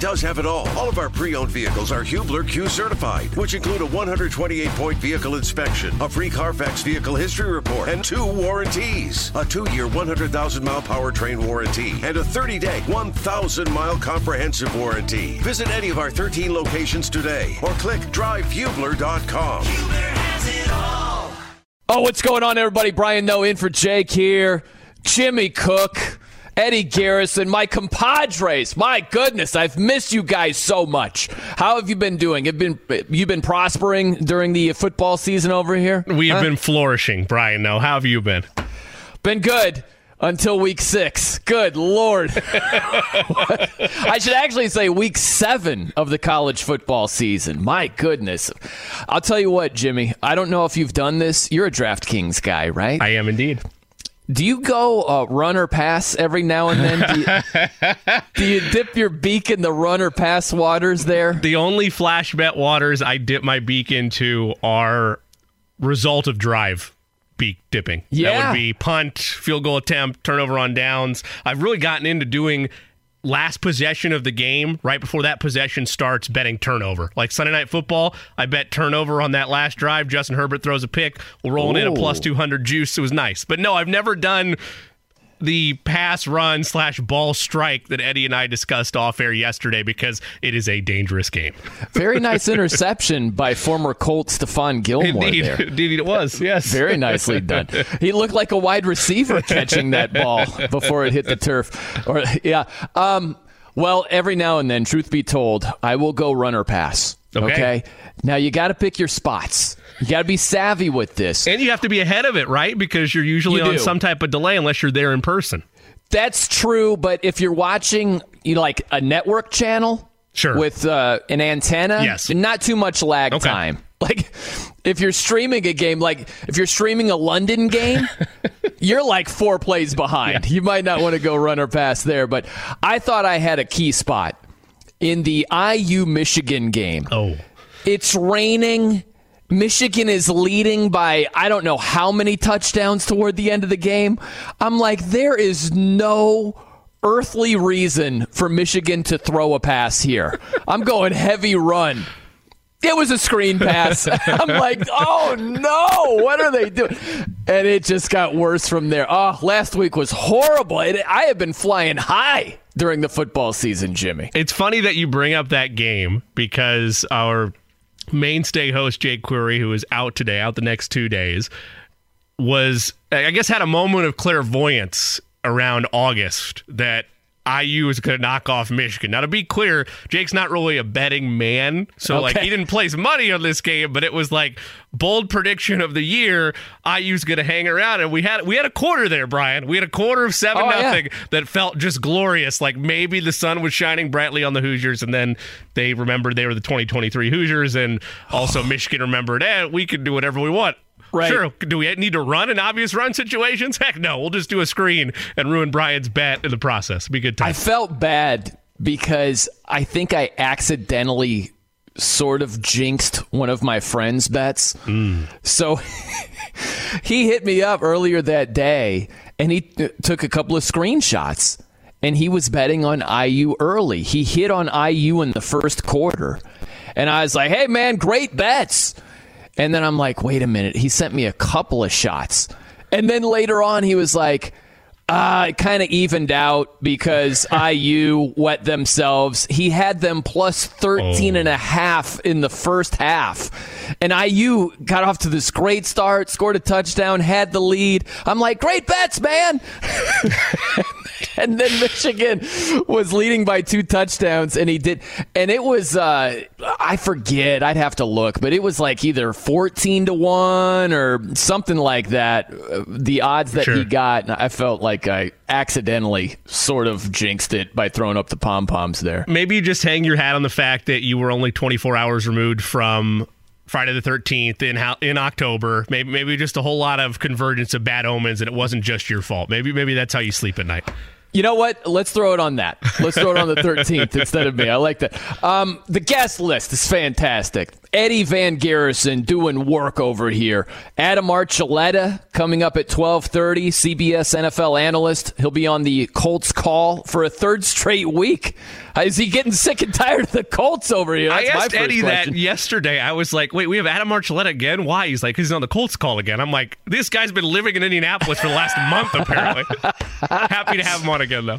does have it all. All of our pre-owned vehicles are Hubler Q certified, which include a 128-point vehicle inspection, a free Carfax vehicle history report, and two warranties. A two-year 100,000-mile powertrain warranty and a 30-day 1,000-mile comprehensive warranty. Visit any of our 13 locations today or click drivehubler.com. Hubler has it all. Oh, what's going on, everybody? Brian Noe in for Jake here. Jimmy Cook, Eddie Garrison, my compadres. My goodness, I've missed you guys so much. How have you been doing? Have been you been prospering during the football season over here? We have huh? been flourishing, Brian. No, how have you been? Been good until week six. Good Lord. I should actually say week seven of the college football season. My goodness. I'll tell you what, Jimmy, I don't know if you've done this. You're a DraftKings guy, right? I am indeed. Do you go uh, run or pass every now and then? Do you, do you, dip your beak in the run or pass waters there? The only flash bet waters I dip my beak into are result of drive beak dipping. Yeah. That would be punt, field goal attempt, turnover on downs. I've really gotten into doing last possession of the game, right before that possession starts, betting turnover. Like Sunday Night Football, I bet turnover on that last drive. Justin Herbert throws a pick. We're rolling Ooh. in a plus 200 juice. It was nice. But no, I've never done the pass run slash ball strike that Eddie and I discussed off air yesterday because it is a dangerous game. Very nice interception by former Colt Stephon Gilmore. Indeed, there. indeed it was. Yes, very nicely done. He looked like a wide receiver catching that ball before it hit the turf. Or yeah. Um, well, every now and then, truth be told, I will go run or pass. Okay. okay? Now you got to pick your spots. You got to be savvy with this. And you have to be ahead of it, right? Because you're usually you on some type of delay unless you're there in person. That's true, but if you're watching you know, like a network channel sure. with uh, an antenna, yes. not too much lag okay. time. Like if you're streaming a game, like if you're streaming a London game, you're like four plays behind. Yeah. You might not want to go run or pass there, but I thought I had a key spot in the IU Michigan game. Oh. It's raining. Michigan is leading by I don't know how many touchdowns toward the end of the game. I'm like, there is no earthly reason for Michigan to throw a pass here. I'm going heavy run. It was a screen pass. I'm like, oh no, what are they doing? And it just got worse from there. Oh, last week was horrible. It, I have been flying high during the football season, Jimmy. It's funny that you bring up that game because our mainstay host Jake Query, who is out today, out the next two days, was I guess had a moment of clairvoyance around August that IU is going to knock off Michigan. Now, to be clear, Jake's not really a betting man, so okay. like he didn't place money on this game, but it was like bold prediction of the year. IU's going to hang around, and we had we had a quarter there, Brian. We had a quarter of seven oh, nothing yeah. that felt just glorious. Like maybe the sun was shining brightly on the Hoosiers, and then they remembered they were the 2023 Hoosiers, and also Michigan remembered, eh, we can do whatever we want. Right. Sure. Do we need to run in obvious run situations? Heck no. We'll just do a screen and ruin Brian's bet in the process. Be good time. I felt bad because I think I accidentally sort of jinxed one of my friend's bets. Mm. So he hit me up earlier that day and he t- took a couple of screenshots and he was betting on IU early. He hit on IU in the first quarter. And I was like, hey, man, great bets. And then I'm like, wait a minute. He sent me a couple of shots. And then later on, he was like, uh, it kind of evened out because IU wet themselves. He had them plus 13 oh. and a half in the first half. And IU got off to this great start, scored a touchdown, had the lead. I'm like, great bets, man. and then Michigan was leading by two touchdowns, and he did. And it was, uh, I forget, I'd have to look, but it was like either 14 to 1 or something like that. Uh, the odds that sure. he got, I felt like I accidentally sort of jinxed it by throwing up the pom poms there. Maybe you just hang your hat on the fact that you were only 24 hours removed from Friday the Thirteenth in in October. Maybe maybe just a whole lot of convergence of bad omens, and it wasn't just your fault. Maybe maybe that's how you sleep at night. You know what? Let's throw it on that. Let's throw it on the 13th instead of me. I like that. Um, the guest list is fantastic. Eddie Van Garrison doing work over here. Adam Archuleta coming up at 12:30, CBS NFL analyst. He'll be on the Colts call for a third straight week. Is he getting sick and tired of the Colts over here? That's I asked Eddie question. that yesterday. I was like, "Wait, we have Adam Archuleta again? Why?" He's like, "He's on the Colts call again." I'm like, "This guy's been living in Indianapolis for the last month, apparently." Happy to have him on again, though.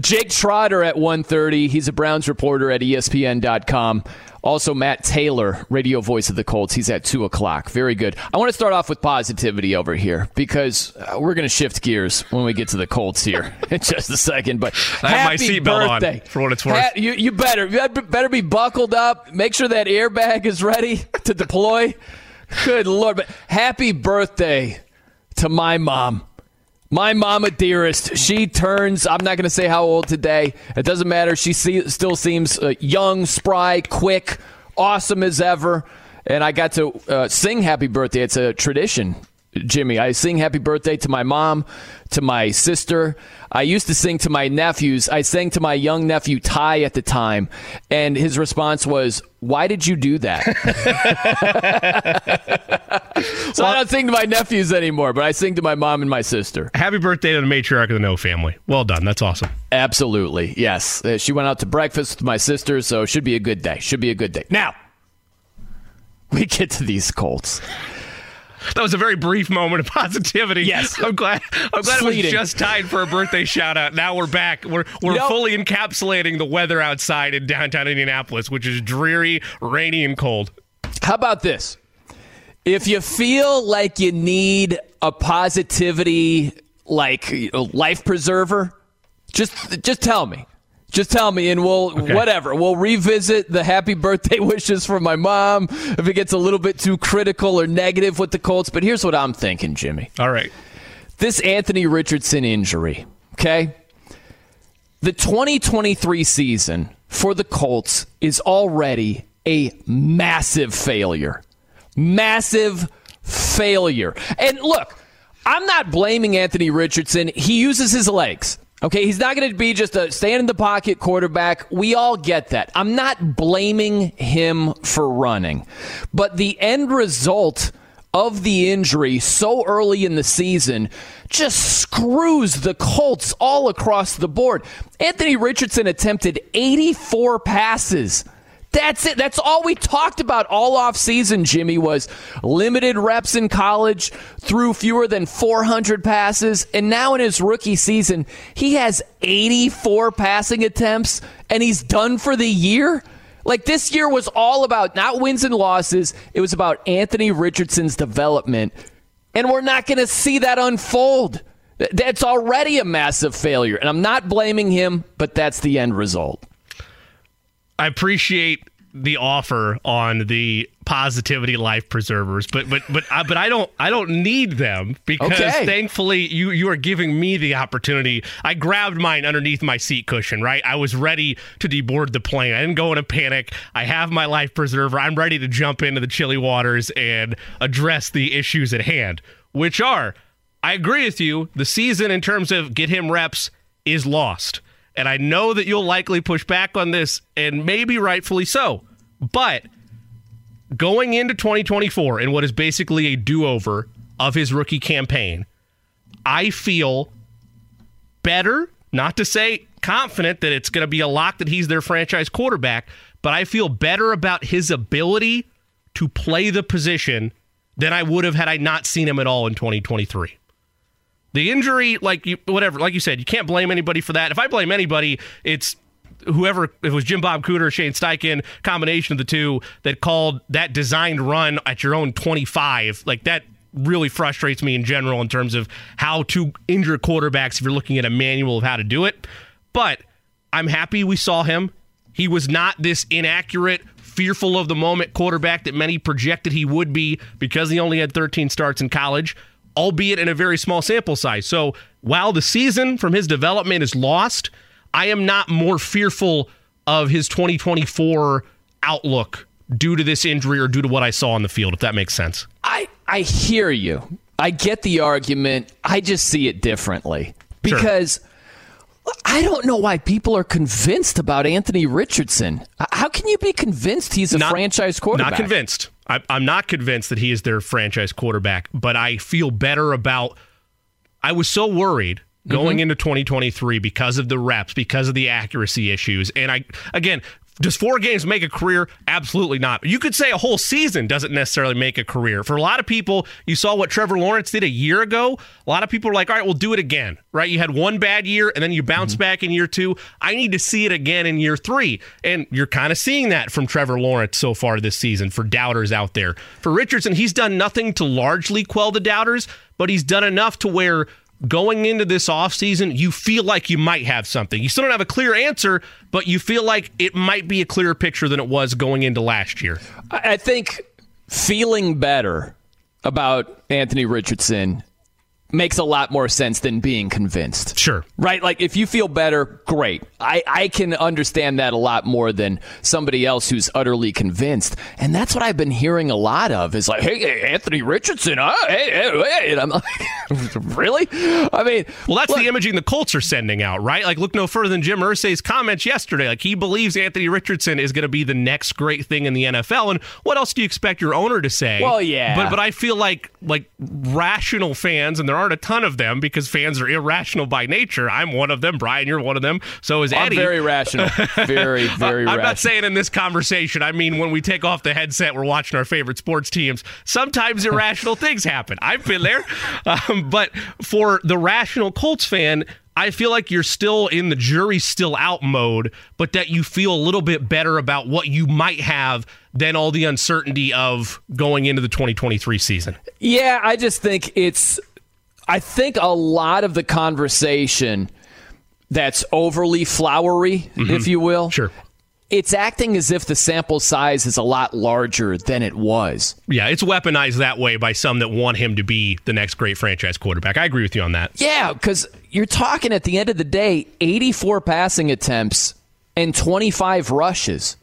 Jake Trotter at 1:30. He's a Browns reporter at ESPN.com. Also, Matt Taylor, radio voice of the Colts. He's at 2 o'clock. Very good. I want to start off with positivity over here because uh, we're going to shift gears when we get to the Colts here in just a second. But I have my seatbelt on for what it's worth. Ha- you, you better you better be buckled up. Make sure that airbag is ready to deploy. Good Lord. But happy birthday to my mom. My mama dearest, she turns, I'm not going to say how old today. It doesn't matter. She see, still seems uh, young, spry, quick, awesome as ever. And I got to uh, sing happy birthday. It's a tradition, Jimmy. I sing happy birthday to my mom, to my sister. I used to sing to my nephews. I sang to my young nephew Ty at the time, and his response was, "Why did you do that?" so well, I don't sing to my nephews anymore, but I sing to my mom and my sister. Happy birthday to the matriarch of the Noe family. Well done. That's awesome. Absolutely. Yes. Uh, she went out to breakfast with my sister, so it should be a good day. Should be a good day. Now, we get to these Colts that was a very brief moment of positivity. Yes, I'm glad. I'm glad Fleeting. it was just tied for a birthday shout out. Now we're back. We're we're fully encapsulating the weather outside in downtown Indianapolis, which is dreary, rainy, and cold. How about this? If you feel like you need a positivity, like a life preserver, just just tell me. Just tell me, and we'll okay. whatever. We'll revisit the happy birthday wishes from my mom if it gets a little bit too critical or negative with the Colts. But here's what I'm thinking, Jimmy. All right, this Anthony Richardson injury. Okay, the 2023 season for the Colts is already a massive failure. Massive failure. And look, I'm not blaming Anthony Richardson. He uses his legs. Okay, he's not going to be just a stand in the pocket quarterback. We all get that. I'm not blaming him for running, but the end result of the injury so early in the season just screws the Colts all across the board. Anthony Richardson attempted 84 passes that's it. That's all we talked about all off season, Jimmy, was limited reps in college, threw fewer than 400 passes, and now in his rookie season, he has 84 passing attempts and he's done for the year. Like this year was all about not wins and losses, it was about Anthony Richardson's development. And we're not going to see that unfold. That's already a massive failure. And I'm not blaming him, but that's the end result. I appreciate the offer on the positivity life preservers but but but uh, but I don't I don't need them because okay. thankfully you you are giving me the opportunity. I grabbed mine underneath my seat cushion right? I was ready to deboard the plane. I didn't go in a panic. I have my life preserver. I'm ready to jump into the chilly waters and address the issues at hand which are I agree with you the season in terms of get him reps is lost and I know that you'll likely push back on this, and maybe rightfully so. But going into 2024 and what is basically a do over of his rookie campaign, I feel better, not to say confident that it's going to be a lock that he's their franchise quarterback, but I feel better about his ability to play the position than I would have had I not seen him at all in 2023. The injury, like you, whatever, like you said, you can't blame anybody for that. If I blame anybody, it's whoever if it was Jim Bob Cooter, Shane Steichen, combination of the two that called that designed run at your own 25. Like that really frustrates me in general in terms of how to injure quarterbacks if you're looking at a manual of how to do it. But I'm happy we saw him. He was not this inaccurate, fearful of the moment quarterback that many projected he would be because he only had 13 starts in college albeit in a very small sample size. So while the season from his development is lost, I am not more fearful of his 2024 outlook due to this injury or due to what I saw on the field, if that makes sense. I, I hear you. I get the argument. I just see it differently because. Sure I don't know why people are convinced about Anthony Richardson. How can you be convinced he's a Not- franchise quarterback? Not convinced. I, I'm not convinced that he is their franchise quarterback, but I feel better about. I was so worried going Mm-hmm. into 2023 because of the reps, because of the accuracy issues, and I again. Does four games make a career? Absolutely not. You could say a whole season doesn't necessarily make a career. For a lot of people, you saw what Trevor Lawrence did a year ago. A lot of people are like, all right, we'll do it again, right? You had one bad year and then you bounce mm-hmm. back in year two. I need to see it again in year three. And you're kind of seeing that from Trevor Lawrence so far this season for doubters out there. For Richardson, he's done nothing to largely quell the doubters, but he's done enough to where going into this offseason, you feel like you might have something. You still don't have a clear answer, but you feel like it might be a clearer picture than it was going into last year. I think feeling better about Anthony Richardson makes a lot more sense than being convinced. Sure. Right? Like if you feel better, great. I, I can understand that a lot more than somebody else who's utterly convinced. And that's what I've been hearing a lot of is like, hey, hey, Anthony Richardson, huh? Hey, hey, hey. And I'm like, really? I mean, Well, that's look, the imaging the Colts are sending out, right? Like, look no further than Jim Irsay's comments yesterday. Like, he believes Anthony Richardson is going to be the next great thing in the NFL. And what else do you expect your owner to say? Well, yeah. But but I feel like like rational fans, and there aren't a ton of them because fans are irrational by nature. I'm one of them. Brian, you're one of them. So is I'm Eddie. very rational. Very, very I'm rational. not saying in this conversation. I mean, when we take off the headset, we're watching our favorite sports teams. Sometimes irrational things happen. I've been there. Um, but for the rational Colts fan, I feel like you're still in the jury still out mode, but that you feel a little bit better about what you might have than all the uncertainty of going into the 2023 season. Yeah, I just think it's. I think a lot of the conversation that's overly flowery, if you will. Mm-hmm. Sure. It's acting as if the sample size is a lot larger than it was. Yeah, it's weaponized that way by some that want him to be the next great franchise quarterback. I agree with you on that. Yeah, because you're talking at the end of the day, 84 passing attempts and 25 rushes.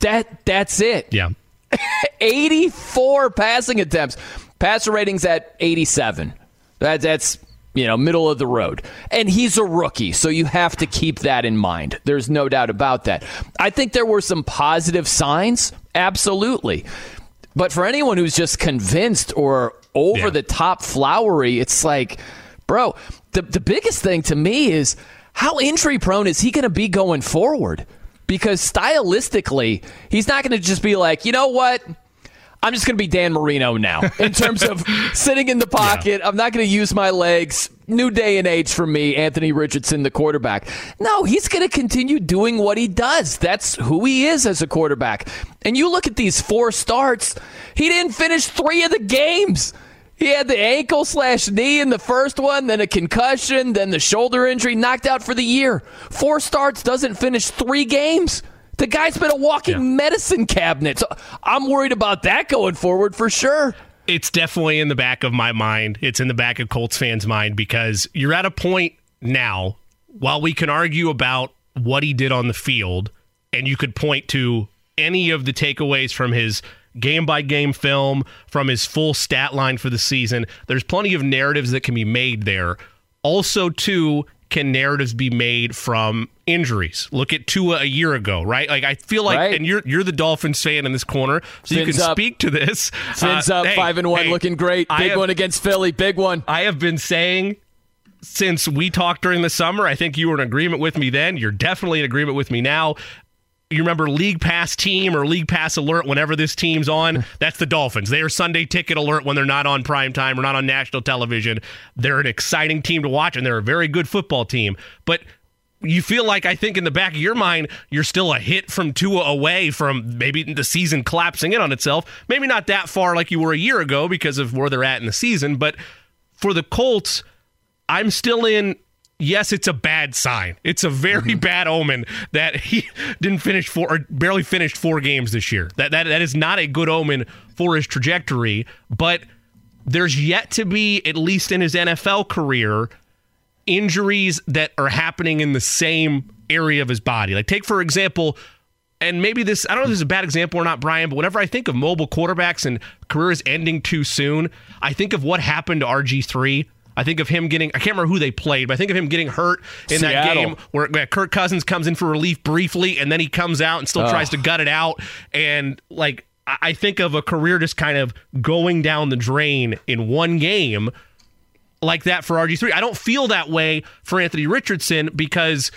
That that's it. Yeah. 84 passing attempts. Passer ratings at 87. That, that's, you know, middle of the road. And he's a rookie, so you have to keep that in mind. There's no doubt about that. I think there were some positive signs, absolutely. But for anyone who's just convinced or over Yeah. the top flowery, it's like, bro, the, the biggest thing to me is how injury prone is he going to be going forward? Because stylistically, he's not going to just be like, you know what? I'm just going to be Dan Marino now in terms of sitting in the pocket. I'm not going to use my legs. New day and age for me, Anthony Richardson, the quarterback. No, he's going to continue doing what he does. That's who he is as a quarterback. And you look at these four starts, he didn't finish three of the games. He had the ankle slash knee in the first one, then a concussion, then the shoulder injury, knocked out for the year. Four starts, doesn't finish three games. The guy's been a walking Yeah. medicine cabinet. So I'm worried about that going forward for sure. it's definitely in the back of my mind. It's in the back of Colts fans' mind because you're at a point now, while we can argue about what he did on the field, and you could point to any of the takeaways from his game by game film, from his full stat line for the season, there's plenty of narratives that can be made there. Also, too, can narratives be made from injuries? Look at Tua a year ago, right? Like I feel like, Right. and you're you're the Dolphins fan in this corner, so you can up. speak to this. Fins Uh, up, hey, five and one, hey, looking great. Big have- one against Philly, big one. I have been saying since we talked during the summer, I think you were in agreement with me then. You're definitely in agreement with me now. You remember League Pass team or League Pass alert whenever this team's on? That's the Dolphins. They are Sunday ticket alert when they're not on prime time or not on national television. They're an exciting team to watch and they're a very good football team. But you feel like I think in the back of your mind you're still a hit from Tua away from maybe the season collapsing in on itself. Maybe not that far like you were a year ago because of where they're at in the season, but for the Colts, I'm still in yes, it's a bad sign. It's a very mm-hmm. bad omen that he didn't finish four or barely finished four games this year. That that that is not a good omen for his trajectory, but there's yet to be at least in his NFL career injuries that are happening in the same area of his body. Like take for example, and maybe this I don't know if this is a bad example or not, Brian, but whenever I think of mobile quarterbacks and careers ending too soon, I think of what happened to RG3. I think of him getting, I can't remember who they played, but I think of him getting hurt in that game where, where Kirk Cousins comes in for relief briefly and then he comes out and still tries to gut it out. And like, I think of a career just kind of going down the drain in one game like that for RG3. I don't feel that way for Anthony Richardson because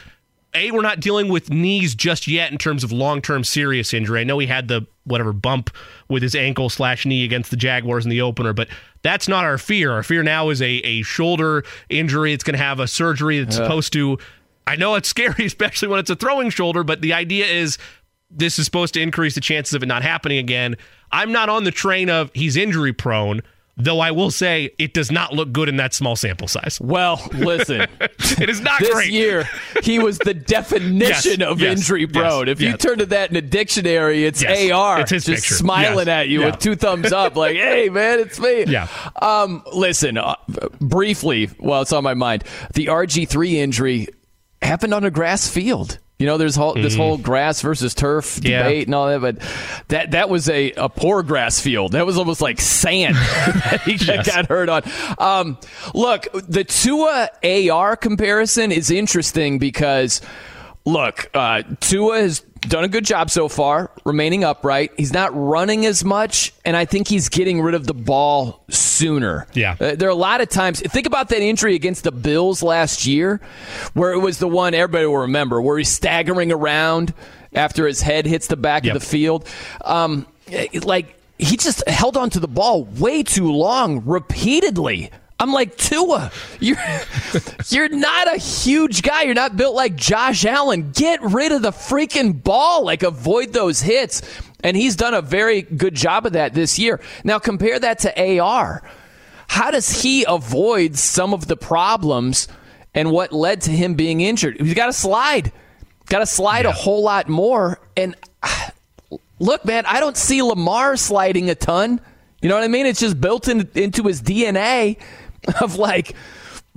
a we're not dealing with knees just yet in terms of long term serious injury. I know he had the whatever bump with his ankle slash knee against the Jaguars in the opener, but that's not our fear. Our fear now is a a shoulder injury. It's going to have a surgery that's supposed to. I know it's scary, especially when it's a throwing shoulder, but the idea is this is supposed to increase the chances of it not happening again. I'm not on the train of he's injury prone, though I will say it does not look good in that small sample size. Well, listen. It is not great this great. year, he was the definition Yes, of yes, injury yes, prone. if you turn to that in a dictionary, it's Yes, AR, it's his just picture. smiling Yes, at you yeah. with two thumbs up, like, "Hey, man, it's me." Yeah. Um, listen, uh, briefly, while it's on my mind, the RG three injury happened on a grass field. You know, there's whole, this whole grass versus turf Mm-hmm. Yeah. debate and all that, but that that was a, a poor grass field. That was almost like sand that he got hurt on. Um, look, the Tua AR comparison is interesting because, look, uh, Tua has done a good job so far, remaining upright. He's not running as much, and I think he's getting rid of the ball sooner. Yeah. Uh, there are a lot of times. Think about that injury against the Bills last year, where it was the one everybody will remember, where he's staggering around after his head hits the back Yep. of the field. Um, like he just held on to the ball way too long, repeatedly. I'm like Tua, you're you're not a huge guy. You're not built like Josh Allen. Get rid of the freaking ball. Like avoid those hits. And he's done a very good job of that this year. Now compare that to AR. How does he avoid some of the problems and what led to him being injured? He's got to slide. Got to slide a whole lot more. And look, man, I don't see Lamar sliding a ton. You know what I mean? It's just built in, into his DNA of like,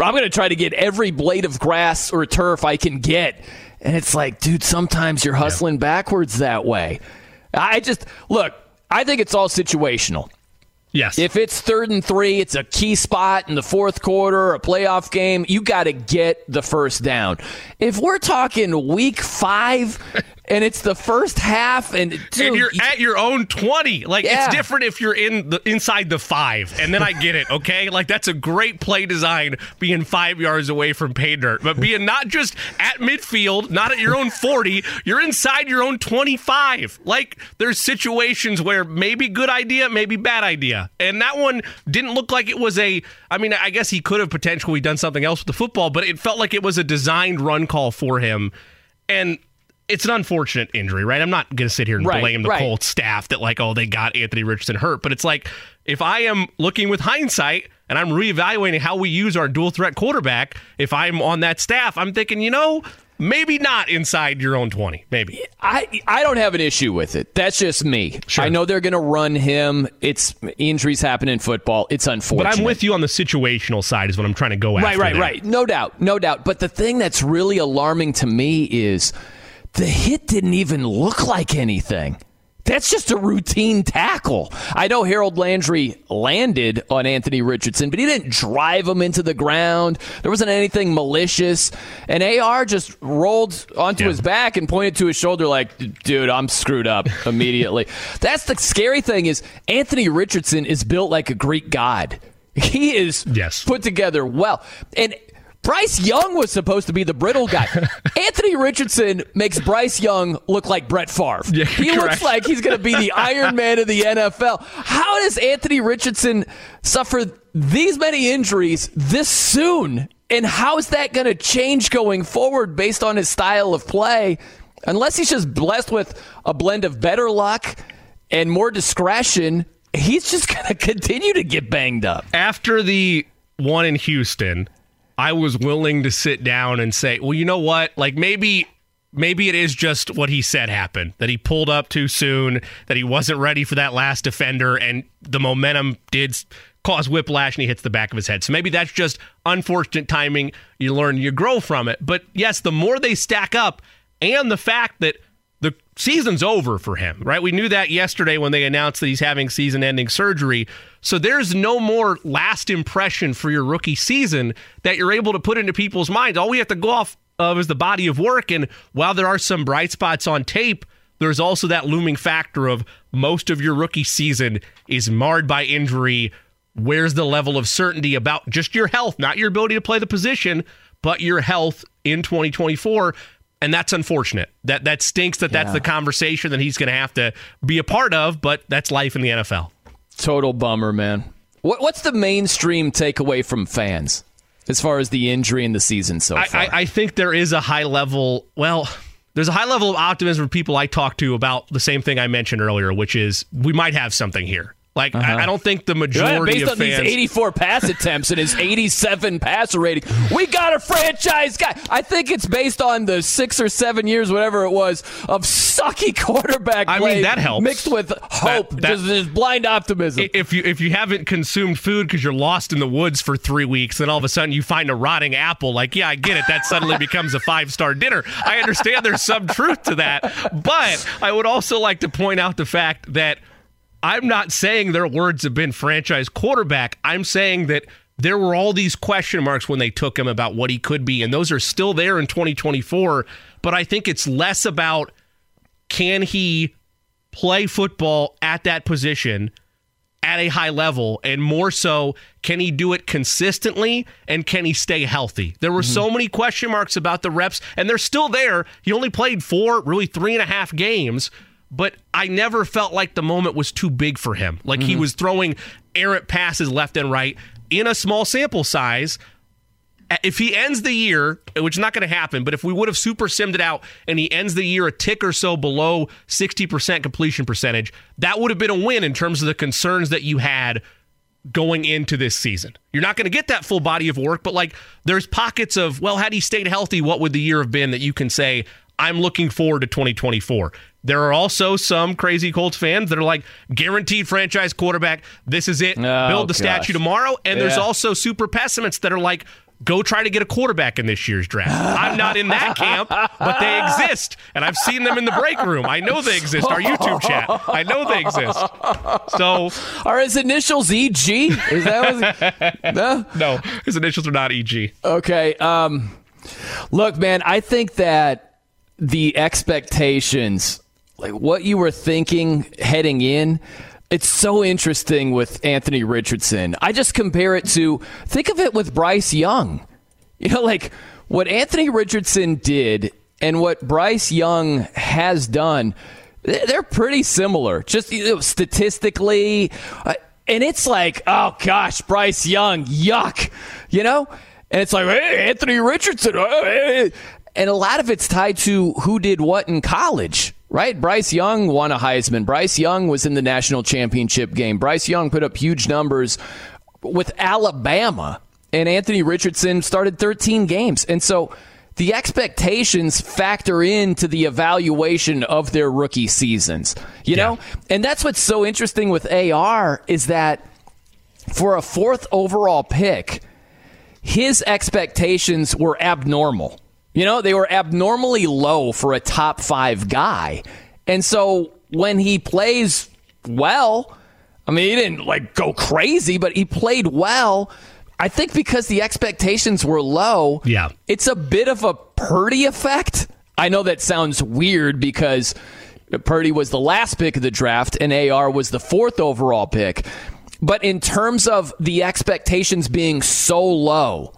I'm going to try to get every blade of grass or turf I can get. And it's like, dude, sometimes you're hustling backwards that way. I just, look, I think it's all situational. Yes. If it's third and three, it's a key spot in the fourth quarter, a playoff game, you got to get the first down. If we're talking week five and it's the first half, and, dude, and you're you- at your own 20 like Yeah. it's different if you're in the inside the five and then i get it okay like that's a great play design being five yards away from pay dirt but being not just at midfield not at your own 40 you're inside your own 25 like there's situations where maybe good idea maybe bad idea and that one didn't look like it was a i mean i guess he could have potentially done something else with the football but it felt like it was a designed run call for him and it's an unfortunate injury, right? I'm not going to sit here and Right, blame the right. Colts staff that like, oh, they got Anthony Richardson hurt, but it's like if I am looking with hindsight and I'm reevaluating how we use our dual threat quarterback, if I'm on that staff, I'm thinking, you know, maybe not inside your own 20, maybe. I I don't have an issue with it. That's just me. Sure. I know they're going to run him. It's injuries happen in football. It's unfortunate. But I'm with you on the situational side is what I'm trying to go Right, right, there. right. No doubt, no doubt. But the thing that's really alarming to me is the hit didn't even look like anything. That's just a routine tackle. I know Harold Landry landed on Anthony Richardson, but he didn't drive him into the ground. There wasn't anything malicious. And AR just rolled onto Yeah. his back and pointed to his shoulder like, dude, I'm screwed up immediately. That's the scary thing is Anthony Richardson is built like a Greek god. He is Yes. put together well. And Bryce Young was supposed to be the brittle guy. Anthony Richardson makes Bryce Young look like Brett Favre. Yeah, he correct. looks like he's going to be the Iron Man of the NFL. How does Anthony Richardson suffer these many injuries this soon? And how is that going to change going forward based on his style of play? Unless he's just blessed with a blend of better luck and more discretion, he's just going to continue to get banged up. after the one in Houston, I was willing to sit down and say, well, you know what? Like maybe maybe it is just what he said happened that he pulled up too soon, that he wasn't ready for that last defender, and the momentum did cause whiplash and he hits the back of his head. So maybe that's just unfortunate timing. You learn, you grow from it. But yes, the more they stack up, and the fact that season's over for him, right? We knew that yesterday when they announced that he's having season ending surgery. So there's no more last impression for your rookie season that you're able to put into people's minds. All we have to go off of is the body of work. And while there are some bright spots on tape, there's also that looming factor of most of your rookie season is marred by injury. Where's the level of certainty about just your health, not your ability to play the position, but your health in 2024? And that's unfortunate. That that stinks that yeah. that's the conversation that he's going to have to be a part of. But that's life in the NFL. Total bummer, man. What, what's the mainstream takeaway from fans as far as the injury in the season so far? I, I, I think there is a high level. Well. There's a high level of optimism from people I talk to about the same thing I mentioned earlier, which is we might have something here. Like uh-huh. I, I, don't think the majority yeah, based of on fans, these 84 pass attempts and his 87 passer rating, we got a franchise guy. I think it's based on the six or seven years, whatever it was, of sucky quarterback I play. mean that helps mixed with hope, that, that, just, just blind optimism. If you if you haven't consumed food because you're lost in the woods for three weeks, then all of a sudden you find a rotting apple. Like yeah, I get it. That suddenly becomes a five star dinner. I understand there's some truth to that, but I would also like to point out the fact that I'm not saying their words have been franchise quarterback. I'm saying that there were all these question marks when they took him about what he could be, and those are still there in 2024. But I think it's less about can he play football at that position at a high level, and more so, can he do it consistently and can he stay healthy? There were mm-hmm. so many question marks about the reps, and they're still there. He only played four, really three and a half games but I never felt like the moment was too big for him. Like mm-hmm. he was throwing errant passes left and right in a small sample size. If he ends the year, which is not going to happen, but if we would have super simmed it out and he ends the year a tick or so below 60% completion percentage, that would have been a win in terms of the concerns that you had going into this season. You're not going to get that full body of work, but like there's pockets of, well, had he stayed healthy, what would the year have been that you can say, I'm looking forward to 2024. There are also some crazy Colts fans that are like, guaranteed franchise quarterback. This is it. Oh, Build the gosh. statue tomorrow. And yeah. there's also super pessimists that are like, go try to get a quarterback in this year's draft. I'm not in that camp, but they exist. And I've seen them in the break room. I know they exist. Our YouTube chat. I know they exist. So are his initials EG? Is that what no? No, his initials are not EG. Okay. Um, look, man, I think that the expectations like what you were thinking heading in. It's so interesting with Anthony Richardson. I just compare it to think of it with Bryce Young. You know, like what Anthony Richardson did and what Bryce Young has done, they're pretty similar. Just you know, statistically, uh, and it's like, oh gosh, Bryce Young, yuck, you know. And it's like, hey, Anthony Richardson, uh, and a lot of it's tied to who did what in college right? Bryce Young won a Heisman. Bryce Young was in the national championship game. Bryce Young put up huge numbers with Alabama, and Anthony Richardson started 13 games. And so the expectations factor into the evaluation of their rookie seasons, you yeah. know? And that's what's so interesting with AR is that for a fourth overall pick, his expectations were abnormal you know, they were abnormally low for a top five guy. And so when he plays well, I mean, he didn't like go crazy, but he played well. I think because the expectations were low, yeah, it's a bit of a Purdy effect. I know that sounds weird because Purdy was the last pick of the draft and AR was the fourth overall pick. But in terms of the expectations being so low,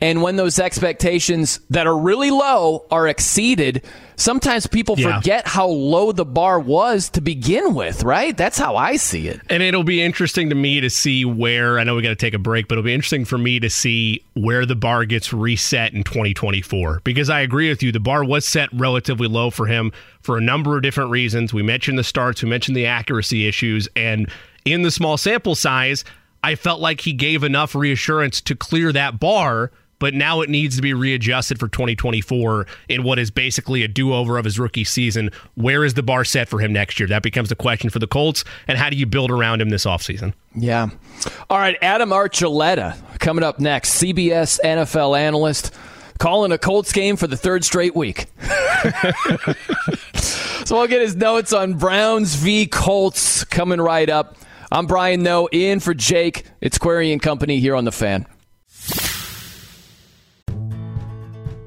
and when those expectations that are really low are exceeded, sometimes people yeah. forget how low the bar was to begin with, right? That's how I see it. And it'll be interesting to me to see where I know we got to take a break, but it'll be interesting for me to see where the bar gets reset in 2024 because I agree with you. The bar was set relatively low for him for a number of different reasons. We mentioned the starts, we mentioned the accuracy issues, and in the small sample size, I felt like he gave enough reassurance to clear that bar but now it needs to be readjusted for 2024 in what is basically a do over of his rookie season. Where is the bar set for him next year? That becomes the question for the Colts. And how do you build around him this offseason? Yeah. All right. Adam Archuleta coming up next, CBS NFL analyst calling a Colts game for the third straight week. so I'll get his notes on Browns v. Colts coming right up. I'm Brian Noe, in for Jake. It's Query and Company here on The Fan.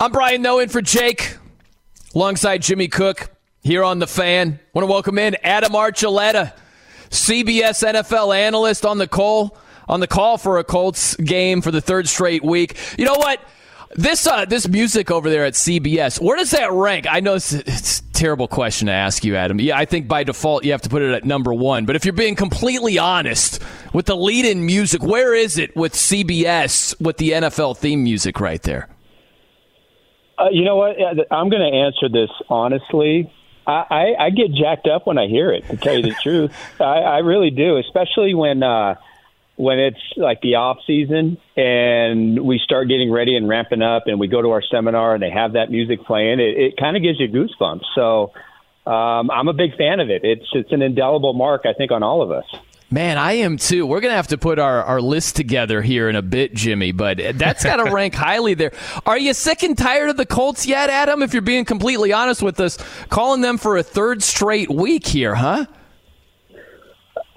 I'm Brian Noe in for Jake, alongside Jimmy Cook here on The Fan. Want to welcome in Adam Archuleta, CBS NFL analyst on the call on the call for a Colts game for the third straight week. You know what? This uh, this music over there at CBS, where does that rank? I know it's, it's, a terrible question to ask you, Adam. Yeah, I think by default you have to put it at number one. But if you're being completely honest with the lead-in music, where is it with CBS with the NFL theme music right there? Uh, you know what? I'm going to answer this honestly. I, I, I, get jacked up when I hear it. To tell you the truth, I, I really do. Especially when uh, when it's like the off season and we start getting ready and ramping up, and we go to our seminar and they have that music playing. It, it kind of gives you goosebumps. So um, I'm a big fan of it. It's it's an indelible mark, I think, on all of us. Man, I am too. We're going to have to put our, our list together here in a bit, Jimmy, but that's got to rank highly there. Are you sick and tired of the Colts yet, Adam? If you're being completely honest with us, calling them for a third straight week here, huh?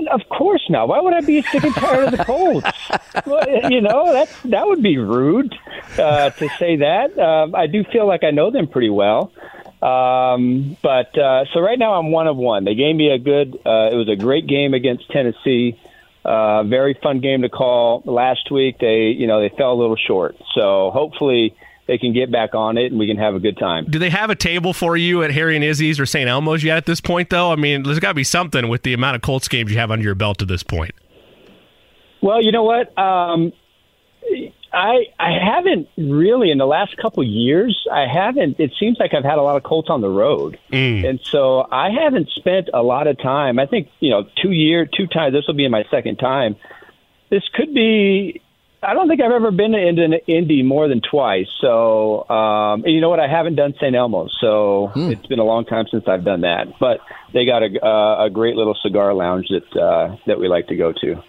Of course not. Why would I be sick and tired of the Colts? well, you know, that that would be rude uh, to say that. Um, I do feel like I know them pretty well. Um, but uh, so right now I'm one of one. They gave me a good. Uh, it was a great game against Tennessee. Uh, very fun game to call. Last week they, you know, they fell a little short. So hopefully they can get back on it and we can have a good time. Do they have a table for you at Harry and Izzy's or St. Elmo's yet at this point, though? I mean, there's got to be something with the amount of Colts games you have under your belt at this point. Well, you know what? Um, I I haven't really in the last couple years. I haven't. It seems like I've had a lot of Colts on the road, mm. and so I haven't spent a lot of time. I think you know, two year, two times. This will be my second time. This could be. I don't think I've ever been to Indy more than twice. So, um, and you know what? I haven't done St. Elmo's, so mm. it's been a long time since I've done that. But they got a, uh, a great little cigar lounge that uh, that we like to go to.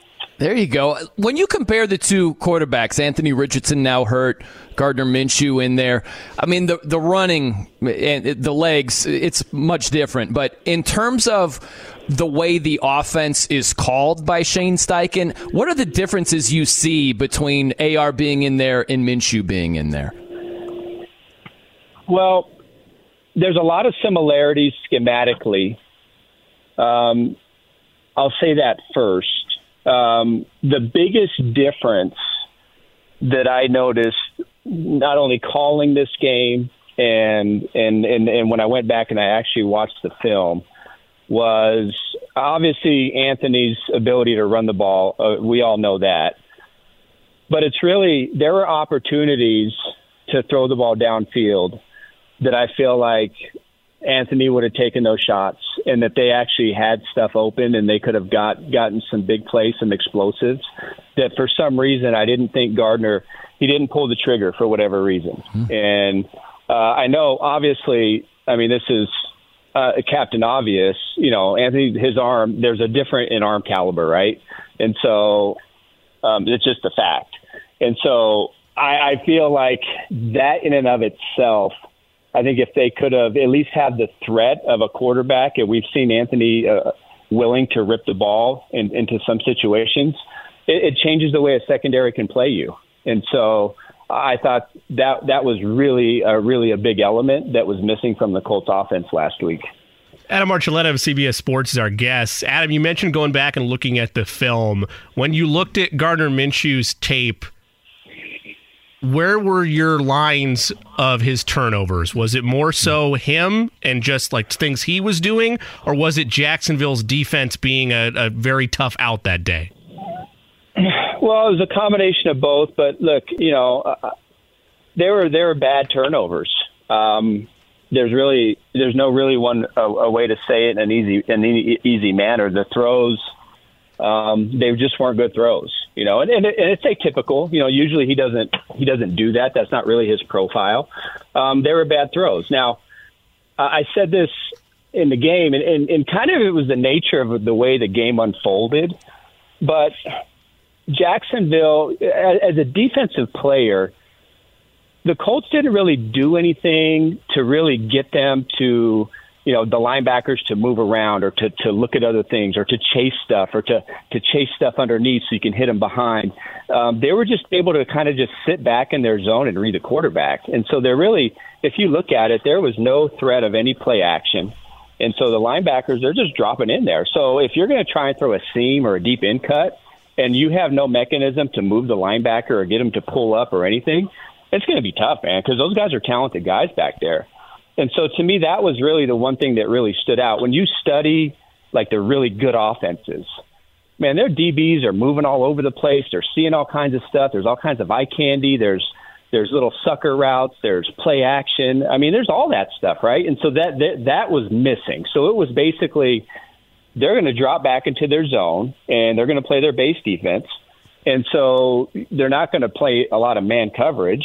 There you go. When you compare the two quarterbacks, Anthony Richardson now hurt, Gardner Minshew in there. I mean, the the running and the legs, it's much different. But in terms of the way the offense is called by Shane Steichen, what are the differences you see between AR being in there and Minshew being in there? Well, there's a lot of similarities schematically. Um, I'll say that first um, the biggest difference that I noticed, not only calling this game and, and and and when I went back and I actually watched the film, was obviously Anthony's ability to run the ball. Uh, we all know that, but it's really there were opportunities to throw the ball downfield that I feel like Anthony would have taken those shots and that they actually had stuff open and they could have got gotten some big plays, some explosives. That for some reason I didn't think Gardner he didn't pull the trigger for whatever reason. Mm-hmm. And uh, I know obviously I mean this is uh, Captain Obvious. You know Anthony his arm there's a different in arm caliber right, and so um, it's just a fact. And so I, I feel like that in and of itself I think if they could have at least had the threat of a quarterback, and we've seen Anthony uh, willing to rip the ball in, into some situations, it, it changes the way a secondary can play you. And so I thought that that was really, uh, really a big element that was missing from the Colts offense last week. Adam Archuleta of CBS Sports is our guest. Adam, you mentioned going back and looking at the film. When you looked at Gardner Minshew's tape where were your lines of his turnovers? Was it more so him and just like things he was doing, or was it Jacksonville's defense being a, a very tough out that day? Well, it was a combination of both. But look, you know, uh, they were they were bad turnovers. Um, there's really there's no really one a, a way to say it in an easy in an easy manner. The throws, um, they just weren't good throws, you know, and, and, and it's atypical. You know, usually he doesn't he doesn't do that. That's not really his profile. Um, they were bad throws. Now, I said this in the game, and, and, and kind of it was the nature of the way the game unfolded, but Jacksonville, as a defensive player, the Colts didn't really do anything to really get them to, you know, the linebackers to move around or to, to look at other things or to chase stuff or to, to chase stuff underneath so you can hit them behind. Um, they were just able to kind of just sit back in their zone and read the quarterback. And so they're really, if you look at it, there was no threat of any play action. And so the linebackers, they're just dropping in there. So if you're going to try and throw a seam or a deep in cut, and you have no mechanism to move the linebacker or get him to pull up or anything, it's going to be tough, man, because those guys are talented guys back there. And so to me, that was really the one thing that really stood out. When you study like the really good offenses, man, their DBs are moving all over the place. They're seeing all kinds of stuff. There's all kinds of eye candy. There's there's little sucker routes. There's play action. I mean, there's all that stuff, right? And so that that, that was missing. So it was basically they're going to drop back into their zone and they're going to play their base defense. And so they're not going to play a lot of man coverage.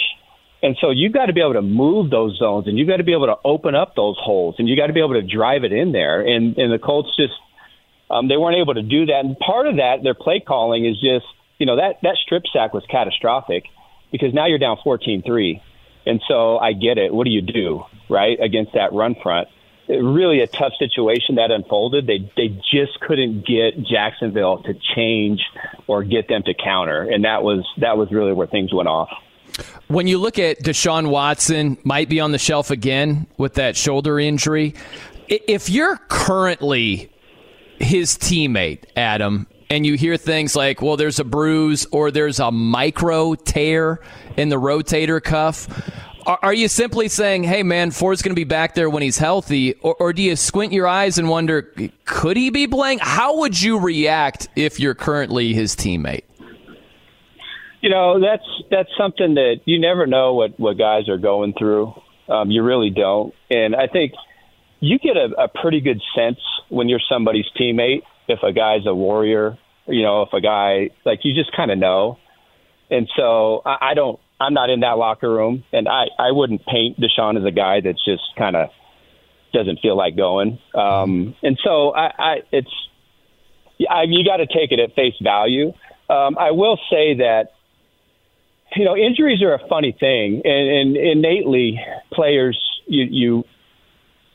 And so you've got to be able to move those zones and you've got to be able to open up those holes and you've got to be able to drive it in there. And, and the Colts just, um, they weren't able to do that. And part of that, their play calling is just, you know, that, that strip sack was catastrophic because now you're down 14 3. And so I get it. What do you do, right, against that run front? really a tough situation that unfolded. They they just couldn't get Jacksonville to change or get them to counter, and that was that was really where things went off. When you look at Deshaun Watson, might be on the shelf again with that shoulder injury. If you're currently his teammate, Adam, and you hear things like, well, there's a bruise or there's a micro tear in the rotator cuff are, you simply saying, hey, man, Ford's going to be back there when he's healthy? Or, or do you squint your eyes and wonder, could he be playing? How would you react if you're currently his teammate? You know, that's that's something that you never know what, what guys are going through. Um, you really don't. And I think you get a, a pretty good sense when you're somebody's teammate if a guy's a warrior, you know, if a guy, like, you just kind of know. And so I, I don't I'm not in that locker room, and I I wouldn't paint Deshaun as a guy that's just kind of doesn't feel like going. Um, and so I, I it's I, you got to take it at face value. Um, I will say that you know injuries are a funny thing, and, and innately players you you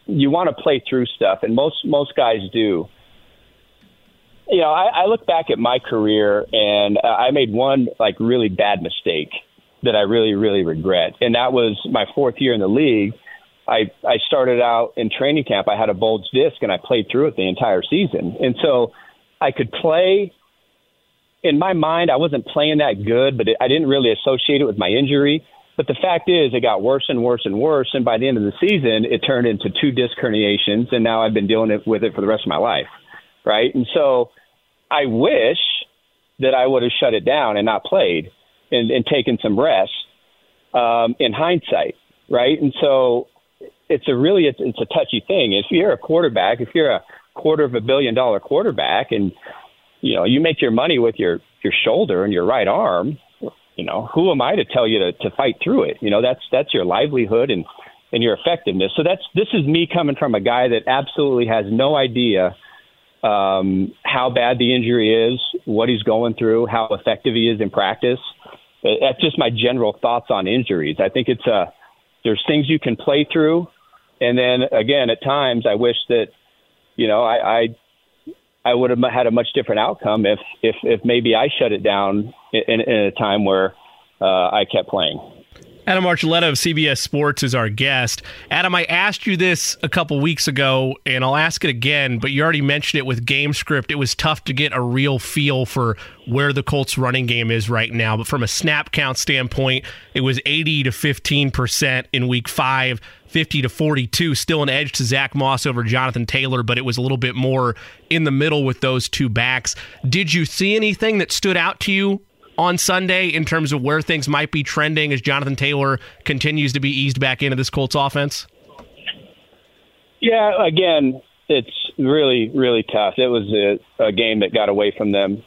you want to play through stuff, and most most guys do. You know, I, I look back at my career, and I made one like really bad mistake that I really, really regret. And that was my fourth year in the league. I, I started out in training camp. I had a bulge disc and I played through it the entire season. And so I could play. In my mind, I wasn't playing that good, but it, I didn't really associate it with my injury. But the fact is, it got worse and worse and worse. And by the end of the season, it turned into two disc herniations. And now I've been dealing with it for the rest of my life. Right. And so I wish that I would have shut it down and not played and, and taken some rest um, in hindsight, right? And so it's a really it's, it's a touchy thing. If you're a quarterback, if you're a quarter of a billion dollar quarterback, and you know you make your money with your your shoulder and your right arm, you know who am I to tell you to, to fight through it? You know that's that's your livelihood and and your effectiveness. So that's this is me coming from a guy that absolutely has no idea um, how bad the injury is, what he's going through, how effective he is in practice. That's just my general thoughts on injuries. I think it's a uh, there's things you can play through, and then again, at times, I wish that you know I I, I would have had a much different outcome if if if maybe I shut it down in, in a time where uh, I kept playing. Adam Archuleta of CBS Sports is our guest. Adam, I asked you this a couple weeks ago, and I'll ask it again, but you already mentioned it with game script. It was tough to get a real feel for where the Colts running game is right now. But from a snap count standpoint, it was 80 to 15% in week five. 50 to 42, still an edge to Zack Moss over Jonathan Taylor, but it was a little bit more in the middle with those two backs. Did you see anything that stood out to you on Sunday in terms of where things might be trending as Jonathan Taylor continues to be eased back into this Colts offense? Yeah, again, it's really, really tough. It was a, a game that got away from them.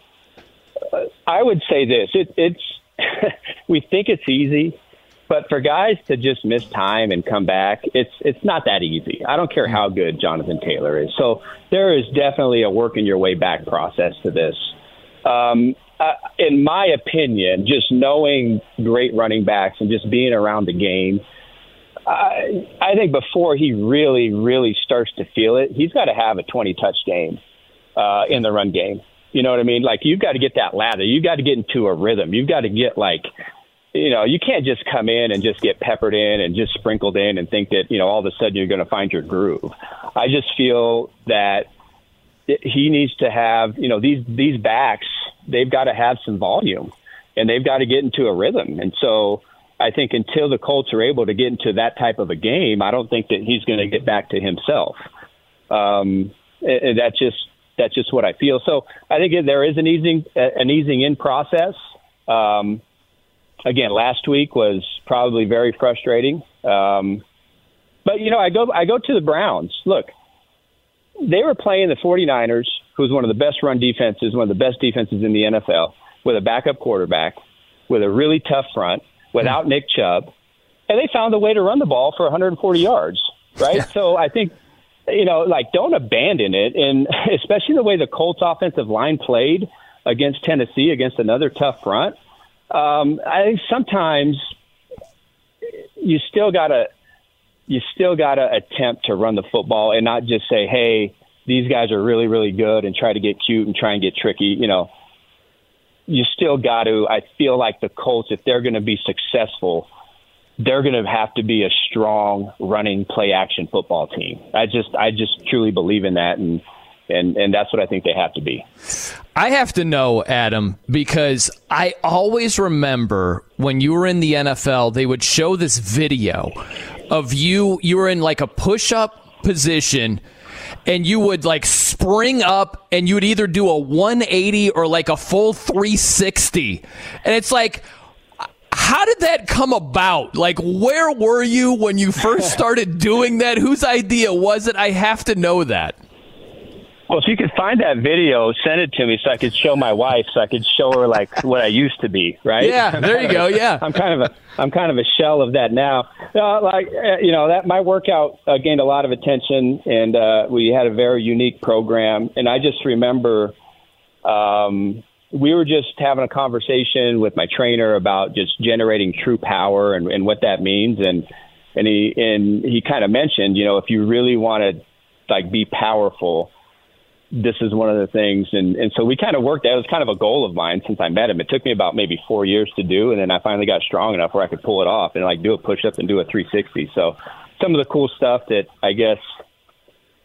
Uh, I would say this: it, it's we think it's easy, but for guys to just miss time and come back, it's it's not that easy. I don't care how good Jonathan Taylor is. So there is definitely a working your way back process to this. Um, uh, in my opinion, just knowing great running backs and just being around the game I, I think before he really, really starts to feel it, he's got to have a 20 touch game uh, in the run game. You know what I mean? Like you've got to get that lather. You've got to get into a rhythm. You've got to get like, you know, you can't just come in and just get peppered in and just sprinkled in and think that you know all of a sudden you're going to find your groove. I just feel that he needs to have, you know, these these backs. They've got to have some volume, and they've got to get into a rhythm. And so I think until the Colts are able to get into that type of a game, I don't think that he's going to get back to himself. Um, and that's just that's just what I feel. So I think there is an easing an easing in process. Um, again, last week was probably very frustrating. Um, but you know, I go I go to the Browns. Look, they were playing the 49ers, who's one of the best run defenses, one of the best defenses in the NFL, with a backup quarterback, with a really tough front without Nick Chubb, and they found a way to run the ball for 140 yards. Right. Yeah. So I think you know, like don't abandon it, and especially the way the Colts offensive line played against Tennessee against another tough front. Um, I think sometimes you still gotta you still gotta attempt to run the football and not just say, "Hey, these guys are really really good," and try to get cute and try and get tricky. You know, you still got to. I feel like the Colts, if they're going to be successful, they're going to have to be a strong running play action football team. I just I just truly believe in that and and and that's what I think they have to be. I have to know, Adam, because I always remember when you were in the NFL, they would show this video of you you were in like a push-up position and you would like spring up and you would either do a 180 or like a full 360. And it's like, how did that come about? Like, where were you when you first started doing that? Whose idea was it? I have to know that. Well, if you could find that video, send it to me so I could show my wife, so I could show her like what I used to be, right? Yeah, there you go. Yeah, I'm kind of a I'm kind of a shell of that now. Uh, like uh, you know, that my workout uh, gained a lot of attention, and uh, we had a very unique program. And I just remember um, we were just having a conversation with my trainer about just generating true power and, and what that means, and and he and he kind of mentioned, you know, if you really want to like be powerful this is one of the things and and so we kind of worked that was kind of a goal of mine since I met him. It took me about maybe 4 years to do and then I finally got strong enough where I could pull it off and like do a push up and do a 360. So some of the cool stuff that I guess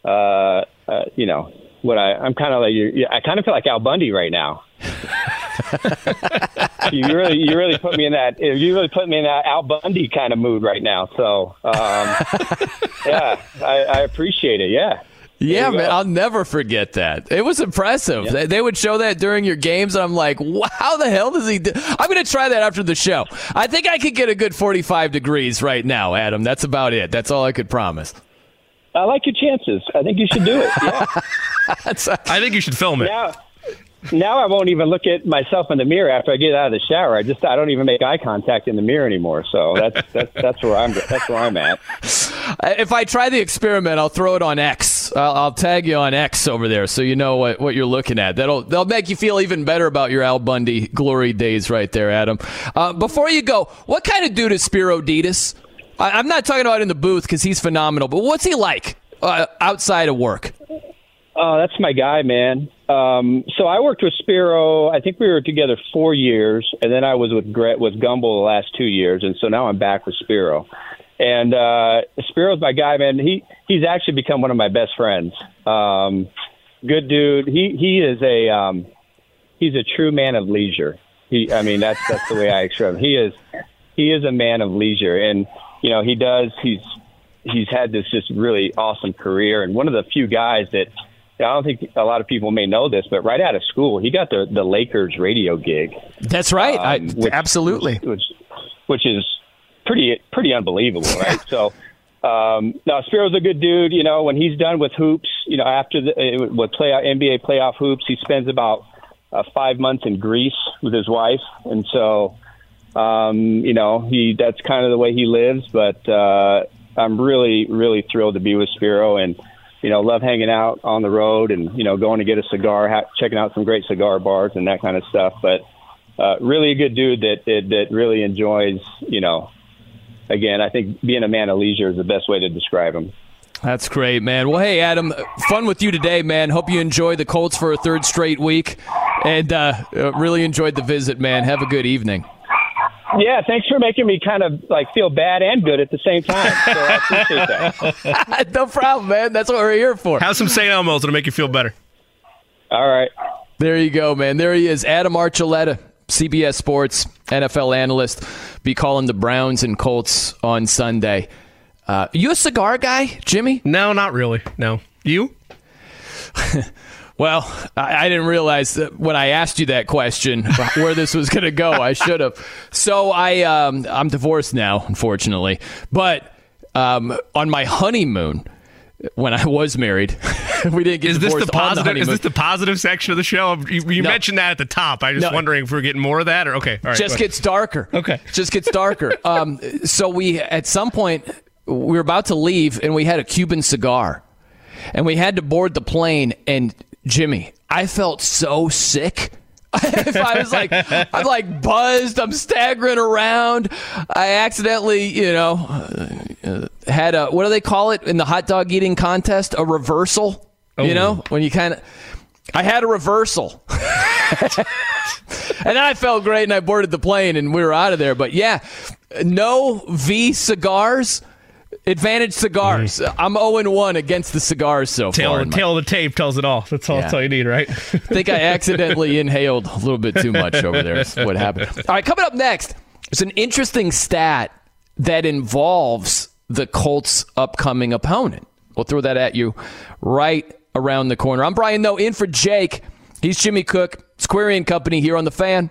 uh, uh you know, what I I'm kind of like I kind of feel like Al Bundy right now. you really you really put me in that you really put me in that Al Bundy kind of mood right now. So um, yeah, I, I appreciate it. Yeah. Yeah, man, I'll never forget that. It was impressive. They, they, would show that during your games, and I'm like, wow, how the hell does he do? I'm going to try that after the show. I think I could get a good 45 degrees right now, Adam. That's about it. That's all I could promise. I like your chances. I think you should do it. Yeah. I think you should film it. Yeah now I won't even look at myself in the mirror after I get out of the shower. I just I don't even make eye contact in the mirror anymore. So that's that's that's where I'm that's where I'm at. If I try the experiment, I'll throw it on X. I'll, I'll tag you on X over there, so you know what, what you're looking at. That'll that'll make you feel even better about your Al Bundy glory days, right there, Adam. Uh, before you go, what kind of dude is Spero Dedes? I, am not talking about in the booth because he's phenomenal, but what's he like uh, outside of work? Oh, that's my guy, man. Um, so I worked with Spero. I think we were together four years, and then I was with Gret with Gumbel the last two years, and so now I'm back with Spero. And uh, Spero's my guy, man. He he's actually become one of my best friends. Um, good dude. He he is a um, he's a true man of leisure. He, I mean, that's that's the way I describe him. He is he is a man of leisure, and you know he does. He's he's had this just really awesome career, and one of the few guys that I don't think a lot of people may know this, but right out of school, he got the the Lakers radio gig. That's right. Um, I, which, absolutely. Which, which, which is pretty pretty unbelievable, right? so um, no, Spero's a good dude. You know, when he's done with hoops, you know, after the uh, with play NBA playoff hoops, he spends about uh, five months in Greece with his wife, and so um, you know he that's kind of the way he lives. But uh, I'm really really thrilled to be with Spero and you know love hanging out on the road and you know going to get a cigar, ha- checking out some great cigar bars and that kind of stuff. But uh, really a good dude that, that that really enjoys you know again, I think being a man of leisure is the best way to describe him. That's great, man. Well, hey, Adam, fun with you today, man. Hope you enjoy the Colts for a third straight week, and uh, uh, really enjoyed the visit, man. Have a good evening. Yeah, thanks for making me kind of like feel bad and good at the same time. So I appreciate that. no problem, man. That's what we're here for. Have some St. Elmo's. It'll make you feel better. All right. There you go, man. There he is, Adam Archuleta. CBS Sports NFL analyst, be calling the Browns and Colts on Sunday. Uh, you a cigar guy, Jimmy? No, not really. No. You? well, I, I, didn't realize that when I asked you that question where this was going to go. I should have. So I, um, I'm divorced now, unfortunately. But um, on my honeymoon, when I was married. we didn't get is this the positive? The is this the positive section of the show? You, you no. mentioned that at the top. I was no. wondering if we're getting more of that or okay. All right, just gets darker. Okay, just gets darker. um, so we at some point we were about to leave and we had a Cuban cigar, and we had to board the plane. And Jimmy, I felt so sick. if I was like, I'm like buzzed, I'm staggering around. I accidentally, you know, uh, had a what do they call it in the hot dog eating contest? A reversal. Oh. You know, when you kind of, I had a reversal. and then I felt great and I boarded the plane and we were out of there. But yeah, no V cigars Advantage cigars. Mm. I'm 0 1 against the cigars so tail, far. Tail of the tape tells it all. That's all, yeah. that's all you need, right? I think I accidentally inhaled a little bit too much over there. What happened. All right, coming up next, there's an interesting stat that involves the Colts' upcoming opponent. We'll throw that at you right around the corner. I'm Brian Noe, in for Jake. He's Jimmy Cook. It's Query and Company here on The Fan.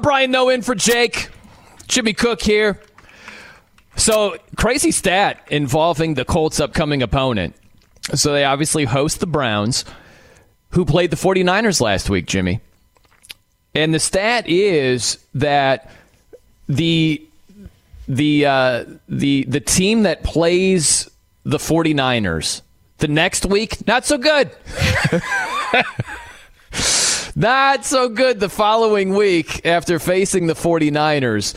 Brian Noe in for Jake. Jimmy Cook here. So, crazy stat involving the Colts' upcoming opponent. So, they obviously host the Browns, who played the 49ers last week, Jimmy. And the stat is that the the uh, the the team that plays the 49ers the next week not so good. Not so good the following week after facing the 49ers.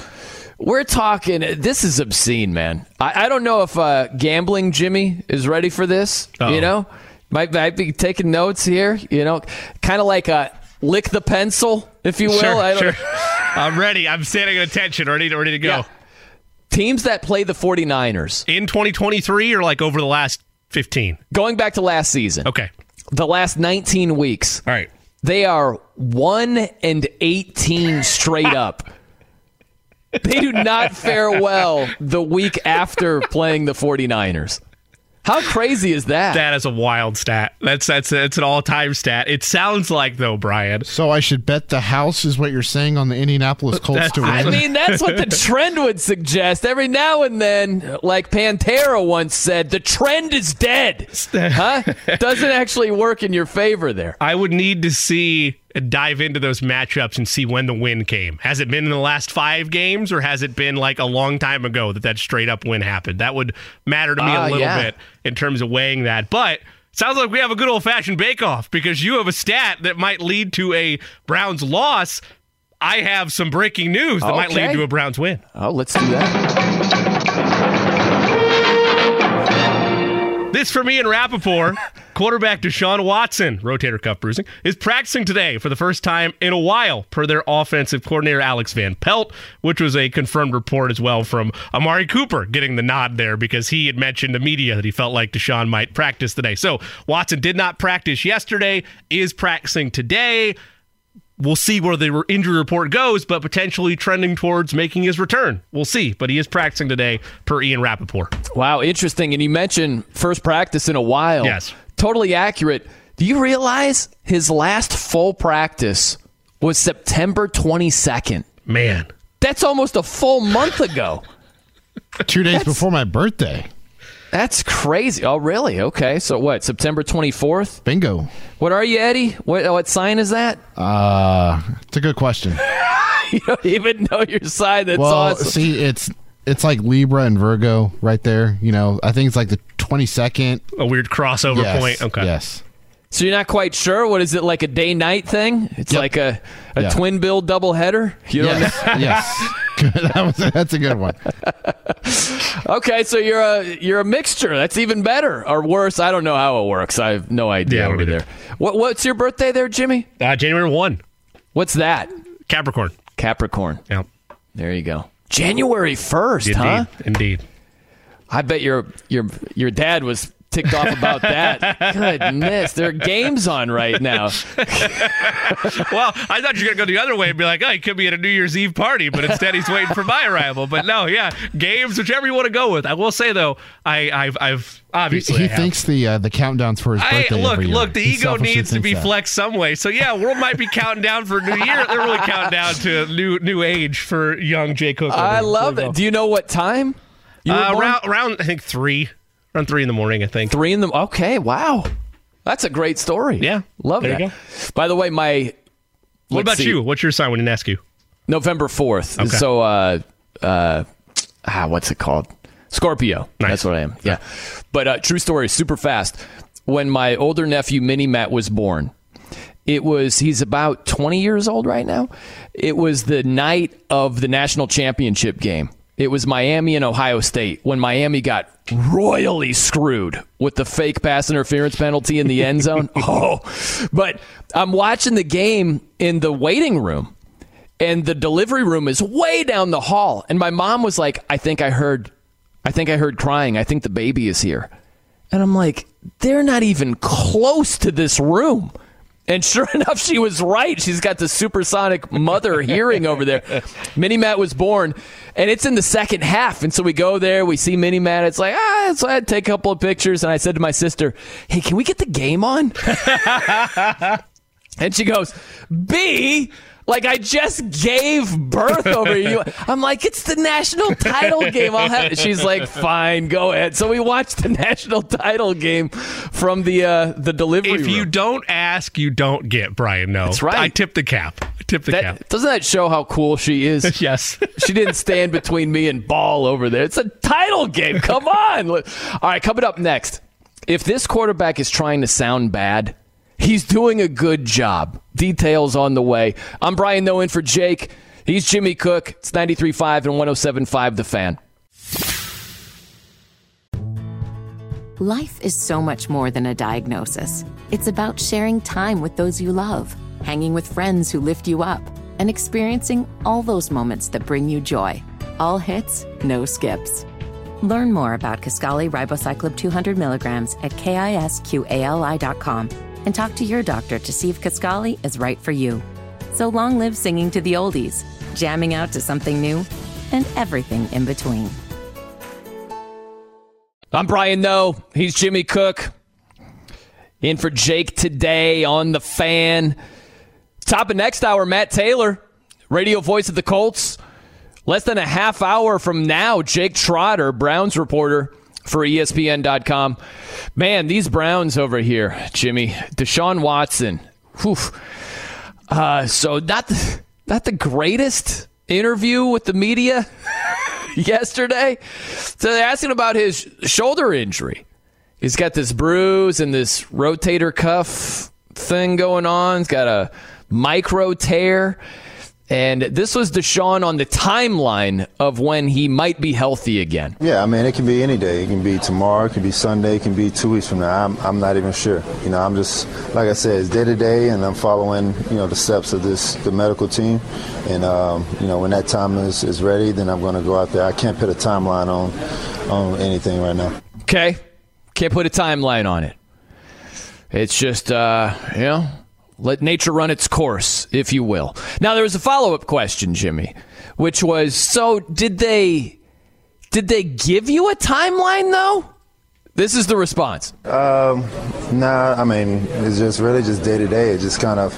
We're talking, this is obscene, man. I, I don't know if uh, gambling Jimmy is ready for this. Uh-oh. You know, might, might be taking notes here. You know, kind of like a lick the pencil, if you will. Sure, sure. I'm ready. I'm standing at attention, ready to, ready to go. Yeah. Teams that play the 49ers. In 2023 or like over the last 15? Going back to last season. Okay. The last 19 weeks. All right. They are 1 and 18 straight up. They do not fare well the week after playing the 49ers. How crazy is that? That is a wild stat. That's that's that's an all-time stat. It sounds like though, Brian. So I should bet the house is what you're saying on the Indianapolis Colts to win. I mean, that's what the trend would suggest. Every now and then, like Pantera once said, the trend is dead. Huh? Doesn't actually work in your favor there. I would need to see dive into those matchups and see when the win came. Has it been in the last five games, or has it been like a long time ago that that straight up win happened? That would matter to me uh, a little yeah. bit in terms of weighing that. But sounds like we have a good old fashioned bake off because you have a stat that might lead to a Browns loss. I have some breaking news that okay. might lead to a Browns win. Oh, let's do that. This for me and Rapoport. Quarterback Deshaun Watson, rotator cuff bruising, is practicing today for the first time in a while, per their offensive coordinator Alex Van Pelt, which was a confirmed report as well from Amari Cooper getting the nod there because he had mentioned to media that he felt like Deshaun might practice today. So Watson did not practice yesterday, is practicing today we'll see where the injury report goes, but potentially trending towards making his return. We'll see. But he is practicing today per Ian Rapoport. Wow, interesting. And you mentioned first practice in a while. Yes. Totally accurate. Do you realize his last full practice was September 22nd? Man. That's almost a full month ago. Two days before my birthday. That's crazy. Oh, really? Okay. So what? September 24th? Bingo. What are you, Eddie? What what sign is that? Uh, it's a good question. you don't even know your sign. That's well, awesome. see, it's it's like Libra and Virgo right there. You know, I think it's like the twenty second. A weird crossover yes, point. Okay. Yes. So you're not quite sure. What is it like a day night thing? It's Yep. like a, a Yeah. twin bill double header. You don't Yes. yes. that was, that's a good one. Okay, so you're a you're a mixture. That's even better or worse. I don't know how it works. I have no idea Yeah, over either. there. What what's your birthday there, Jimmy? Uh, January 1, What's that? Capricorn. Capricorn. Yeah. There you go. January first, huh? Indeed. I bet your your your dad was ticked off about that. Goodness, there are games on right now. Well, I thought you were going to go the other way and be like, oh, he could be at a New Year's Eve party, but instead he's waiting for my arrival. But no, yeah, games, whichever you want to go with. I will say, though, I, I've, I've obviously. he I have. thinks the uh, the countdowns for his Hey, birthday. look, every year. look, the He ego needs to be that. flexed some way. So yeah, world might be counting down for New Year. They're really counting down to new new age for young Jay Cook. I love So it. Do you know what time? You Uh, around, around, I think three, around three in the morning. I think. Three in the okay. Wow, that's a great story. Yeah, love there that. By the way, my What about see, you? What's your sign? We didn't ask you. November fourth. Okay. So, uh, uh, ah, what's it called? Scorpio. Nice. That's what I am. Yeah. But uh, true story, super fast. When my older nephew Mini Matt was born, it was he's about 20 years old right now. It was the night of the national championship game. It was Miami and Ohio State when Miami got royally screwed with the fake pass interference penalty in the end zone. oh, but I'm watching the game in the waiting room and the delivery room is way down the hall and my mom was like i think i heard i think i heard crying. I think the baby is here. And i'm like they're not even close to this room and sure enough she was right. She's got the supersonic mother hearing over there. Mini matt was born and it's in the second half. And so we go there we see mini matt. It's like ah so i take a couple of pictures and i said to my sister hey can we get the game on? And she goes, B, like I just gave birth over you. I'm like, it's the national title game. I'll have. She's like, fine, go ahead. So we watched the national title game from the uh, the delivery If you don't ask, you don't get. Brian, no, That's right. I tip the cap. I tip the That, cap. doesn't that show how cool she is? Yes. she didn't stand between me and ball over there. It's a title game. Come on. All right, coming up next. If this quarterback is trying to sound bad, he's doing a good job. Details on the way. I'm Brian Noe in for Jake. He's Jimmy Cook. It's 93.5 and 107.5 The Fan. Life is so much more than a diagnosis. It's about sharing time with those you love, hanging with friends who lift you up, and experiencing all those moments that bring you joy. All hits, no skips. Learn more about Kisqali Ribociclib 200 milligrams at kisqali.com and talk to your doctor to see if Kisqali is right for you. So long live singing to the oldies, jamming out to something new, and everything in between. I'm Brian Noe. He's Jimmy Cook. In for Jake today on The Fan. Top of next hour, Matt Taylor, radio voice of the Colts. Less than a half hour from now, Jake Trotter, Browns reporter for ESPN.com. Man, these Browns over here, Jimmy. Deshaun Watson. Whew. Uh, so not the, not the greatest interview with the media yesterday. So they're asking about his shoulder injury. He's got this bruise and this rotator cuff thing going on. He's got a micro tear. And this was Deshaun on the timeline of when he might be healthy again. Yeah, I mean, it can be any day. It can be tomorrow, it can be Sunday, it can be two weeks from now. I'm, I'm not even sure. You know, I'm just, like I said, it's day to day, and I'm following, you know, the steps of this, the medical team. And, um, you know, when that time is, is ready, then I'm going to go out there. I can't put a timeline on, on anything right now. Okay. Can't put a timeline on it. It's just, uh, you know, let nature run its course, if you will. Now there was a follow up question, Jimmy, which was so did they did they give you a timeline though? This is the response. Um, nah, I mean, it's just really just day to day. It just kind of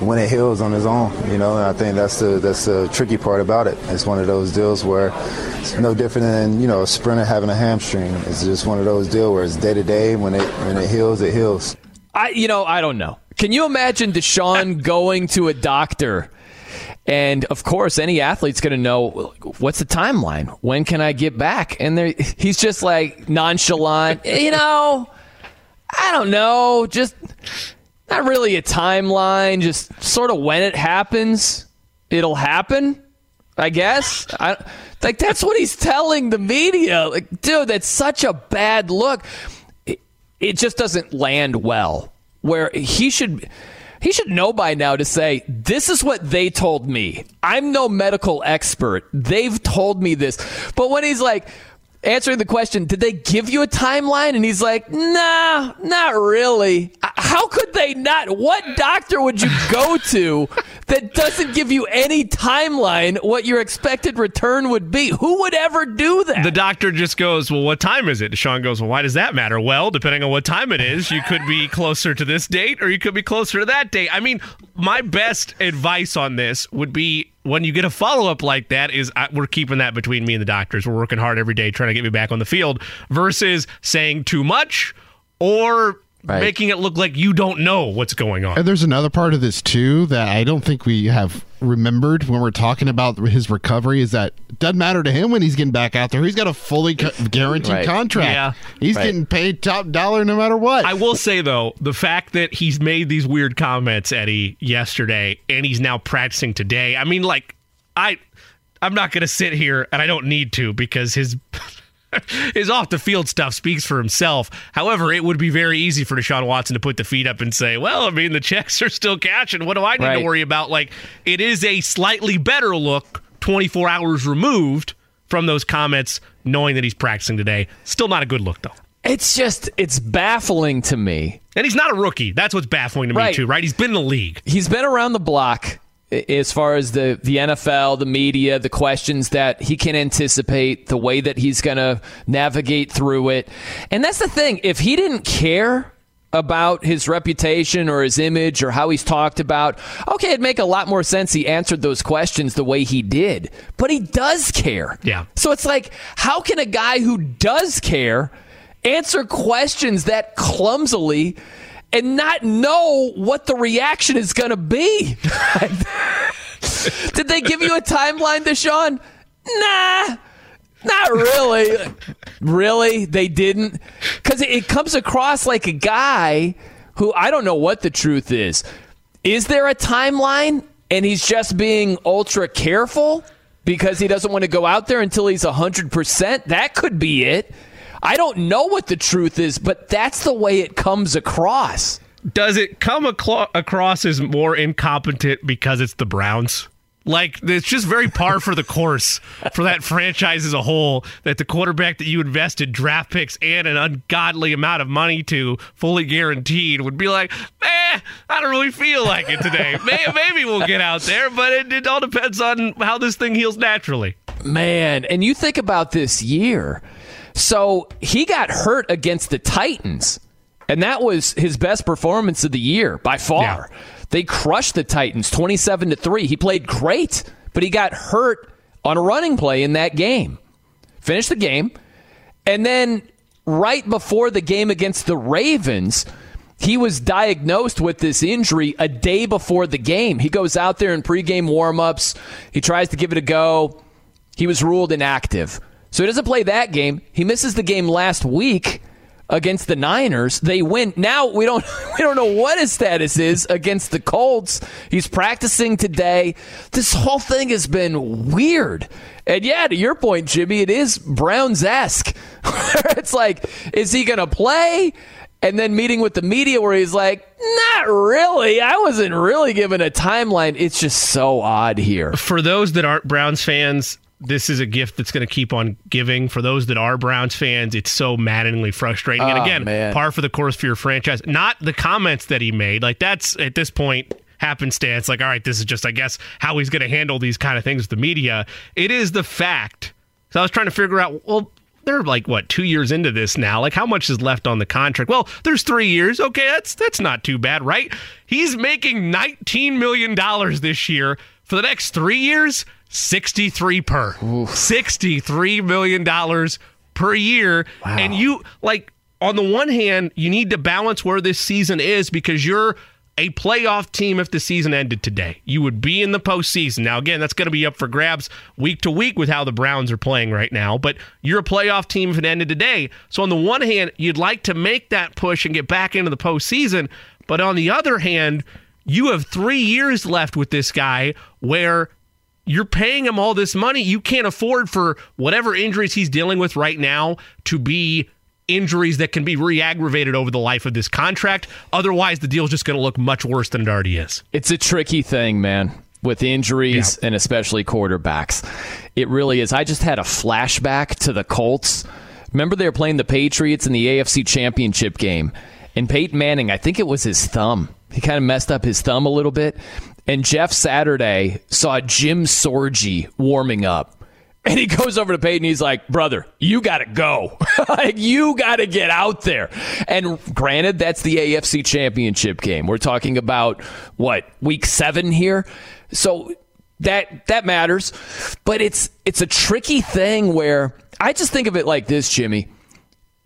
when it heals on its own, you know. And I think that's the that's the tricky part about it. It's one of those deals where it's no different than you know a sprinter having a hamstring. It's just one of those deals where it's day to day. When it when it heals, it heals. I you know I don't know. Can you imagine Deshaun going to a doctor? And of course, any athlete's going to know what's the timeline. When can I get back? And he's just like nonchalant. you know, I don't know. Just not really a timeline. Just sort of when it happens, it'll happen. I guess. I, like that's what he's telling the media. Like, dude, that's such a bad look. It, just doesn't land well where he should he should know by now to say this is what they told me. I'm no medical expert. They've told me this. But when he's like answering the question, did they give you a timeline? And he's like, nah, not really. How could they not? What doctor would you go to that doesn't give you any timeline what your expected return would be? Who would ever do that? The doctor just goes, well, what time is it? Sean goes, well, why does that matter? Well, depending on what time it is, you could be closer to this date or you could be closer to that date. I mean, my best advice on this would be when you get a follow up like that is I, we're keeping that between me and the doctors. We're working hard every day trying to get me back on the field versus saying too much or right. making it look like you don't know what's going on. And there's another part of this too that I don't think we have remembered when we're talking about his recovery is that it doesn't matter to him when he's getting back out there. He's got a fully co- guaranteed right. contract. Yeah. He's right. getting paid top dollar no matter what. I will say though, the fact that he's made these weird comments, Eddie, yesterday and he's now practicing today. I mean, like I I'm not going to sit here and I don't need to because his his off the field stuff speaks for himself. However, it would be very easy for Deshaun Watson to put the feet up and say, "Well, I mean, the checks are still cashing. What do I need right. to worry about?" Like it is a slightly better look 24 hours removed from those comments, knowing that he's practicing today. Still not a good look though. It's just it's baffling to me. And he's not a rookie. That's what's baffling to me right. too, right? He's been in the league. He's been around the block as far as the, the NFL, the media, the questions that he can anticipate, the way that he's going to navigate through it. And that's the thing. If he didn't care about his reputation or his image or how he's talked about, okay, it'd make a lot more sense he answered those questions the way he did. But he does care. Yeah. So it's like, how can a guy who does care answer questions that clumsily and not know what the reaction is going to be. Did they give you a timeline, Deshaun? Nah, not really. really? They didn't? Because it comes across like a guy who I don't know what the truth is. Is there a timeline and he's just being ultra careful because he doesn't want to go out there until he's 100%? That could be it. I don't know what the truth is, but that's the way it comes across. Does it come across as more incompetent because it's the Browns? Like it's just very par for the course for that franchise as a whole. That the quarterback that you invested draft picks and an ungodly amount of money to, fully guaranteed, would be like, eh, I don't really feel like it today. Maybe we'll get out there, but it, it all depends on how this thing heals naturally. Man, and you think about this year so he got hurt against the Titans, and that was his best performance of the year by far. Yeah. They crushed the Titans 27 to 3. He played great, but he got hurt on a running play in that game. Finished the game, and then right before the game against the Ravens, he was diagnosed with this injury a day before the game. He goes out there in pregame warmups. He tries to give it a go. He was ruled inactive. So he doesn't play that game. He misses the game last week against the Niners. They win. Now we don't we don't know what his status is against the Colts. He's practicing today. This whole thing has been weird. And yeah, to your point, Jimmy, it is Browns esque. it's like, is he to play? And then meeting with the media where he's like, not really. I wasn't really given a timeline. It's just so odd here. For those that aren't Browns fans, this is a gift that's going to keep on giving. For those that are Browns fans, it's so maddeningly frustrating. Oh, and ah, again, man. par for the course for your franchise. Not the comments that he made. Like that's at this point happenstance. Like, all right, this is just, I guess, how he's going to handle these kind of things with the media. It is the fact. So I was trying to figure out, well, they're like what two years into this now. Like how much is left on the contract? Well, there's three years. Okay, that's that's not too bad, right? He's making 19 million dollars this year for the next three years. 63 per. Oof. 63 million dollars per year, wow. and you like on the one hand, you need to balance where this season is because you're a playoff team if the season ended today. You would be in the postseason. Now, again, that's going to be up for grabs week to week with how the Browns are playing right now, but you're a playoff team if it ended today. So, on the one hand, you'd like to make that push and get back into the postseason. But on the other hand, you have three years left with this guy where you're paying him all this money. You can't afford for whatever injuries he's dealing with right now to be injuries that can be re-aggravated over the life of this contract. Otherwise, the deal's just going to look much worse than it already is. It's a tricky thing, man, with injuries yeah. and especially quarterbacks. It really is. I just had a flashback to the Colts. Remember they were playing the Patriots in the AFC Championship game, and Peyton Manning, I think it was his thumb. He kind of messed up his thumb a little bit. And Jeff Saturday saw Jim Sorgi warming up and he goes over to Peyton. He's like, brother, you got to go. like, you got to get out there. And granted, that's the AFC championship game. We're talking about what, week seven here? So that, that matters. But it's, it's a tricky thing where I just think of it like this, Jimmy.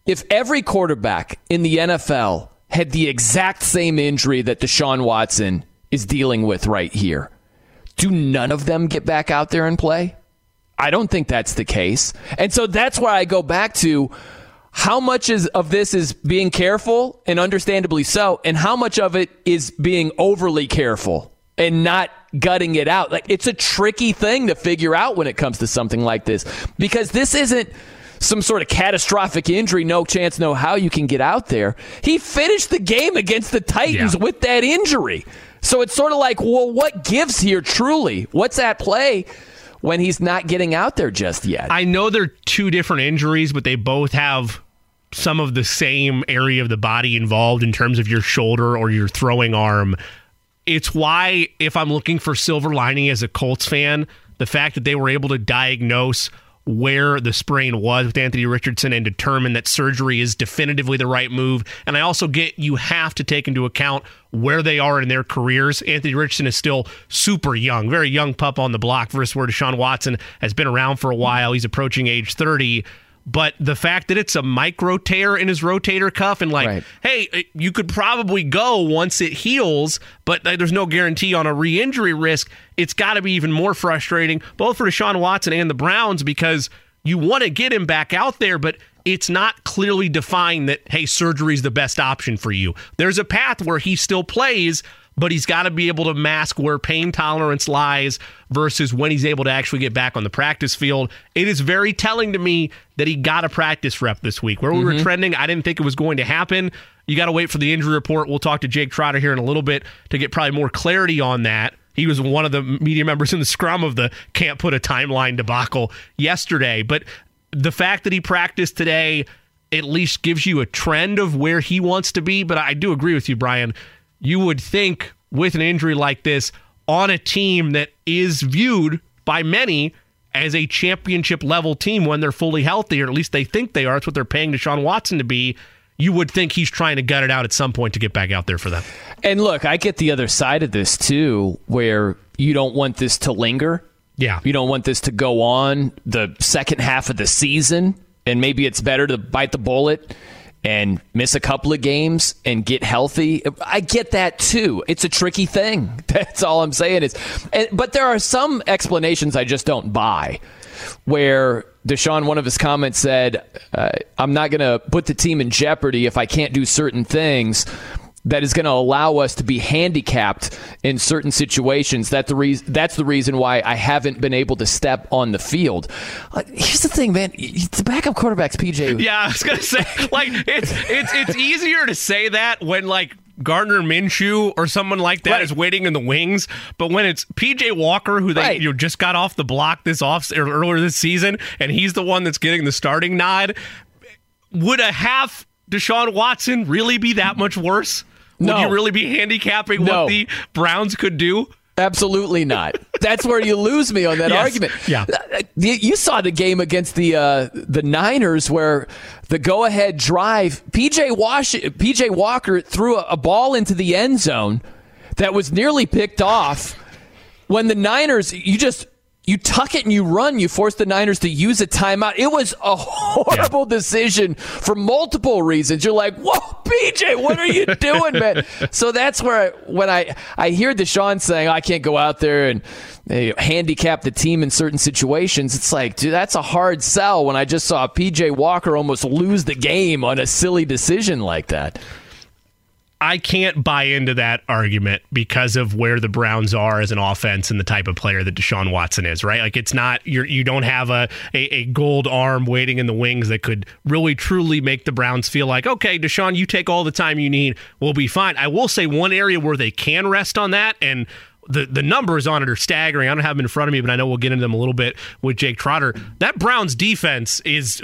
If every quarterback in the NFL had the exact same injury that Deshaun Watson is dealing with right here, do none of them get back out there and play? I don't think that's the case. And so that's why I go back to how much is of this is being careful and understandably so, and how much of it is being overly careful and not gutting it out. Like it's a tricky thing to figure out when it comes to something like this because this isn't some sort of catastrophic injury, no chance, no how you can get out there. He finished the game against the Titans yeah. with that injury. So it's sort of like, well, what gives here truly? What's at play? when he's not getting out there just yet. I know they're two different injuries, but they both have some of the same area of the body involved in terms of your shoulder or your throwing arm. It's why, if I'm looking for silver lining as a Colts fan, the fact that they were able to diagnose where the sprain was with Anthony Richardson and determine that surgery is definitively the right move. And I also get you have to take into account where they are in their careers. Anthony Richardson is still super young, very young pup on the block versus where Deshaun Watson has been around for a while. He's approaching age 30. But the fact that it's a micro tear in his rotator cuff and like, right. hey, uh, you could probably go once it heals, but there's no guarantee on a re injury risk. It's got to be even more frustrating, both for Deshaun Watson and the Browns, because you want to get him back out there, but it's not clearly defined that, hey, surgery is the best option for you. There's a path where he still plays, but he's got to be able to mask where pain tolerance lies versus when he's able to actually get back on the practice field. It is very telling to me that he got a practice rep this week. Where we mm-hmm. were trending, I didn't think it was going to happen. You got to wait for the injury report. We'll talk to Jake Trotter here in a little bit to get probably more clarity on that. He was one of the media members in the scrum of the can't put a timeline debacle yesterday. But the fact that he practiced today at least gives you a trend of where he wants to be. But I do agree with you, Brian you would think with an injury like this on a team that is viewed by many as a championship level team when they're fully healthy, or at least they think they are. It's what they're paying Deshaun Watson to be. You would think he's trying to gut it out at some point to get back out there for them. And look, I get the other side of this too, where you don't want this to linger. Yeah. You don't want this to go on the second half of the season, and maybe it's better to bite the bullet and miss a couple of games and get healthy. I get that too. It's a tricky thing. That's all I'm saying is but there are some explanations I just don't buy. where Deshaun, one of his comments said, uh, I'm not going to put the team in jeopardy if I can't do certain things that is going to allow us to be handicapped in certain situations. That the reason, that's the reason why I haven't been able to step on the field. Like, here's the thing, man. The backup quarterback's PJ. Yeah, I was going to say, like, it's it's it's easier to say that when like Gardner Minshew or someone like that right. is waiting in the wings. But when it's PJ Walker, who they right. you know, just got off the block this off or er, earlier this season, and he's the one that's getting the starting nod, would a half Deshaun Watson really be that much worse? Would no. you really be handicapping no. what the Browns could do? Absolutely not. That's where you lose me on that yes. argument. Yeah, you saw the game against the uh, the Niners where the go ahead drive, PJ Wash, PJ Walker threw a, a ball into the end zone that was nearly picked off. When the Niners, you just you tuck it and you run. You force the Niners to use a timeout. It was a horrible yeah. decision for multiple reasons. You're like, whoa, PJ, what are you doing, man? so that's where I, when I I hear Deshaun saying I can't go out there and you know, handicap the team in certain situations. It's like, dude, that's a hard sell. When I just saw PJ Walker almost lose the game on a silly decision like that. I can't buy into that argument because of where the Browns are as an offense and the type of player that Deshaun Watson is, right? Like it's not you're you don't have a, a, a gold arm waiting in the wings that could really truly make the Browns feel like, okay, Deshaun, you take all the time you need, we'll be fine. I will say one area where they can rest on that and the the numbers on it are staggering. I don't have them in front of me, but I know we'll get into them a little bit with Jake Trotter. That Browns defense is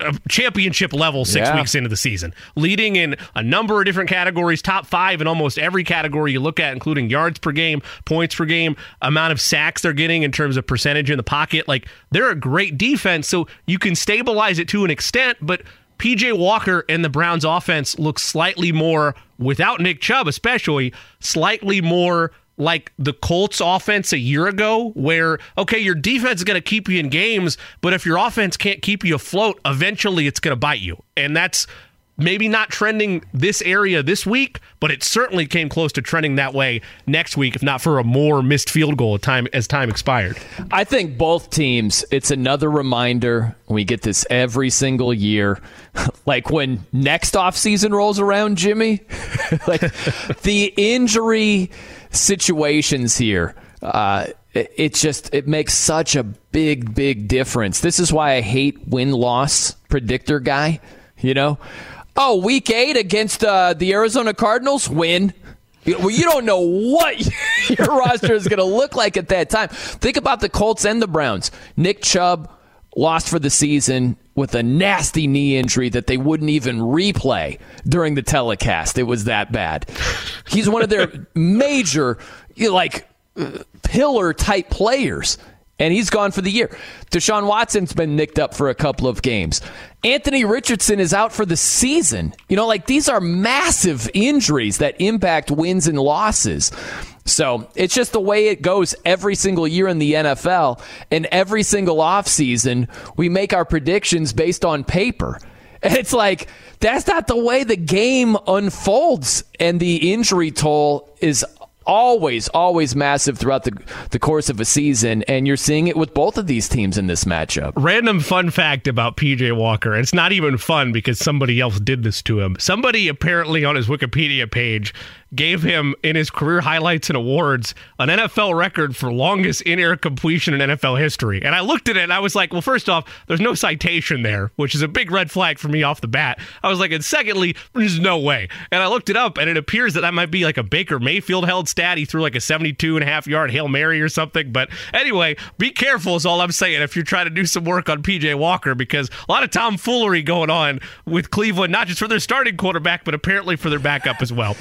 a championship level six yeah. weeks into the season, leading in a number of different categories, top five in almost every category you look at, including yards per game, points per game, amount of sacks they're getting in terms of percentage in the pocket. Like they're a great defense, so you can stabilize it to an extent, but PJ Walker and the Browns offense looks slightly more without Nick Chubb, especially slightly more like the Colts offense a year ago, where, okay, your defense is going to keep you in games, but if your offense can't keep you afloat, eventually it's going to bite you. And that's maybe not trending this area this week, but it certainly came close to trending that way next week, if not for a more missed field goal time as time expired. I think both teams, it's another reminder. We get this every single year. like when next offseason rolls around, Jimmy, like the injury situations here. Uh, it, it just it makes such a big, big difference. This is why I hate win loss predictor guy. You know, oh, week eight against uh, the Arizona Cardinals, win. Well, you don't know what your roster is going to look like at that time. Think about the Colts and the Browns. Nick Chubb lost for the season with a nasty knee injury that they wouldn't even replay during the telecast. It was that bad. He's one of their major, like, pillar type players and he's gone for the year. Deshaun Watson's been nicked up for a couple of games. Anthony Richardson is out for the season. You know, like these are massive injuries that impact wins and losses. So it's just the way it goes every single year in the NFL. And every single offseason, we make our predictions based on paper. And it's like, that's not the way the game unfolds. And the injury toll is always, always massive throughout the, the course of a season, and you're seeing it with both of these teams in this matchup. Random fun fact about PJ Walker. It's not even fun because somebody else did this to him. Somebody apparently on his Wikipedia page gave him in his career highlights and awards an NFL record for longest in-air completion in NFL history. And I looked at it and I was like, well, first off, there's no citation there, which is a big red flag for me off the bat. I was like, and secondly, there's no way. And I looked it up and it appears that that might be like a Baker Mayfield held stat. He threw like a 72 and a half yard Hail Mary or something. But anyway, be careful is all I'm saying if you're trying to do some work on PJ Walker because a lot of tomfoolery going on with Cleveland, not just for their starting quarterback, but apparently for their backup as well.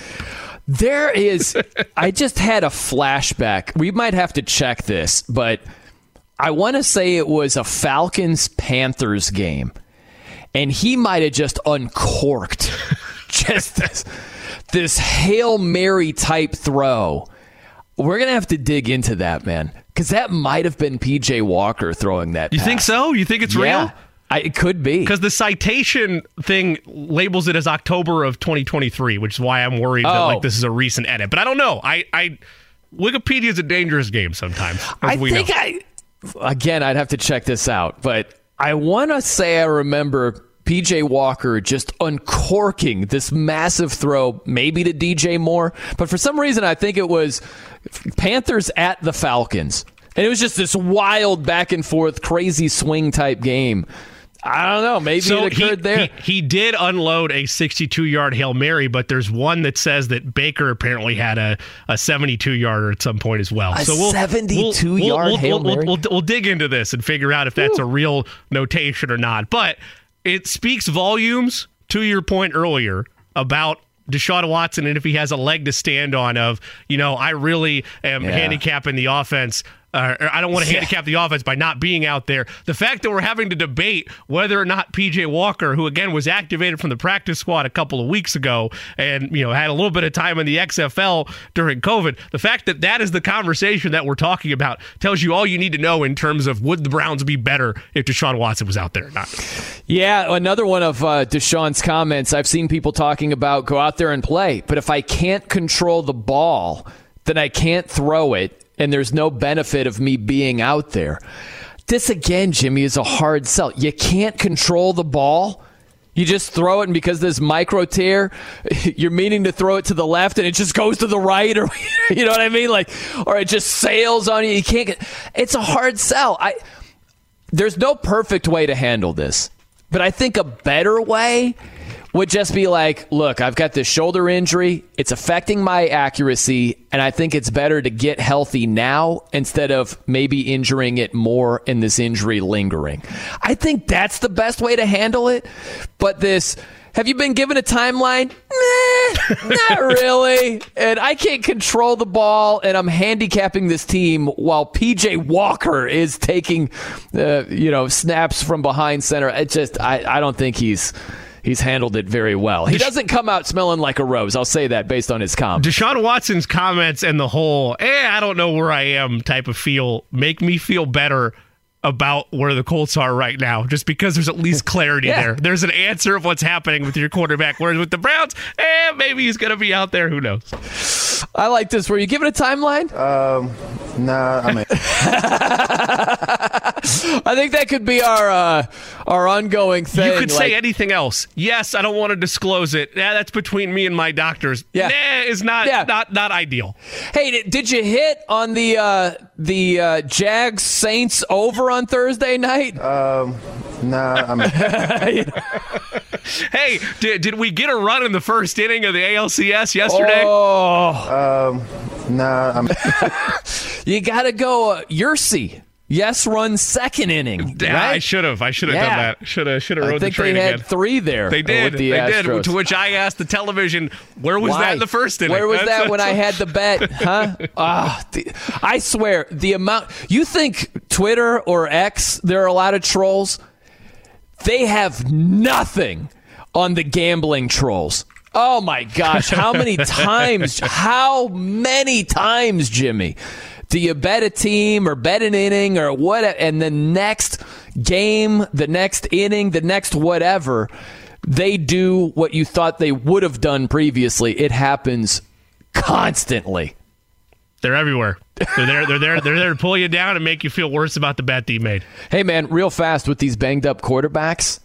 There is, I just had a flashback. We might have to check this, but I want to say it was a Falcons Panthers game, and he might have just uncorked just this, this Hail Mary type throw. We're going to have to dig into that, man, because that might have been PJ Walker throwing that. You pass. think so? You think it's yeah. real? I, it could be because the citation thing labels it as October of 2023, which is why I'm worried oh. that like oh. this is a recent edit. But I don't know. I, I Wikipedia is a dangerous game sometimes. I think know. I again, I'd have to check this out, but I want to say I remember PJ Walker just uncorking this massive throw, maybe to DJ Moore. But for some reason, I think it was Panthers at the Falcons. And it was just this wild back and forth, crazy swing type game. I don't know. Maybe so it occurred he, there. He, he, did unload a 62 yard Hail Mary, but there's one that says that Baker apparently had a, a 72 yarder at some point as well. A so we'll 72 we'll, yard we'll, Hail Mary. We'll, we'll, dig into this and figure out if that's Ooh. a real notation or not. But it speaks volumes to your point earlier about Deshaun Watson and if he has a leg to stand on of, you know, I really am yeah. handicapping the offense uh, I don't want to yeah. handicap the offense by not being out there. The fact that we're having to debate whether or not PJ Walker, who again was activated from the practice squad a couple of weeks ago and you know had a little bit of time in the XFL during COVID, the fact that that is the conversation that we're talking about tells you all you need to know in terms of would the Browns be better if Deshaun Watson was out there or not. Yeah, another one of uh, Deshaun's comments. I've seen people talking about go out there and play, but if I can't control the ball, then I can't throw it and there's no benefit of me being out there. This again, Jimmy, is a hard sell. You can't control the ball. You just throw it, and because this micro tear, you're meaning to throw it to the left, and it just goes to the right, or you know what I mean, like, or it just sails on you. You can't get. It's a hard sell. I there's no perfect way to handle this, but I think a better way would just be like, look, I've got this shoulder injury. It's affecting my accuracy, and I think it's better to get healthy now instead of maybe injuring it more and this injury lingering. I think that's the best way to handle it. But this, have you been given a timeline? Nah, not really. And I can't control the ball, and I'm handicapping this team while PJ Walker is taking, uh, you know, snaps from behind center. It just, I, I don't think he's he's handled it very well. He doesn't come out smelling like a rose. I'll say that based on his comments. Deshaun Watson's comments and the whole, eh, I don't know where I am type of feel make me feel better about where the Colts are right now, just because there's at least clarity yeah. there. There's an answer of what's happening with your quarterback. Whereas with the Browns, eh, maybe he's going to be out there. Who knows? I like this. Were you given a timeline? Um, nah, I mean. I think that could be our uh, our ongoing thing. You could like, say anything else. Yes, I don't want to disclose it. Yeah, that's between me and my doctors. Yeah, nah, is not yeah. not not ideal. Hey, did you hit on the uh, the uh, Jags Saints over on Thursday night? Um, nah. I mean. hey, did, did we get a run in the first inning of the ALCS yesterday? Oh. Um, nah. I mean. you got to go uh, Yursi. Yes, run second inning. Yeah, right? I should have. I should have yeah. done that. Should have. Should have rode the train they again. had three there. They did. The they Astros. did. To which I asked the television, "Where was Why? that in the first inning? Where was that's, that when I had the bet? Huh? Ah, the, I swear, the amount. You think Twitter or X? There are a lot of trolls. They have nothing on the gambling trolls. Oh my gosh! How many times? How many times, Jimmy? Do you bet a team or bet an inning or what? And the next game, the next inning, the next whatever, they do what you thought they would have done previously. It happens constantly. They're everywhere. They're there. They're there. They're there to pull you down and make you feel worse about the bet that you made. Hey, man, real fast with these banged up quarterbacks.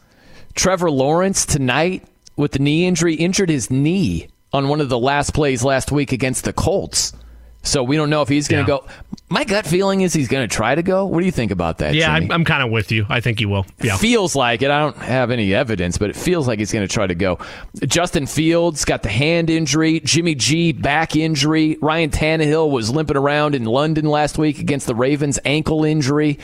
Trevor Lawrence tonight with the knee injury injured his knee on one of the last plays last week against the Colts. So we don't know if he's going to yeah. go. My gut feeling is he's going to try to go. What do you think about that? Yeah, Jimmy? I'm, I'm kind of with you. I think he will. Yeah. Feels like it. I don't have any evidence, but it feels like he's going to try to go. Justin Fields got the hand injury. Jimmy G back injury. Ryan Tannehill was limping around in London last week against the Ravens ankle injury.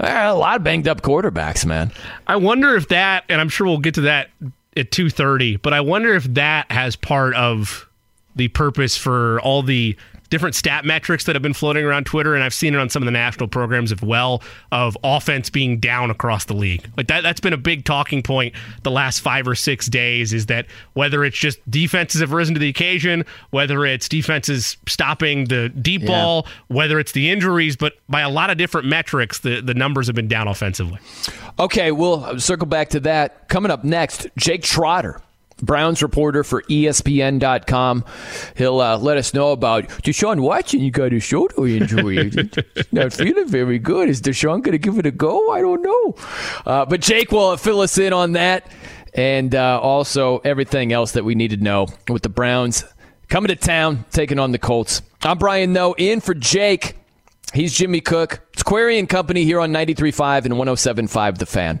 Eh, a lot of banged up quarterbacks, man. I wonder if that, and I'm sure we'll get to that at 2:30, but I wonder if that has part of the purpose for all the different stat metrics that have been floating around Twitter, and I've seen it on some of the national programs as well of offense being down across the league. Like that, that's been a big talking point the last five or six days. Is that whether it's just defenses have risen to the occasion, whether it's defenses stopping the deep yeah. ball, whether it's the injuries, but by a lot of different metrics, the the numbers have been down offensively. Okay, we'll circle back to that coming up next. Jake Trotter Browns reporter for ESPN.com. He'll uh, let us know about Deshaun Watson. You got a shoulder injury. not feeling very good. Is Deshaun going to give it a go? I don't know. Uh, but Jake will fill us in on that and uh, also everything else that we need to know with the Browns coming to town, taking on the Colts. I'm Brian Noe, in for Jake. He's Jimmy Cook. It's Query and Company here on 93.5 and 107.5 The Fan.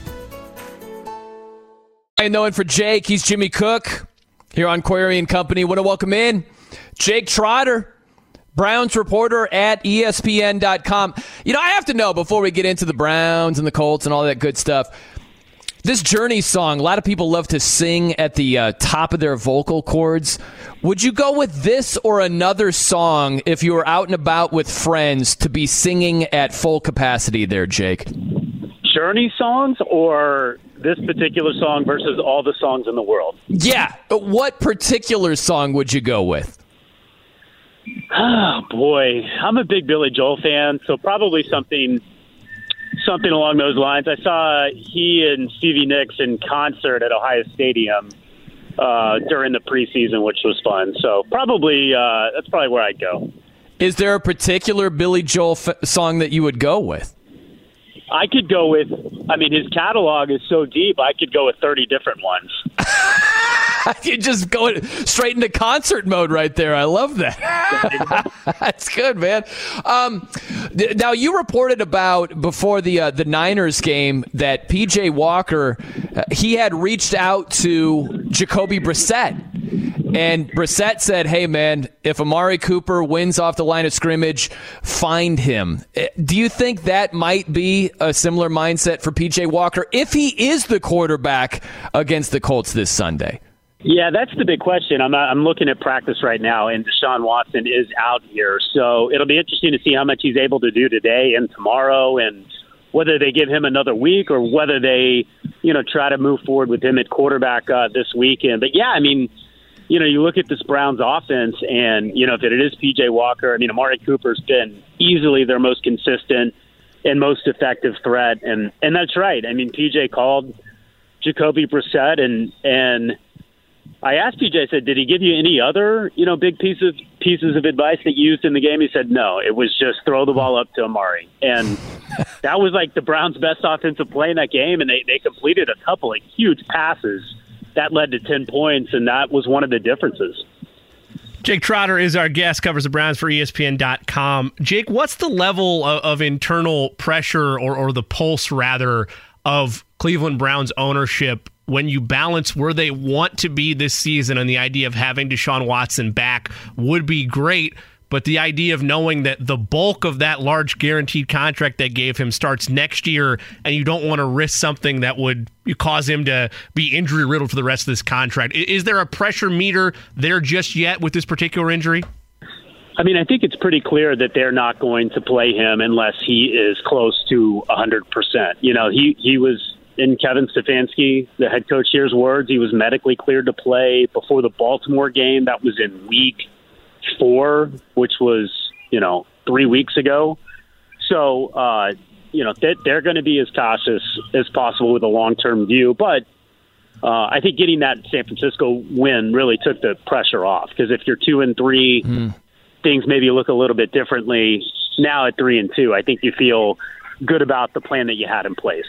I know it for Jake. He's Jimmy Cook here on Query and Company. Want to welcome in Jake Trotter, Browns reporter at ESPN.com. You know, I have to know before we get into the Browns and the Colts and all that good stuff. This Journey song, a lot of people love to sing at the uh, top of their vocal cords. Would you go with this or another song if you were out and about with friends to be singing at full capacity there, Jake? Journey songs or this particular song versus all the songs in the world? Yeah. What particular song would you go with? Oh, boy. I'm a big Billy Joel fan, so probably something something along those lines. I saw he and Stevie Nicks in concert at Ohio Stadium uh, during the preseason, which was fun. So probably uh, that's probably where I'd go. Is there a particular Billy Joel f- song that you would go with? I could go with. I mean, his catalog is so deep. I could go with thirty different ones. you just go straight into concert mode right there. I love that. That's good, man. Um, th- now you reported about before the uh, the Niners game that PJ Walker uh, he had reached out to Jacoby Brissett and Brissett said, "Hey, man, if Amari Cooper wins off the line of scrimmage, find him." Eh, do you think that might be a similar mindset for PJ Walker if he is the quarterback against the Colts this Sunday? Yeah, that's the big question. I'm I'm looking at practice right now, and Deshaun Watson is out here, so it'll be interesting to see how much he's able to do today and tomorrow, and whether they give him another week or whether they, you know, try to move forward with him at quarterback uh, this weekend. But yeah, I mean you know, you look at this Browns offense, and you know, if it is PJ Walker, I mean, Amari Cooper's been easily their most consistent and most effective threat, and and that's right. I mean, PJ called Jacoby Brissett, and and I asked PJ, I said, did he give you any other, you know, big pieces of pieces of advice that you used in the game? He said, no, it was just throw the ball up to Amari, and that was like the Browns' best offensive play in that game, and they they completed a couple of huge passes that led to 10 points, and that was one of the differences. Jake Trotter is our guest, covers the Browns for ESPN.com. Jake, what's the level of, of internal pressure or, or the pulse, rather, of Cleveland Browns ownership when you balance where they want to be this season and the idea of having Deshaun Watson back would be great, but the idea of knowing that the bulk of that large guaranteed contract they gave him starts next year, and you don't want to risk something that would cause him to be injury riddled for the rest of this contract. Is there a pressure meter there just yet with this particular injury? I mean, I think it's pretty clear that they're not going to play him unless he is close to 100%. You know, he, he was in Kevin Stefanski, the head coach here's words, he was medically cleared to play before the Baltimore game. That was in week four, which was you know three weeks ago. So uh, you know they, they're going to be as cautious as possible with a long term view, but. Uh, I think getting that San Francisco win really took the pressure off because if you're two and three, mm. things maybe look a little bit differently. Now at three and two, I think you feel good about the plan that you had in place.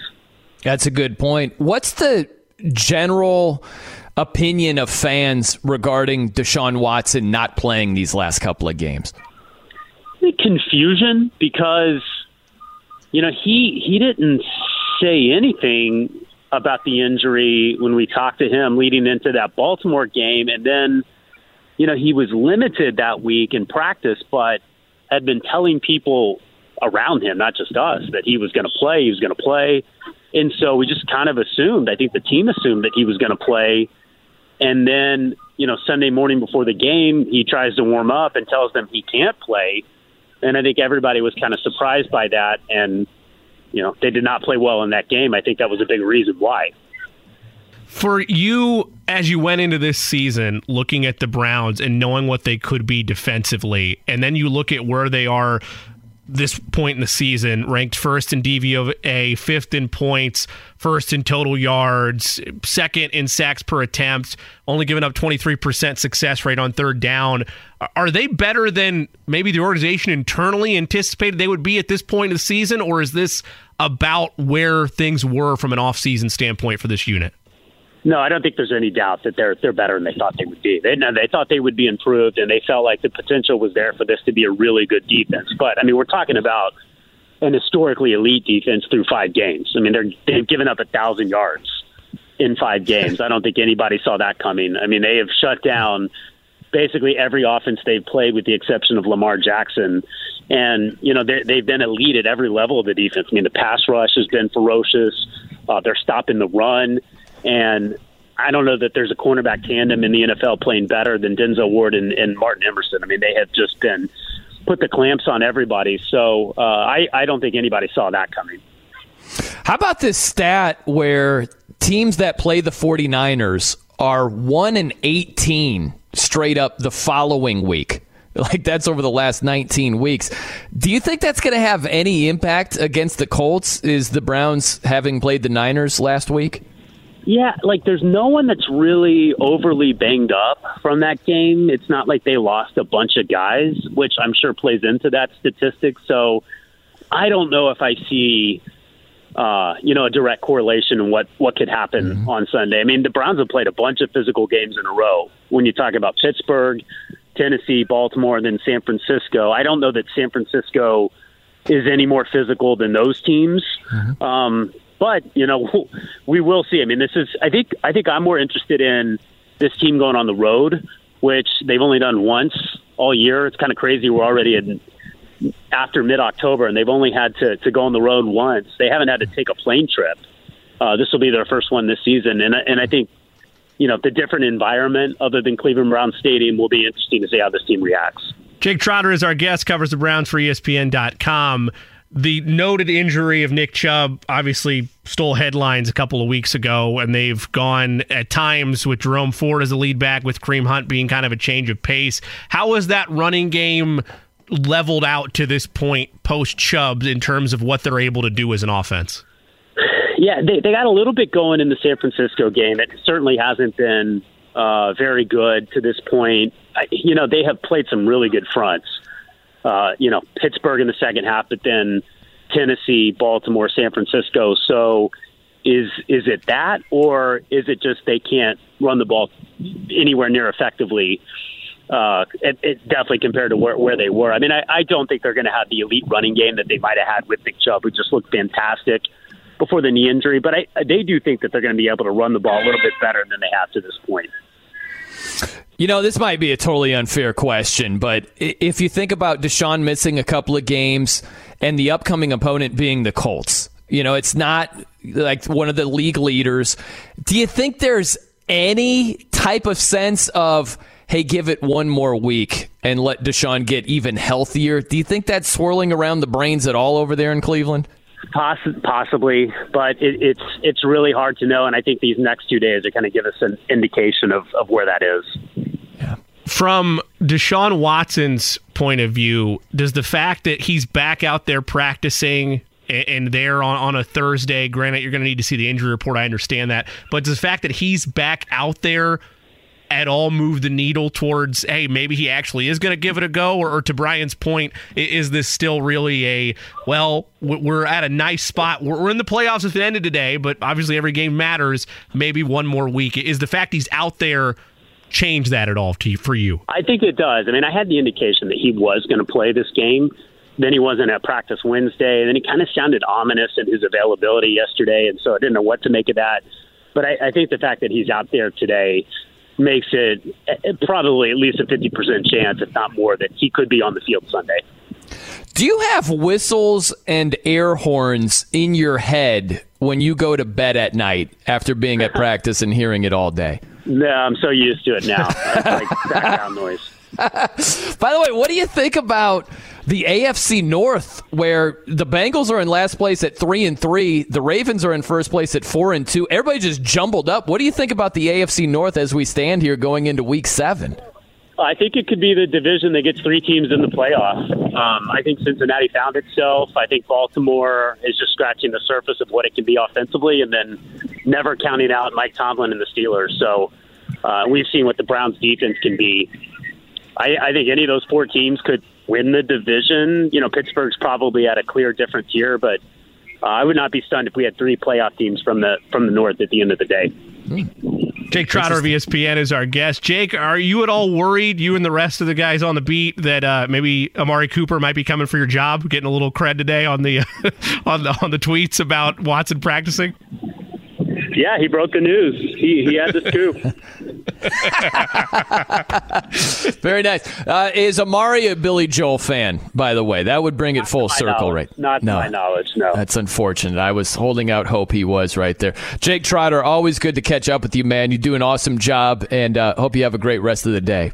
That's a good point. What's the general opinion of fans regarding Deshaun Watson not playing these last couple of games? Confusion because you know he he didn't say anything about the injury when we talked to him leading into that Baltimore game, and then you know he was limited that week in practice, but had been telling people around him, not just us, that he was going to play. He was going to play, and so we just kind of assumed. I think the team assumed that he was going to play and then you know Sunday morning before the game, he tries to warm up and tells them he can't play. And I think everybody was kind of surprised by that, and you know they did not play well in that game. I think that was a big reason why. For you, as you went into this season, looking at the Browns and knowing what they could be defensively, and then you look at where they are this point in the season, ranked first in DVOA, fifth in points, first in total yards, second in sacks per attempt, only giving up 23% success rate on third down. Are they better than maybe the organization internally anticipated they would be at this point in the season, or is this about where things were from an offseason standpoint for this unit? No, I don't think there's any doubt that they're they're better than they thought they would be. They they thought they would be improved, and they felt like the potential was there for this to be a really good defense. But I mean, we're talking about an historically elite defense through five games. I mean, they're they've given up a thousand yards in five games. I don't think anybody saw that coming. I mean, they have shut down basically every offense they've played, with the exception of Lamar Jackson. And you know they, they've been elite at every level of the defense. I mean, the pass rush has been ferocious. Uh, they're stopping the run. And I don't know that there's a cornerback tandem in the NFL playing better than Denzel Ward and, and Martin Emerson. I mean, they have just been put the clamps on everybody. So uh, I, I don't think anybody saw that coming. How about this stat where teams that play the 49ers are 1 and 18 straight up the following week? Like that's over the last 19 weeks. Do you think that's going to have any impact against the Colts? Is the Browns having played the Niners last week? Yeah, like there's no one that's really overly banged up from that game. It's not like they lost a bunch of guys, which I'm sure plays into that statistic. So I don't know if I see uh, you know, a direct correlation in what what could happen mm-hmm. on Sunday. I mean, the Browns have played a bunch of physical games in a row. When you talk about Pittsburgh, Tennessee, Baltimore, and then San Francisco, I don't know that San Francisco is any more physical than those teams. Mm-hmm. Um, but you know, we will see. I mean, this is. I think. I think I'm more interested in this team going on the road, which they've only done once all year. It's kind of crazy. We're already in after mid October, and they've only had to to go on the road once. They haven't had to take a plane trip. Uh, this will be their first one this season, and and I think you know the different environment other than Cleveland Brown Stadium will be interesting to see how this team reacts. Jake Trotter is our guest, covers the Browns for ESPN.com the noted injury of Nick Chubb obviously stole headlines a couple of weeks ago, and they've gone at times with Jerome Ford as a lead back, with Kareem Hunt being kind of a change of pace. How has that running game leveled out to this point post Chubb in terms of what they're able to do as an offense? Yeah, they, they got a little bit going in the San Francisco game. It certainly hasn't been uh, very good to this point. I, you know, they have played some really good fronts uh, you know, Pittsburgh in the second half, but then Tennessee, Baltimore, San Francisco. So is is it that, or is it just they can't run the ball anywhere near effectively? Uh, it, it definitely compared to where, where they were. I mean, I, I don't think they're going to have the elite running game that they might have had with Nick Chubb, who just looked fantastic before the knee injury. But I, they do think that they're going to be able to run the ball a little bit better than they have to this point. You know, this might be a totally unfair question, but if you think about Deshaun missing a couple of games and the upcoming opponent being the Colts, you know, it's not like one of the league leaders. Do you think there's any type of sense of, hey, give it one more week and let Deshaun get even healthier? Do you think that's swirling around the brains at all over there in Cleveland? Poss- possibly, but it, it's it's really hard to know, and I think these next two days are going to give us an indication of, of where that is. From Deshaun Watson's point of view, does the fact that he's back out there practicing and, and there on, on a Thursday, granted, you're going to need to see the injury report, I understand that, but does the fact that he's back out there at all move the needle towards hey maybe he actually is going to give it a go? Or, or, to brian's point is this still really a well we're at a nice spot. We're in the playoffs if it ended today but obviously every game matters. Maybe one more week. Is the fact he's out there change that at all to you, for you? I think it does. I mean i had the indication that he was going to play this game. Then he wasn't at practice wednesday and then he kind of sounded ominous in his availability yesterday and so i didn't know what to make of that. But I, I think the fact that he's out there today makes it eh, probably at least a 50% chance, if not more, that he could be on the field Sunday. Do you have whistles and air horns in your head when you go to bed at night after being at practice and hearing it all day? No, I'm so used to it now. It's like background noise. By the way, what do you think about the AFC North, where the Bengals are in last place at three and three, the Ravens are in first place at four and two. Everybody just jumbled up. What do you think about the AFC North as we stand here going into Week Seven? I think it could be the division that gets three teams in the playoff. Um, I think Cincinnati found itself. I think Baltimore is just scratching the surface of what it can be offensively, and then never counting out Mike Tomlin and the Steelers. So uh, we've seen what the Browns' defense can be. I, I think any of those four teams could win the division. You know, Pittsburgh's probably at a clear difference here, but uh, I would not be stunned if we had three playoff teams from the from the north at the end of the day. Jake Trotter of ESPN is our guest. Jake, are you at all worried, you and the rest of the guys on the beat, that uh, maybe Amari Cooper might be coming for your job, getting a little cred today on the on the on the tweets about Watson practicing? Yeah, he broke the news. He, he had the scoop. Very nice. Uh, is Amari a Billy Joel fan, by the way? That would bring it full circle, knowledge. right? Not no. my knowledge, no. That's unfortunate. I was holding out hope he was right there. Jake Trotter, always good to catch up with you, man. You do an awesome job, and uh, hope you have a great rest of the day.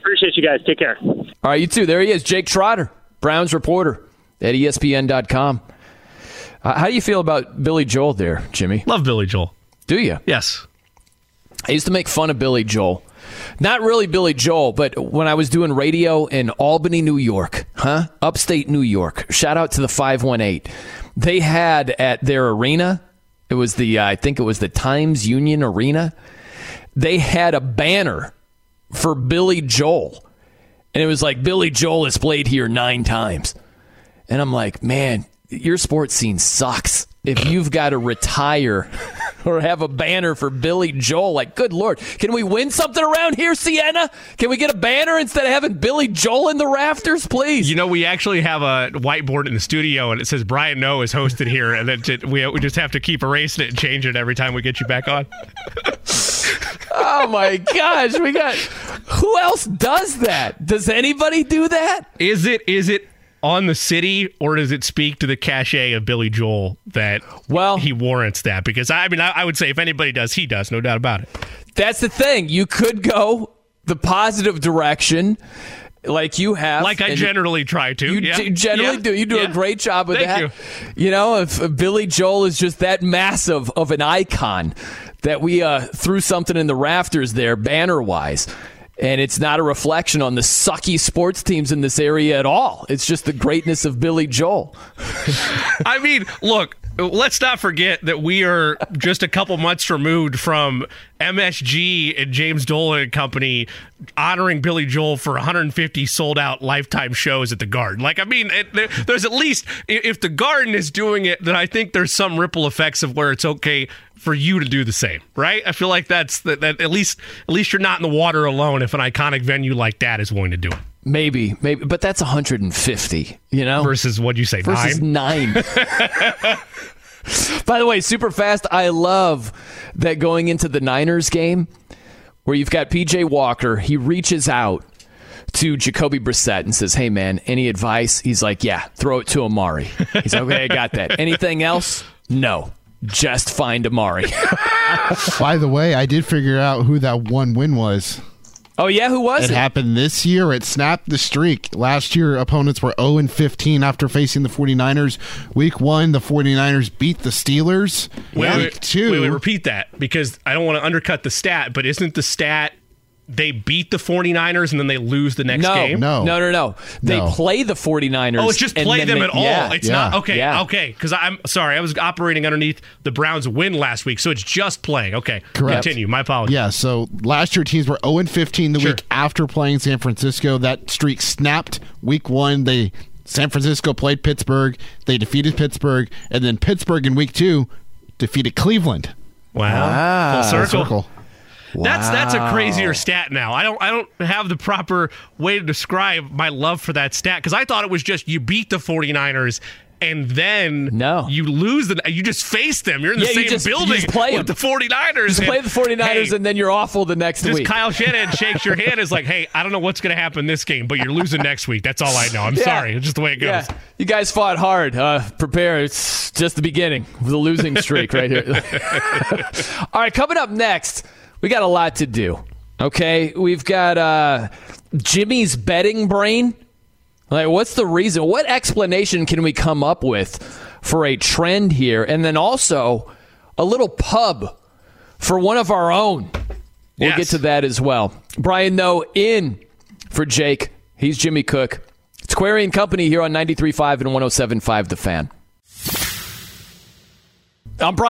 Appreciate you guys. Take care. All right, you too. There he is, Jake Trotter, Browns reporter at ESPN.com. Uh, how do you feel about Billy Joel there, Jimmy? Love Billy Joel. Do you? Yes. I used to make fun of Billy Joel. Not really Billy Joel, but when I was doing radio in Albany, New York, huh? Upstate New York. Shout out to the 518. They had at their arena, it was the, uh, I think it was the Times Union Arena, they had a banner for Billy Joel. And it was like, Billy Joel has played here nine times. And I'm like, man, your sports scene sucks if you've got to retire or have a banner for Billy Joel. Like, good lord, can we win something around here, Siena? Can we get a banner instead of having Billy Joel in the rafters, please? You know, we actually have a whiteboard in the studio, and it says Brian Noe is hosted here, and then we we just have to keep erasing it and change it every time we get you back on. oh my gosh, we got. Who else does that? Does anybody do that? Is it is it on the city, or does it speak to the cachet of Billy Joel that well he warrants that? Because I mean, I, I would say if anybody does, he does, no doubt about it. That's the thing. You could go the positive direction like you have like i generally try to you yeah. d- generally yeah. do you do yeah. a great job with Thank that you. you know if, if, billy joel is just that massive of an icon that we uh, threw something in the rafters there banner wise and it's not a reflection on the sucky sports teams in this area at all. It's just the greatness of Billy Joel. I mean, look, let's not forget that we are just a couple months removed from MSG and James Dolan and Company honoring Billy Joel for 150 sold out lifetime shows at the Garden. Like, I mean, it, there, there's at least if the Garden is doing it, then I think there's some ripple effects of where it's okay for you to do the same, right? I feel like that's that, that at least at least you're not in the water alone if an iconic venue like that is willing to do it. Maybe, maybe, but that's 150, you know, versus what you say, versus nine. nine. By the way, super fast. I love that going into the Niners game where you've got PJ Walker. He reaches out to Jacoby Brissett and says, "Hey, man, any advice?" He's like, "Yeah, throw it to Amari." He's like, "Okay, I got that. Anything else?" No just find Amari. By the way, I did figure out who that one win was. Oh yeah, who was it? It happened this year. It snapped the streak. Last year opponents were 0 and 15 after facing the 49ers. Week 1, the 49ers beat the Steelers. Wait, Week wait, 2, wait, wait, repeat that because I don't want to undercut the stat, but isn't the stat they beat the 49ers and then they lose the next no, game? No, no, no, no. They No. play the 49ers. Oh, it's just play them they- at all. Yeah. It's Yeah. not okay. Yeah. Okay, because I'm sorry, I was operating underneath the Browns' win last week, so it's just playing. Okay, Correct. Continue. My apologies. Yeah, so last year teams were 0 and 15 the Sure. week after playing San Francisco. That streak snapped. Week 1 they San Francisco played Pittsburgh. They defeated Pittsburgh and then Pittsburgh in week 2 defeated Cleveland. Wow. Ah. Full circle. Circle. That's that's a crazier stat now. I don't I don't have the proper way to describe my love for that stat because I thought it was just you beat the 49ers and then No. you lose the you just face them. You're in the Yeah, same just- you building just play with them. the 49ers. Just and, play the 49ers hey, and then you're awful the next just week. Kyle Shanahan shakes your hand is like, hey, I don't know what's going to happen this game, but you're losing next week. That's all I know. I'm Yeah. sorry. It's just the way it goes. Yeah, you guys fought hard. Uh, prepare. It's just the beginning of the losing streak right here. All right, coming up next, we got a lot to do. Okay, we've got uh, Jimmy's betting brain. Like, what's the reason? What explanation can we come up with for a trend here? And then also a little pub for one of our own. We'll yes. get to that as well. Brian Noe, in for Jake. He's Jimmy Cook. It's Query and Company here on 93.5 and 107.5 The Fan. I'm Brian.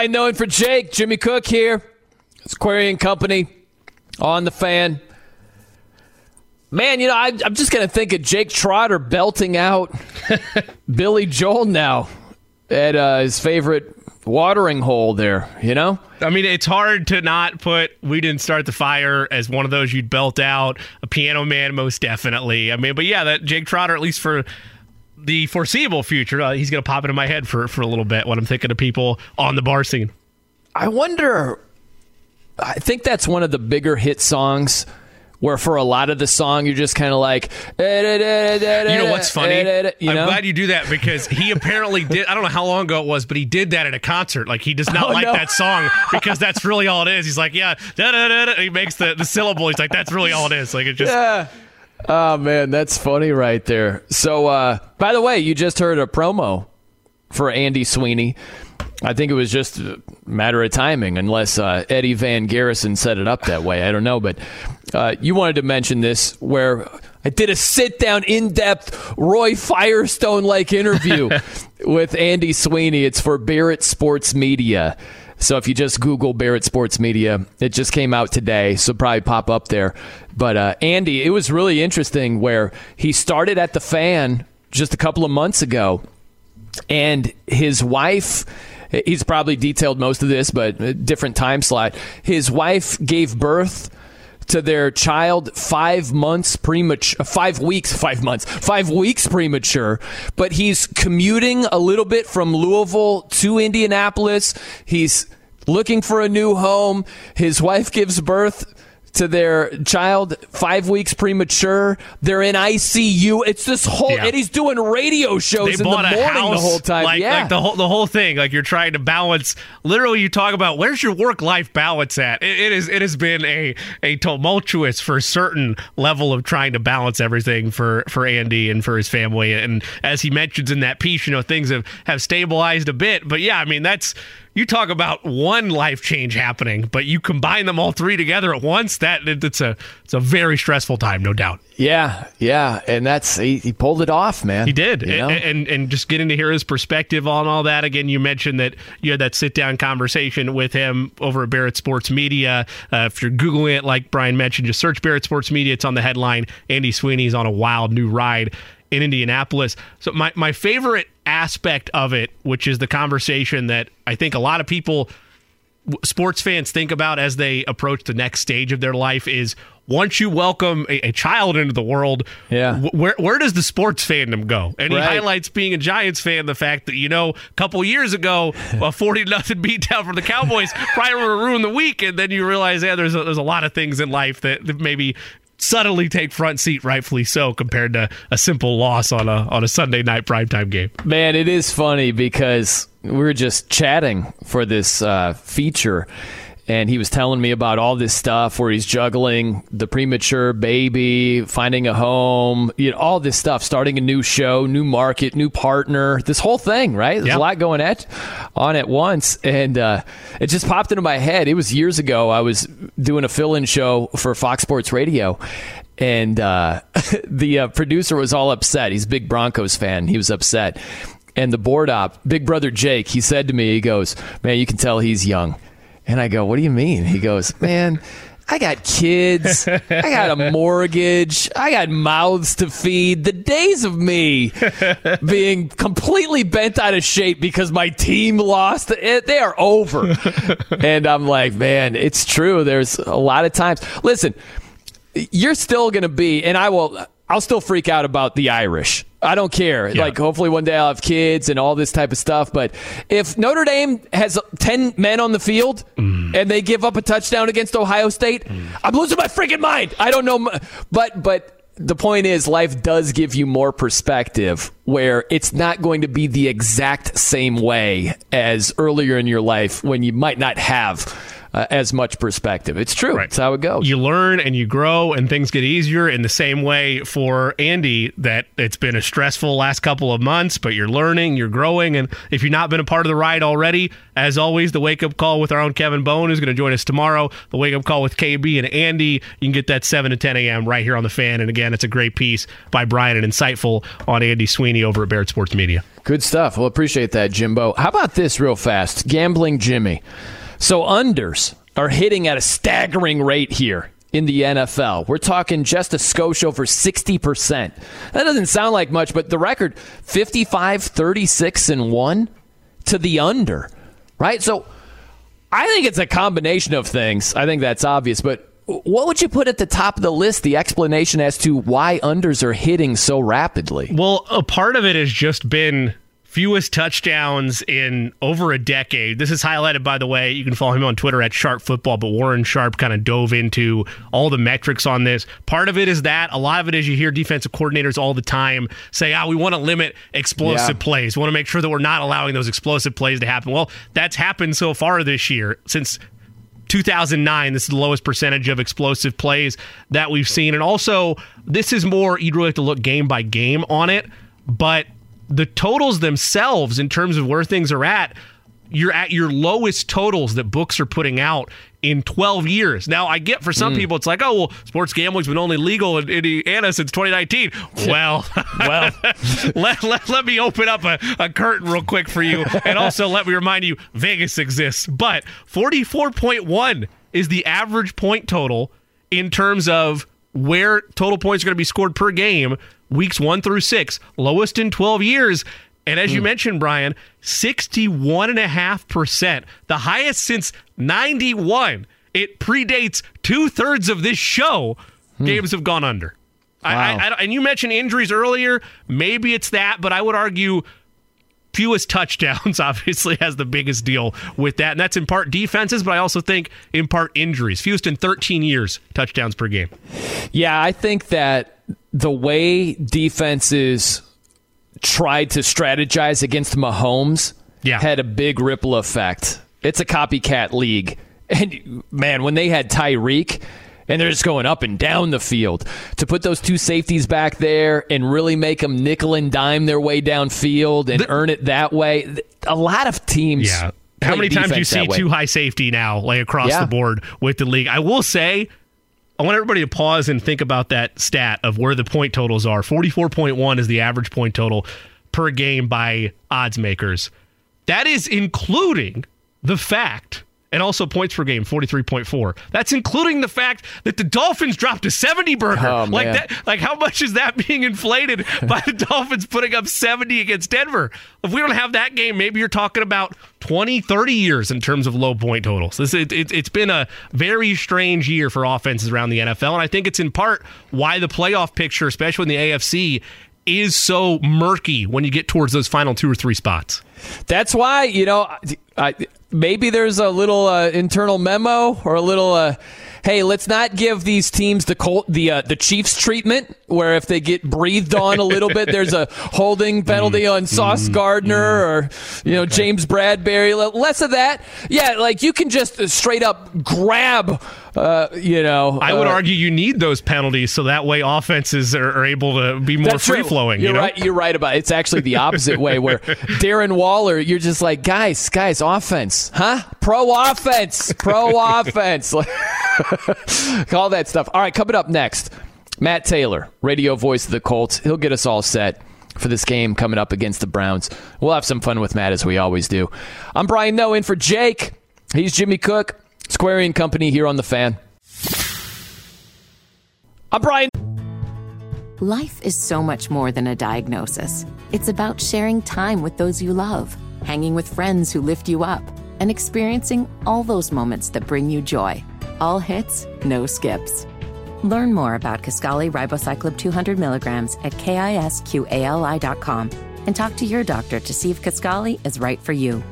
I knowing for Jake, Jimmy Cook here. It's Query and Company on the fan. Man, you know, I, am just going to think of Jake Trotter belting out Billy Joel now at uh, his favorite watering hole there, you know? I mean, it's hard to not put We Didn't Start the Fire as one of those you'd belt out. A Piano Man, most definitely. I mean, but yeah, that Jake Trotter, at least for the foreseeable future, uh, he's going to pop into my head for, for a little bit when I'm thinking of people on the bar scene. I wonder, I think that's one of the bigger hit songs where for a lot of the song you're just kind of like you know what's funny you know? i'm glad you do that because he apparently did i don't know how long ago it was but he did that at a concert like he does not oh, like no. that song because that's really all it is he's like yeah he makes the, the syllable he's like that's really all it is like it just yeah. Oh man that's funny right there so uh, by the way you just heard a promo for andy sweeney I think it was just a matter of timing, unless uh, Eddie Van Garrison set it up that way. I don't know, but uh, you wanted to mention this where I did a sit down, in depth, Roy Firestone like interview with Andy Sweeney. It's for Barrett Sports Media. So if you just Google Barrett Sports Media, it just came out today, so probably pop up there. But uh, Andy, it was really interesting where he started at the fan just a couple of months ago, and his wife he's probably detailed most of this, but a different time slot. His wife gave birth to their child five months premature, five weeks, five months, five weeks premature. But he's commuting a little bit from Louisville to Indianapolis. He's looking for a new home. His wife gives birth to their child five weeks premature. They're in ICU. It's this whole, yeah. and he's doing radio shows they in the morning the whole time. Like, yeah, like the whole the whole thing. Like you're trying to balance. Literally, you talk about where's your work life balance at. It, it is. It has been a a tumultuous for a certain level of trying to balance everything for for Andy and for his family. And as he mentions in that piece, you know, things have have stabilized a bit. But yeah, I mean that's you talk about one life change happening, but you combine them all three together at once. That it's a it's a very stressful time, no doubt. Yeah, yeah, and that's he, he pulled it off, man. He did, and, and, and just getting to hear his perspective on all that. Again, you mentioned that you had that sit down conversation with him over at Barrett Sports Media. Uh, if you're googling it, like Brian mentioned, just search Barrett Sports Media. It's on the headline. Andy Sweeney's on a wild new ride in Indianapolis. So my my favorite aspect of it, which is the conversation that I think a lot of people, sports fans, think about as they approach the next stage of their life is once you welcome a, a child into the world, yeah. where where does the sports fandom go? And right. he highlights being a Giants fan the fact that you know a couple years ago a forty nothing beatdown from the Cowboys probably would ruin the week, and then you realize yeah, there's a, there's a lot of things in life that, that maybe subtly take front seat, rightfully so, compared to a simple loss on a on a Sunday night primetime game. Man, it is funny because we were just chatting for this uh, feature and he was telling me about all this stuff where he's juggling the premature baby, finding a home, you know, all this stuff, starting a new show, new market, new partner, this whole thing, right? There's yep. a lot going at on at once, and uh, it just popped into my head. It was years ago. I was doing a fill-in show for Fox Sports Radio, and uh, the uh, producer was all upset. He's a big Broncos fan. He was upset. And the board op, Big Brother Jake, he said to me, he goes, Man, you can tell he's young. And I go, What do you mean? He goes, Man, I got kids. I got a mortgage. I got mouths to feed. The days of me being completely bent out of shape because my team lost, eh, they are over. and I'm like, man, it's true. There's a lot of times. Listen, you're still going to be, and I will, I'll still freak out about the Irish. I don't care. Yeah. Like, hopefully one day I'll have kids and all this type of stuff. But if Notre Dame has 10 men on the field mm. and they give up a touchdown against Ohio State, mm. I'm losing my freaking mind. I don't know. But, but the point is, life does give you more perspective where it's not going to be the exact same way as earlier in your life when you might not have uh, as much perspective. It's true. Right. It's how it goes. You learn and you grow, and things get easier in the same way for Andy that it's been a stressful last couple of months, but you're learning, you're growing. And if you've not been a part of the ride already, as always, the wake up call with our own Kevin Bowen, who's going to join us tomorrow. The wake up call with KB and Andy. You can get that 7 to 10 a.m. right here on the fan. And again, it's a great piece by Brian and insightful on Andy Sweeney over at Barrett Sports Media. Good stuff. Well, appreciate that, Jimbo. How about this real fast? Gambling Jimmy. So unders are hitting at a staggering rate here in the NFL. We're talking just a skosh over 60%. That doesn't sound like much, but the record 55, 36, and 1 to the under, right? So I think it's a combination of things. I think that's obvious, but what would you put at the top of the list the explanation as to why unders are hitting so rapidly? Well, a part of it has just been fewest touchdowns in over a decade. This is highlighted, by the way. You can follow him on Twitter at Sharp Football, but Warren Sharp kind of dove into all the metrics on this. Part of it is that. A lot of it is you hear defensive coordinators all the time say, ah, we want to limit explosive yeah. plays. We want to make sure that we're not allowing those explosive plays to happen. Well, that's happened so far this year since 2009. This is the lowest percentage of explosive plays that we've seen. And also, this is more, you'd really have to look game by game on it. But the totals themselves, in terms of where things are at, you're at your lowest totals that books are putting out in 12 years. Now, I get for some mm. people, it's like, oh, well, sports gambling's been only legal in Indiana since 2019. Well, well, let, let, let me open up a, a curtain real quick for you. And also let me remind you, Vegas exists. But 44.1 is the average point total in terms of where total points are going to be scored per game weeks one through six, lowest in 12 years. And as mm. you hmm. mentioned, Brian, 61.5%, the highest since 91. It predates two thirds of this show. Mm. Games have gone under. Wow. I, I, and you mentioned injuries earlier. Maybe it's that, but I would argue fewest touchdowns obviously has the biggest deal with that. And that's in part defenses, but I also think in part injuries. Fewest in 13 years touchdowns per game. Yeah, I think that the way defenses tried to strategize against Mahomes yeah. had a big ripple effect. It's a copycat league. And man, when they had Tyreek and they're just going up and down the field to put those two safeties back there and really make them nickel and dime their way downfield and the, earn it that way. A lot of teams. Yeah. How many times do you see two high safety now, like across yeah. the board with the league? I will say I want everybody to pause and think about that stat of where the point totals are. 44.1 is the average point total per game by odds makers. That is including the fact and also points per game 43.4 that's including the fact that the dolphins dropped a 70 burger. Oh, like that like how much is that being inflated by the dolphins putting up 70 against denver? If we don't have that game maybe you're talking about 20 30 years in terms of low point totals. This it, it, it's been a very strange year for offenses around the nfl and i think it's in part why the playoff picture especially in the afc is so murky when you get towards those final two or three spots. That's why, you know, I, maybe there's a little uh, internal memo or a little. Uh, hey, let's not give these teams the Col- the uh, the Chiefs treatment, where if they get breathed on a little bit, there's a holding penalty on Sauce mm, Gardner or you know James Bradberry. Less of that. Yeah, like you can just straight up grab. Uh, you know, I would uh, argue you need those penalties so that way offenses are, are able to be more free flowing. You're you know? right. You're right about it. it's actually the opposite way where Darren Waller, you're just like guys, guys, offense, huh? Pro offense, pro offense. All that stuff. All right, coming up next, Matt Taylor, radio voice of the Colts. He'll get us all set for this game coming up against the Browns. We'll have some fun with Matt as we always do. I'm Brian Noe in for Jake. He's Jimmy Cook, Query and Company here on the fan. I'm Brian. Life is so much more than a diagnosis. It's about sharing time with those you love, hanging with friends who lift you up, and experiencing all those moments that bring you joy. All hits, no skips. Learn more about Kisqali Ribociclib 200 milligrams at kisqali.com and talk to your doctor to see if Kisqali is right for you.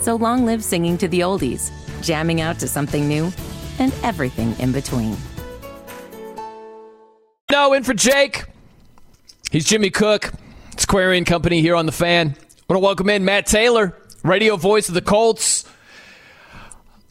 So long live singing to the oldies, jamming out to something new, and everything in between. Noe, in for Jake. He's Jimmy Cook, Query and Company here on the fan. I want to welcome in Matt Taylor, radio voice of the Colts.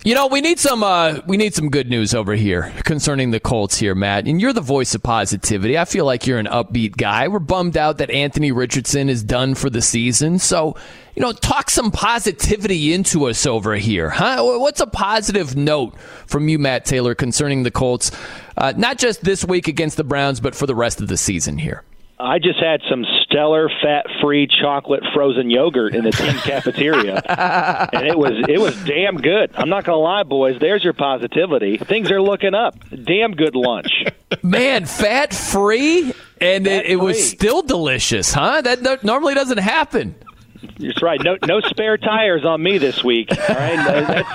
You know, we need some uh, we need some good news over here concerning the Colts here, Matt. And you're the voice of positivity. I feel like you're an upbeat guy. We're bummed out that Anthony Richardson is done for the season. So, you know, talk some positivity into us over here, huh? What's a positive note from you, Matt Taylor, concerning the Colts, uh, not just this week against the Browns, but for the rest of the season here? I just had some stellar fat-free chocolate frozen yogurt in the team cafeteria, and it was it was damn good. I'm not gonna lie, boys. There's your positivity. Things are looking up. Damn good lunch. Man, fat-free, and it, it was still delicious, huh? That normally doesn't happen. That's right. No, no spare tires on me this week. All right,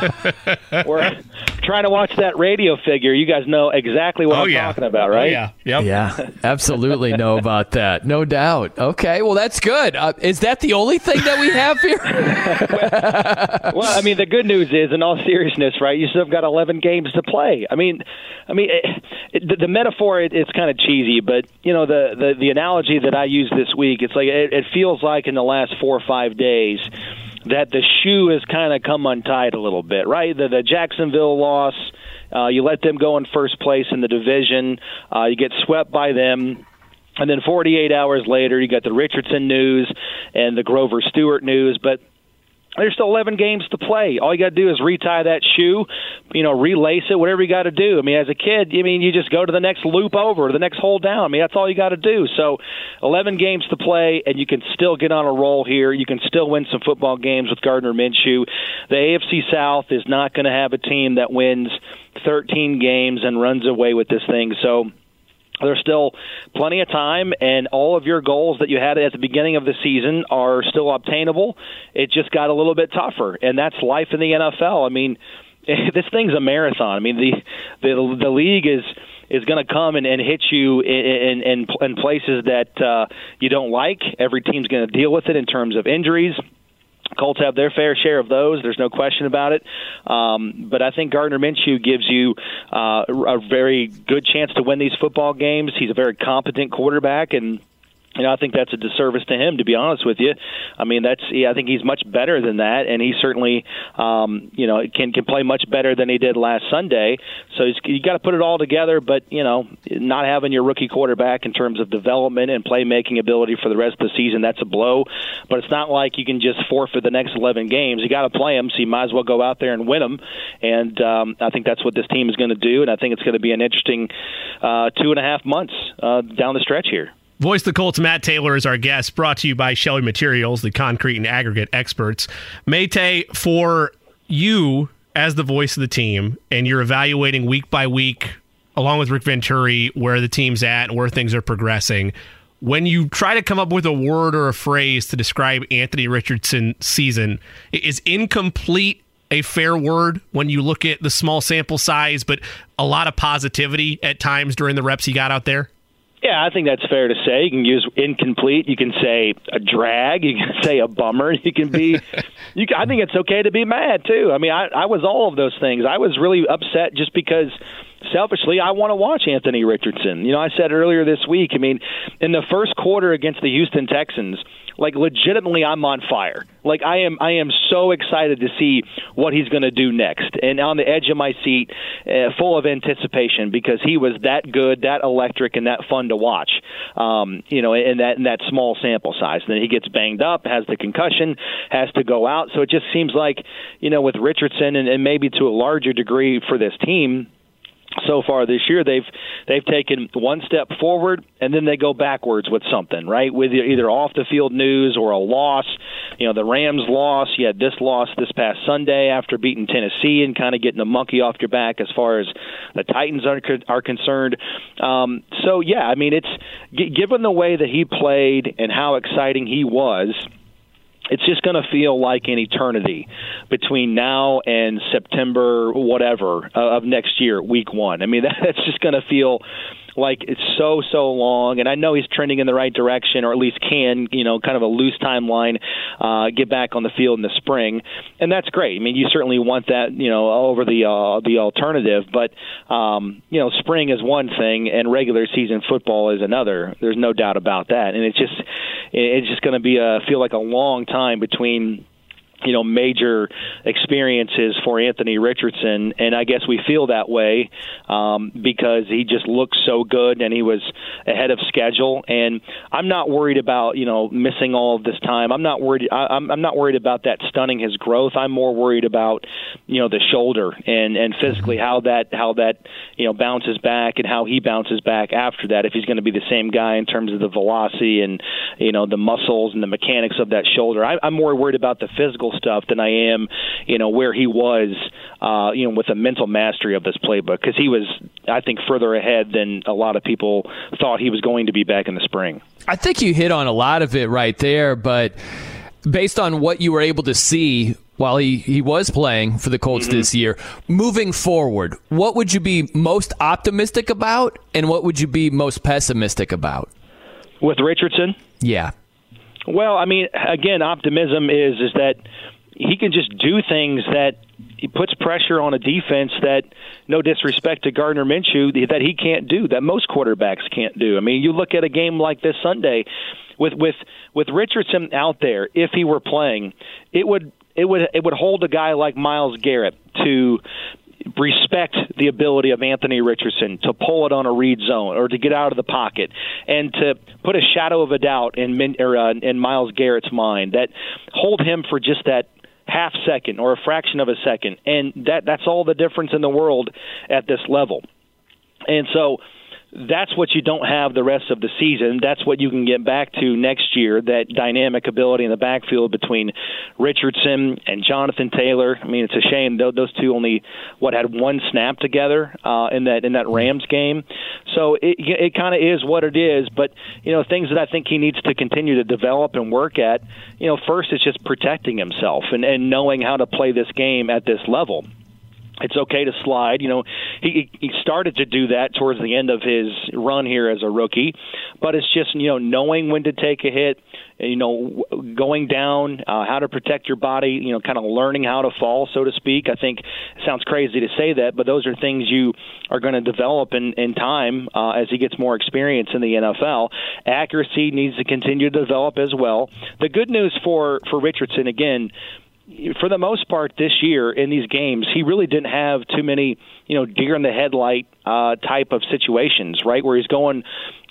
That's, we're trying to watch that radio figure. You guys know exactly what oh, I'm yeah. talking about, right? Oh, yeah, yep. yeah, absolutely know about that. No doubt. Okay, well that's good. Uh, is that the only thing that we have here? well, I mean, the good news is, in all seriousness, right? You still have got 11 games to play. I mean, I mean, it, it, the, the metaphor it, it's kind of cheesy, but you know, the, the the analogy that I use this week, it's like it, it feels like in the last four or five days that the shoe has kind of come untied a little bit, right? The, the Jacksonville loss, uh, you let them go in first place in the division, uh, you get swept by them. And then 48 hours later, you got the Richardson news and the Grover Stewart news. But there's still 11 games to play. All you got to do is retie that shoe, you know, relace it, whatever you got to do. I mean, as a kid, I mean, you just go to the next loop over, the next hole down. I mean, that's all you got to do. So, 11 games to play, and you can still get on a roll here. You can still win some football games with Gardner Minshew. The AFC South is not going to have a team that wins 13 games and runs away with this thing. So, there's still plenty of time, and all of your goals that you had at the beginning of the season are still obtainable. It just got a little bit tougher, and that's life in the NFL. I mean, this thing's a marathon. I mean, the the, the league is is going to come and, and hit you in, in, in places that uh, you don't like. Every team's going to deal with it in terms of injuries. Colts have their fair share of those. There's no question about it. Um, but I think Gardner Minshew gives you uh, a very good chance to win these football games. He's a very competent quarterback, and you know, I think that's a disservice to him, to be honest with you. I mean, that's yeah, I think he's much better than that, and he certainly, um, you know, can can play much better than he did last Sunday. So he's, you got to put it all together. But you know, not having your rookie quarterback in terms of development and playmaking ability for the rest of the season, that's a blow. But it's not like you can just forfeit the next 11 games. You got to play them, so you might as well go out there and win them. And um, I think that's what this team is going to do, and I think it's going to be an interesting uh, two and a half months uh, down the stretch here. Voice the Colts, Matt Taylor is our guest, brought to you by Shelby Materials, the concrete and aggregate experts. Mate, for you as the voice of the team, and you're evaluating week by week, along with Rick Venturi, where the team's at and where things are progressing. When you try to come up with a word or a phrase to describe Anthony Richardson's season, is incomplete a fair word when you look at the small sample size, but a lot of positivity at times during the reps he got out there? Yeah, I think that's fair to say. You can use incomplete. You can say a drag. You can say a bummer. You can be. You. Can, I think it's okay to be mad too. I mean, I, I was all of those things. I was really upset just because selfishly, I want to watch Anthony Richardson. You know, I said earlier this week, I mean, in the first quarter against the Houston Texans, like legitimately I'm on fire. Like I am I am so excited to see what he's going to do next and on the edge of my seat uh, full of anticipation because he was that good, that electric and that fun to watch. Um, you know, in that in that small sample size. And then he gets banged up, has the concussion, has to go out. So it just seems like, you know, with Richardson and, and maybe to a larger degree for this team, so far this year they've they've taken one step forward and then they go backwards with something right? With either off the field news or a loss. You know the Rams loss you had this loss this past Sunday after beating Tennessee and kind of getting the monkey off your back as far as the Titans are are concerned. Um, so yeah I mean it's given the way that he played and how exciting he was it's just going to feel like an eternity between now and September, whatever, uh, of next year, week one. I mean, that's just going to feel like it's so so long and I know he's trending in the right direction or at least can you know kind of a loose timeline uh, get back on the field in the spring and that's great I mean you certainly want that you know over the uh, the alternative but um, you know spring is one thing and regular season football is another there's no doubt about that and it's just it's just going to be a feel like a long time between you know major experiences for Anthony Richardson, and I guess we feel that way um, because he just looks so good and he was ahead of schedule. And I'm not worried about you know missing all of this time. I'm not worried. I, I'm, I'm not worried about that stunning his growth. I'm more worried about you know the shoulder and and physically how that how that you know bounces back and how he bounces back after that. If he's going to be the same guy in terms of the velocity and you know the muscles and the mechanics of that shoulder. I, I'm more worried about the physical stuff than I am, you know, where he was, uh, you know, with a mental mastery of this playbook because he was, I think, further ahead than a lot of people thought he was going to be back in the spring. I think you hit on a lot of it right there, but based on what you were able to see while he, he was playing for the Colts mm-hmm. this year. Moving forward, what would you be most optimistic about and what would you be most pessimistic about? With Richardson? Yeah. Well, I mean, again, optimism is is that he can just do things that he puts pressure on a defense that, no disrespect to Gardner Minshew, that he can't do, that most quarterbacks can't do. I mean, you look at a game like this Sunday, with with with Richardson out there, if he were playing, it would it would it would hold a guy like Myles Garrett to respect the ability of Anthony Richardson to pull it on a read zone or to get out of the pocket and to put a shadow of a doubt in or, uh, in Myles Garrett's mind that hold him for just that half second or a fraction of a second and that that's all the difference in the world at this level. And so that's what you don't have the rest of the season. That's what you can get back to next year. That dynamic ability in the backfield between Richardson and Jonathan Taylor. I mean, it's a shame those two only what had one snap together uh, in that in that Rams game. So it it kind of is what it is. But you know, things that I think he needs to continue to develop and work at. You know, first it's just protecting himself and and knowing how to play this game at this level it's okay to slide. You know, he he started to do that towards the end of his run here as a rookie, but it's just you know knowing when to take a hit, you know, going down, uh, how to protect your body, you know, kind of learning how to fall, so to speak. I think it sounds crazy to say that, but those are things you are going to develop in in time uh, as he gets more experience in the NFL. Accuracy needs to continue to develop as well. The good news for for Richardson again for the most part this year in these games, he really didn't have too many, you know, deer in the headlight uh, type of situations, right? Where he's going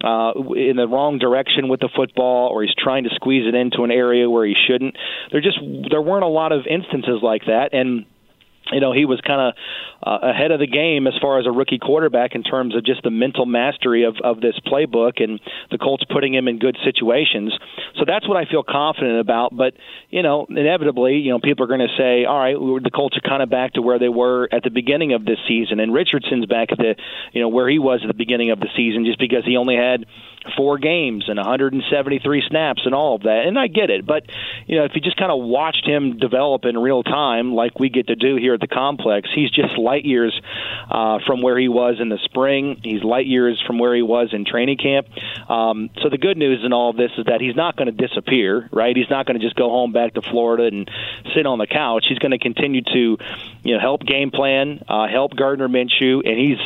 uh, in the wrong direction with the football, or he's trying to squeeze it into an area where he shouldn't. There just there weren't a lot of instances like that, and you know he was kind of uh, ahead of the game as far as a rookie quarterback in terms of just the mental mastery of of this playbook and the Colts putting him in good situations. So that's what I feel confident about. But you know, inevitably, you know, people are going to say, "All right, the Colts are kind of back to where they were at the beginning of this season," and Richardson's back at the you know where he was at the beginning of the season, just because he only had four games and 173 snaps and all of that. And I get it, but you know, if you just kind of watched him develop in real time, like we get to do here at the complex, he's just light years uh, from where he was in the spring. He's light years from where he was in training camp. Um, so the good news in all of this is that he's not going to disappear, right? He's not going to just go home back to Florida and sit on the couch. He's going to continue to, you know, help game plan, uh, help Gardner Minshew, and he's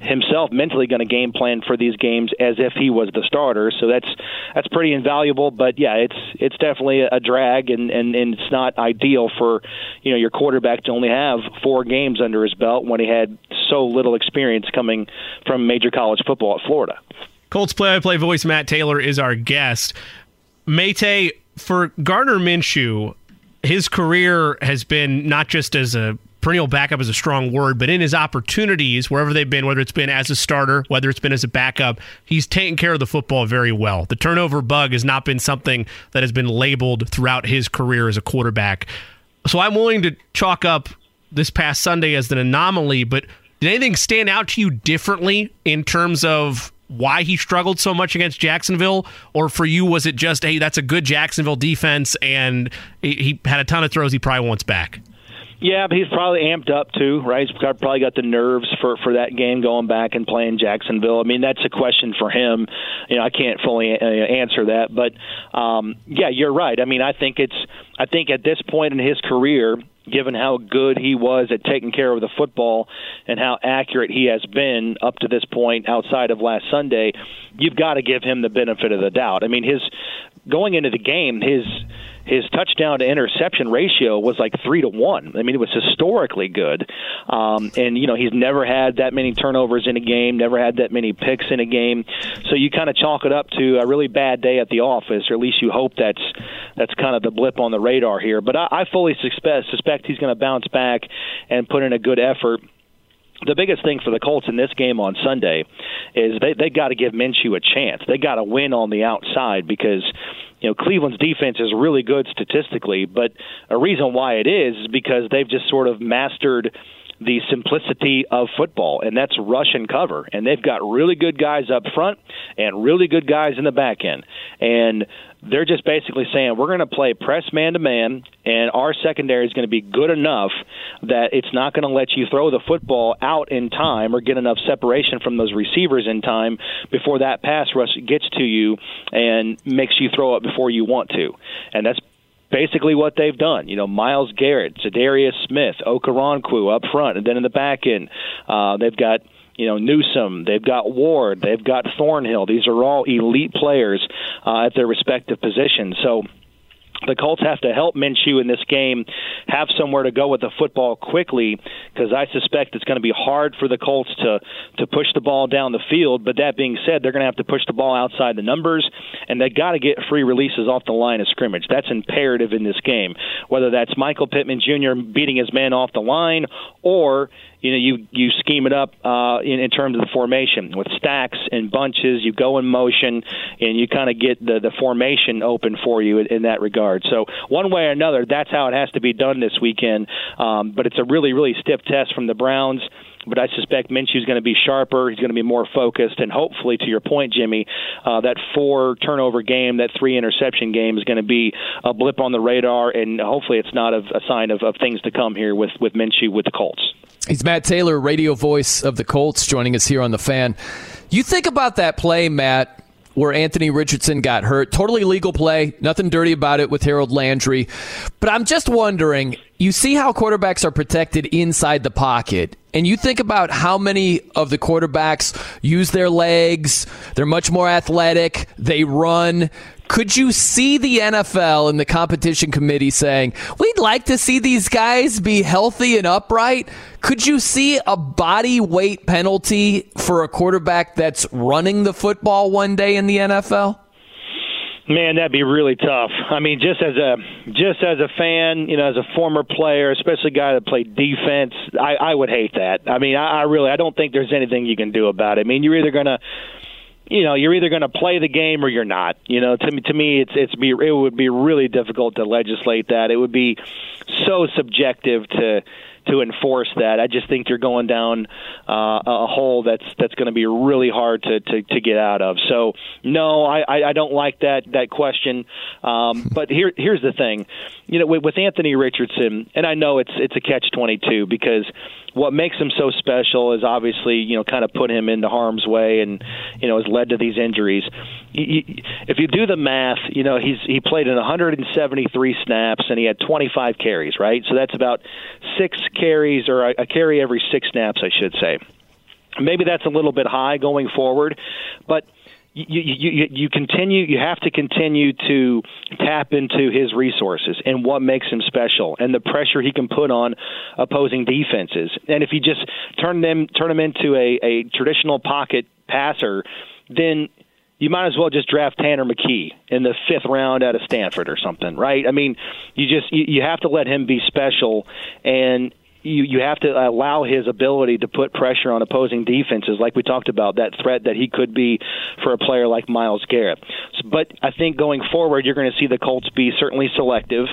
himself mentally going to game plan for these games as if he was the starter. So that's that's pretty invaluable. But yeah, it's it's definitely a drag, and and, and it's not ideal for you know your quarterback to only have four games under his belt when he had so little experience coming from major college football at Florida. Colts play-by-play voice Matt Taylor is our guest. Mate, for Gardner Minshew, his career has been not just as a perennial backup is a strong word, but in his opportunities, wherever they've been, whether it's been as a starter, whether it's been as a backup, he's taken care of the football very well. The turnover bug has not been something that has been labeled throughout his career as a quarterback. So I'm willing to chalk up this past Sunday as an anomaly, but did anything stand out to you differently in terms of why he struggled so much against Jacksonville? Or for you, was it just, hey, that's a good Jacksonville defense and he had a ton of throws he probably wants back? Yeah, but he's probably amped up too, right? He's probably got the nerves for for that game going back and playing Jacksonville. I mean, that's a question for him. You know, I can't fully uh, answer that, but um, yeah, you're right. I mean, I think it's I think at this point in his career, given how good he was at taking care of the football and how accurate he has been up to this point outside of last Sunday, you've got to give him the benefit of the doubt. I mean, his going into the game, his his touchdown to interception ratio was like three to one. I mean, it was historically good. Um, and you know, he's never had that many turnovers in a game, never had that many picks in a game. So you kind of chalk it up to a really bad day at the office, or at least you hope that's that's kind of the blip on the radar here. But I, I fully suspect suspect he's going to bounce back and put in a good effort the biggest thing for the Colts in this game on Sunday is they they got to give Minshew a chance. They got to win on the outside because you know Cleveland's defense is really good statistically, but a reason why it is is because they've just sort of mastered the simplicity of football, and that's rush and cover. And they've got really good guys up front and really good guys in the back end. And they're just basically saying we're going to play press man to man, and our secondary is going to be good enough that it's not going to let you throw the football out in time or get enough separation from those receivers in time before that pass rush gets to you and makes you throw it before you want to. And that's basically what they've done. You know, Myles Garrett, Za'Darius Smith, Okoronkwo up front, and then in the back end, uh, they've got you know Newsome, they've got Ward, they've got Thornhill. These are all elite players uh, at their respective positions. So the Colts have to help Minshew in this game have somewhere to go with the football quickly because I suspect it's going to be hard for the Colts to to push the ball down the field. But that being said, they're going to have to push the ball outside the numbers, and they got to get free releases off the line of scrimmage. That's imperative in this game. Whether that's Michael Pittman Jr. beating his man off the line or you know you you scheme it up uh, in, in terms of the formation with stacks and bunches. You go in motion and you kind of get the the formation open for you in, in that regard. So one way or another, that's how it has to be done this weekend. Um, but it's a really really stiff test from the Browns but I suspect Minshew's going to be sharper. He's going to be more focused, and hopefully, to your point, Jimmy, uh, that four turnover game, that three interception game, is going to be a blip on the radar, and hopefully, it's not a, a sign of, of things to come here with with Minshew with the Colts. He's Matt Taylor, radio voice of the Colts, joining us here on the fan. You think about that play, Matt, where Anthony Richardson got hurt. Totally legal play, nothing dirty about it with Harold Landry. But I'm just wondering you see how quarterbacks are protected inside the pocket, and you think about how many of the quarterbacks use their legs, they're much more athletic, they run. Could you see the NFL and the competition committee saying, we'd like to see these guys be healthy and upright? Could you see a body weight penalty for a quarterback that's running the football one day in the NFL? Man, that'd be really tough. I mean, just as a just as a fan, you know, as a former player, especially a guy that played defense, I, I would hate that. I mean, I, I really I don't think there's anything you can do about it. I mean, you're either gonna you know you're either going to play the game or you're not. You know, to me, to me, it's it's be it would be really difficult to legislate that. It would be so subjective to to enforce that. I just think you're going down uh, a hole that's that's going to be really hard to, to, to get out of. So no, I, I don't like that that question. Um, but here here's the thing, you know, with, with Anthony Richardson, and I know it's it's a catch twenty two because what makes him so special is obviously you know kind of put him into harm's way and you know has led to these injuries. If you do the math, you know he's he played in 173 snaps and he had 25 carries, right? So that's about six carries or a carry every six snaps, I should say. Maybe that's a little bit high going forward, but you, you, you continue you have to continue to tap into his resources and what makes him special and the pressure he can put on opposing defenses and if you just turn them turn him into a, a traditional pocket passer then you might as well just draft Tanner McKee in the fifth round out of Stanford or something, right? I mean, you just you, you have to let him be special, and you you have to allow his ability to put pressure on opposing defenses, like we talked about that threat that he could be for a player like Myles Garrett. But I think going forward, you're going to see the Colts be certainly selective,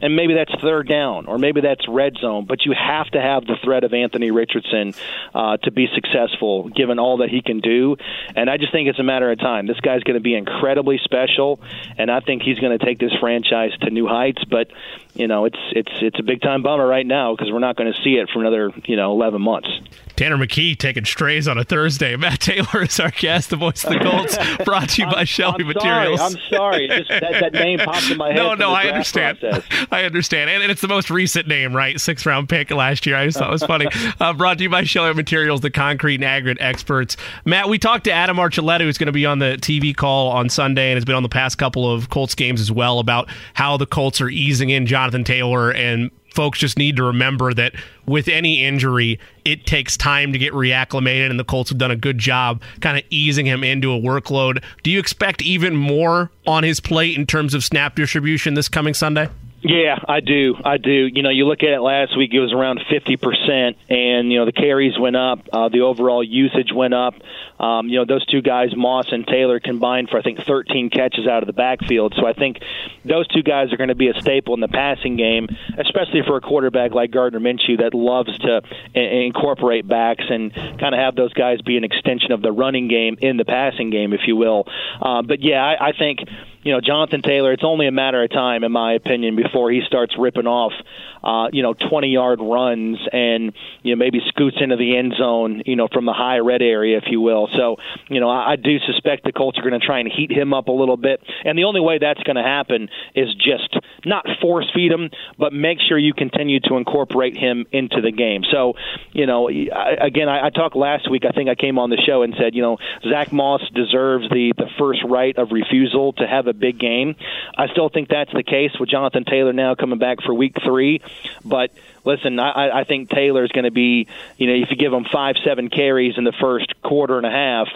and maybe that's third down or maybe that's red zone. But you have to have the threat of Anthony Richardson uh, to be successful, given all that he can do. And I just think it's a matter of time. This guy's going to be incredibly special, and I think he's going to take this franchise to new heights. But you know, it's it's it's a big time bummer right now because we're not going to see it for another you know 11 months. Tanner McKee taking strays on a Thursday. Matt Taylor is our guest, the voice of the Colts, brought to you by Shelby I'm Materials. Sorry, I'm sorry. Just that, that name popped in my head. No, no, I understand. Process. I understand. And, and, it's the most recent name, right? Sixth round pick last year. I just thought it was funny. Uh, brought to you by Shelby Materials, the concrete and aggregate experts. Matt, we talked to Adam Archuleta, who's going to be on the TV call on Sunday and has been on the past couple of Colts games as well, about how the Colts are easing in Jonathan Taylor and folks just need to remember that with any injury, it takes time to get reacclimated, and the Colts have done a good job kind of easing him into a workload. Do you expect even more on his plate in terms of snap distribution this coming Sunday? Yeah, I do. I do. You know, you look at it last week; it was around fifty percent, and you know the carries went up, uh, the overall usage went up. Um, you know, those two guys, Moss and Taylor, combined for I think thirteen catches out of the backfield. So I think those two guys are going to be a staple in the passing game, especially for a quarterback like Gardner Minshew that loves to incorporate backs and kind of have those guys be an extension of the running game in the passing game, if you will. Uh, but yeah, I, I think you know, Jonathan Taylor, it's only a matter of time, in my opinion, before he starts ripping off, uh, you know, 20 yard runs and, you know, maybe scoots into the end zone, you know, from the high red area, if you will. So, you know, I, I do suspect the Colts are going to try and heat him up a little bit. And the only way that's going to happen is just not force feed him, but make sure you continue to incorporate him into the game. So, you know, I, again, I, I talked last week, I think I came on the show and said, you know, Zack Moss deserves the, the first right of refusal to have a a big game. I still think that's the case with Jonathan Taylor now coming back for week three. But listen, I, I think Taylor's going to be, you know, if you give him five, seven carries in the first quarter and a half,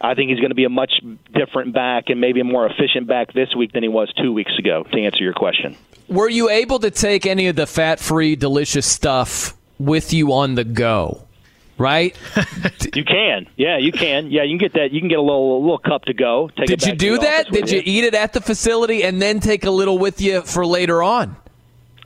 I think he's going to be a much different back and maybe a more efficient back this week than he was two weeks ago, to answer your question. Were you able to take any of the fat free, delicious stuff with you on the go? right? you can, yeah, you can, yeah, you can get that. You can get a little a little cup to go. Did you do that? Did you, you eat it at the facility and then take a little with you for later on?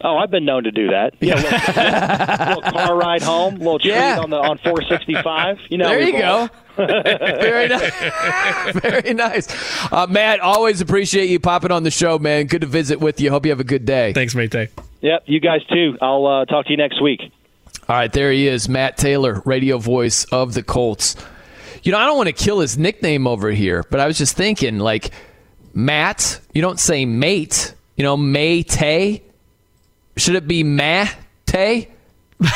Oh, I've been known to do that. Yeah, little, little, car ride home, little treat yeah. on the on 465. You know, there you go. Very nice. Very nice. Uh, Matt, always appreciate you popping on the show, man. Good to visit with you. Hope you have a good day. Thanks, mate. Yep, you guys too. I'll uh, talk to you next week. All right, there he is, Matt Taylor, radio voice of the Colts. You know, I don't want to kill his nickname over here, but I was just thinking, like, Matt, you don't say mate, you know, May Tay. Should it be Mate?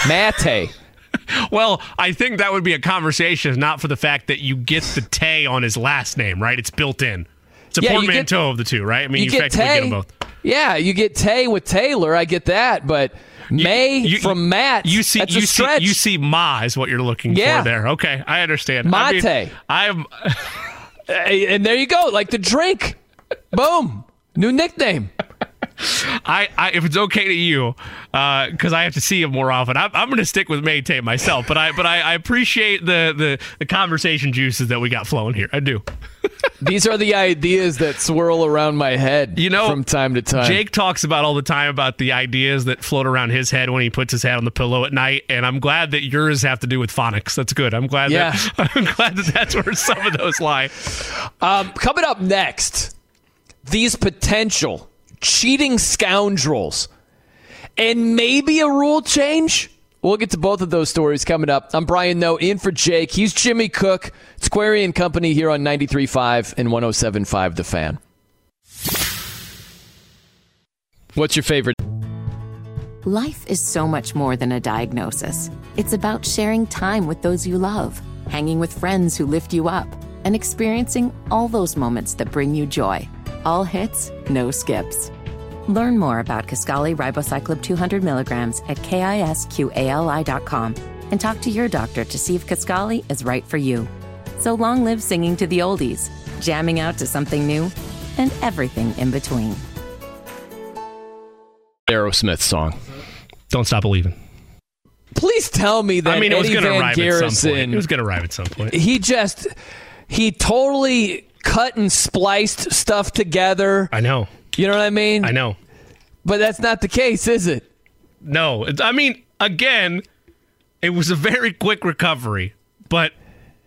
Mate. well, I think that would be a conversation, not for the fact that you get the Tay on his last name, right? It's built in. It's a yeah, portmanteau of the two, right? I mean, you, you effectively Tay. get them both. Yeah, you get Tay with Taylor. I get that, but May you, from Matt. You see, you see, you see, Ma is what you're looking yeah. for there. Okay, I understand. Mate. I am, and there you go, like the drink. Boom, new nickname. I, I, if it's okay to you, because uh, I have to see him more often, I'm, I'm going to stick with Maytay myself. But I, but I, I appreciate the, the the conversation juices that we got flowing here. I do. These are the ideas that swirl around my head, you know, from time to time. Jake talks about all the time about the ideas that float around his head when he puts his head on the pillow at night, and I'm glad that yours have to do with phonics. That's good. I'm glad. Yeah. That, I'm glad that that's where some of those lie. Um, coming up next, these potential cheating scoundrels, and maybe a rule change. We'll get to both of those stories coming up. I'm Brian Noe, in for Jake. He's Jimmy Cook. It's Query and Company here on 93.5 and 107.5 The Fan. What's your favorite? Life is so much more than a diagnosis. It's about sharing time with those you love, hanging with friends who lift you up, and experiencing all those moments that bring you joy. All hits, no skips. Learn more about Kisqali Ribociclib 200 milligrams at kisqali.com and talk to your doctor to see if Kisqali is right for you. So long live singing to the oldies, jamming out to something new, and everything in between. Aerosmith song. Don't stop believing. Please tell me that I mean, it was Eddie going to Van arrive Garrison, at some point. It was going to arrive at some point. He just he totally cut and spliced stuff together. I know. You know what I mean? I know. But that's not the case, is it? No. I mean, again, it was a very quick recovery, but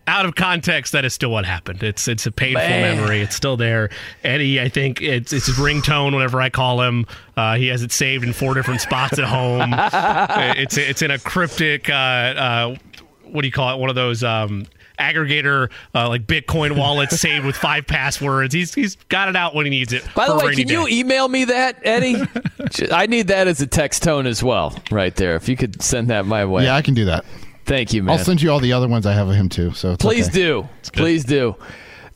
out of context, that is still what happened. It's it's a painful Man. memory. It's still there. Eddie, I think it's it's his ringtone whenever I call him. Uh, he has it saved in four different spots at home. it's it's in a cryptic. Uh, uh, what do you call it? One of those um, aggregator uh, like Bitcoin wallet saved with five passwords. He's he's got it out when he needs it. By the way, can day. you email me that, Eddie? I need that as a text tone as well, right there. If you could send that my way. Yeah, I can do that. Thank you, man. I'll send you all the other ones I have of him too. So please okay. do, please do.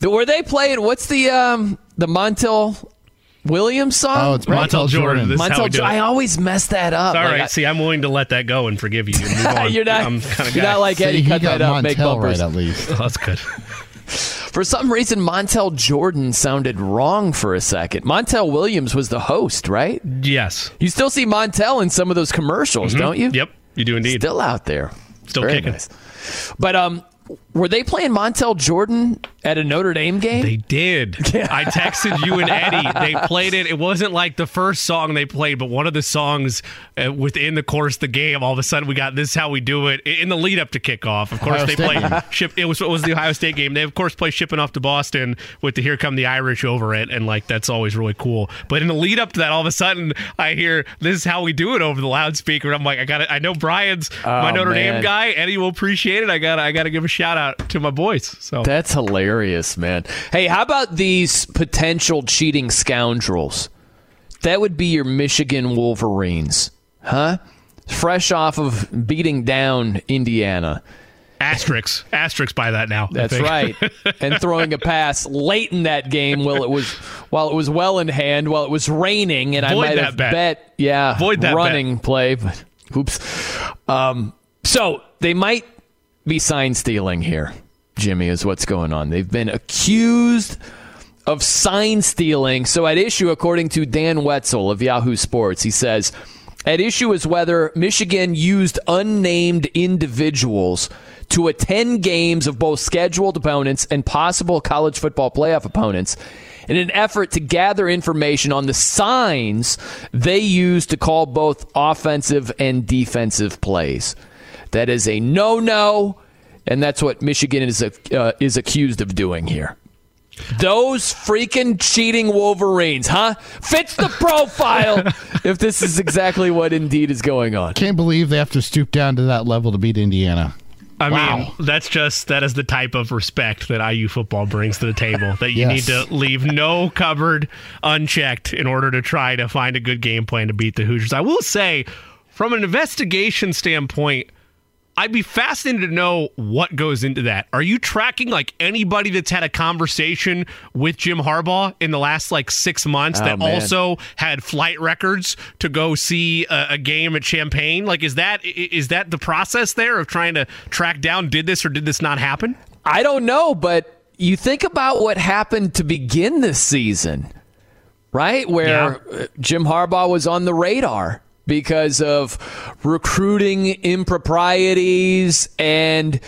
Were they playing? What's the um the Montel Williams song? Oh, it's right? Montel Jordan. Jordan. Montel Jordan. I always mess that up. All like right. I, See, I'm willing to let that go and forgive you. you're not. I'm you're not like Eddie. See, Eddie. Cut that up. make bumpers. right at least. Oh, that's good. For some reason, Montel Jordan sounded wrong for a second. Montel Williams was the host, right? Yes. You still see Montel in some of those commercials, mm-hmm. don't you? Yep, you do indeed. Still out there. Still Very kicking. Nice. But um, were they playing Montel Jordan at a Notre Dame game? They did. I texted you and Eddie. They played it. It wasn't like the first song they played, but one of the songs uh, within the course of the game. All of a sudden, we got "This Is How We Do It" in the lead up to kickoff. Of course, Ohio they played ship. It was it was the Ohio State game. They of course play shipping off to Boston with the "Here Come the Irish" over it, and like that's always really cool. But in the lead up to that, all of a sudden, I hear "This Is How We Do It" over the loudspeaker. I'm like, I got it. I know Brian's oh, my Notre man. Dame guy. Eddie will appreciate it. I got I got to give a shout out to my boys. So that's hilarious, man. Hey, how about these potential cheating scoundrels? That would be your Michigan Wolverines, huh? Fresh off of beating down Indiana. Asterix, asterix by that now. That's right. and throwing a pass late in that game while it was while it was well in hand, while it was raining, and Void I might have bet. bet. yeah, Void that running bet. play, but oops. Um, so they might be sign stealing here. Jimmy, is what's going on. They've been accused of sign stealing. So, at issue, according to Dan Wetzel of Yahoo Sports, he says, at issue is whether Michigan used unnamed individuals to attend games of both scheduled opponents and possible college football playoff opponents in an effort to gather information on the signs they use to call both offensive and defensive plays. That is a no no and that's what Michigan is uh, is accused of doing here. Those freaking cheating Wolverines, huh? Fits the profile if this is exactly what indeed is going on. Can't believe they have to stoop down to that level to beat Indiana. I wow. mean, that's just that is the type of respect that IU football brings to the table. That you yes. need to leave no cupboard unchecked in order to try to find a good game plan to beat the Hoosiers. I will say, from an investigation standpoint, I'd be fascinated to know what goes into that. Are you tracking like anybody that's had a conversation with Jim Harbaugh in the last like six months oh, that man. also had flight records to go see a, a, game at Champaign? Like, is that is that the process there of trying to track down did this or did this not happen? I don't know, but you think about what happened to begin this season, right? Where yeah. Uh, Jim Harbaugh was on the radar because of recruiting improprieties and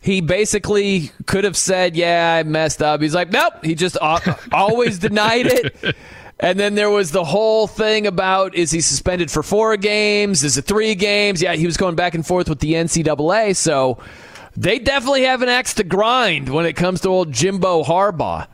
he basically could have said, "Yeah, I messed up." He's like, "Nope." He just always denied it. And then there was the whole thing about is he suspended for four games? Is it three games? Yeah, he was going back and forth with the NCAA. So they definitely have an axe to grind when it comes to old Jimbo Harbaugh.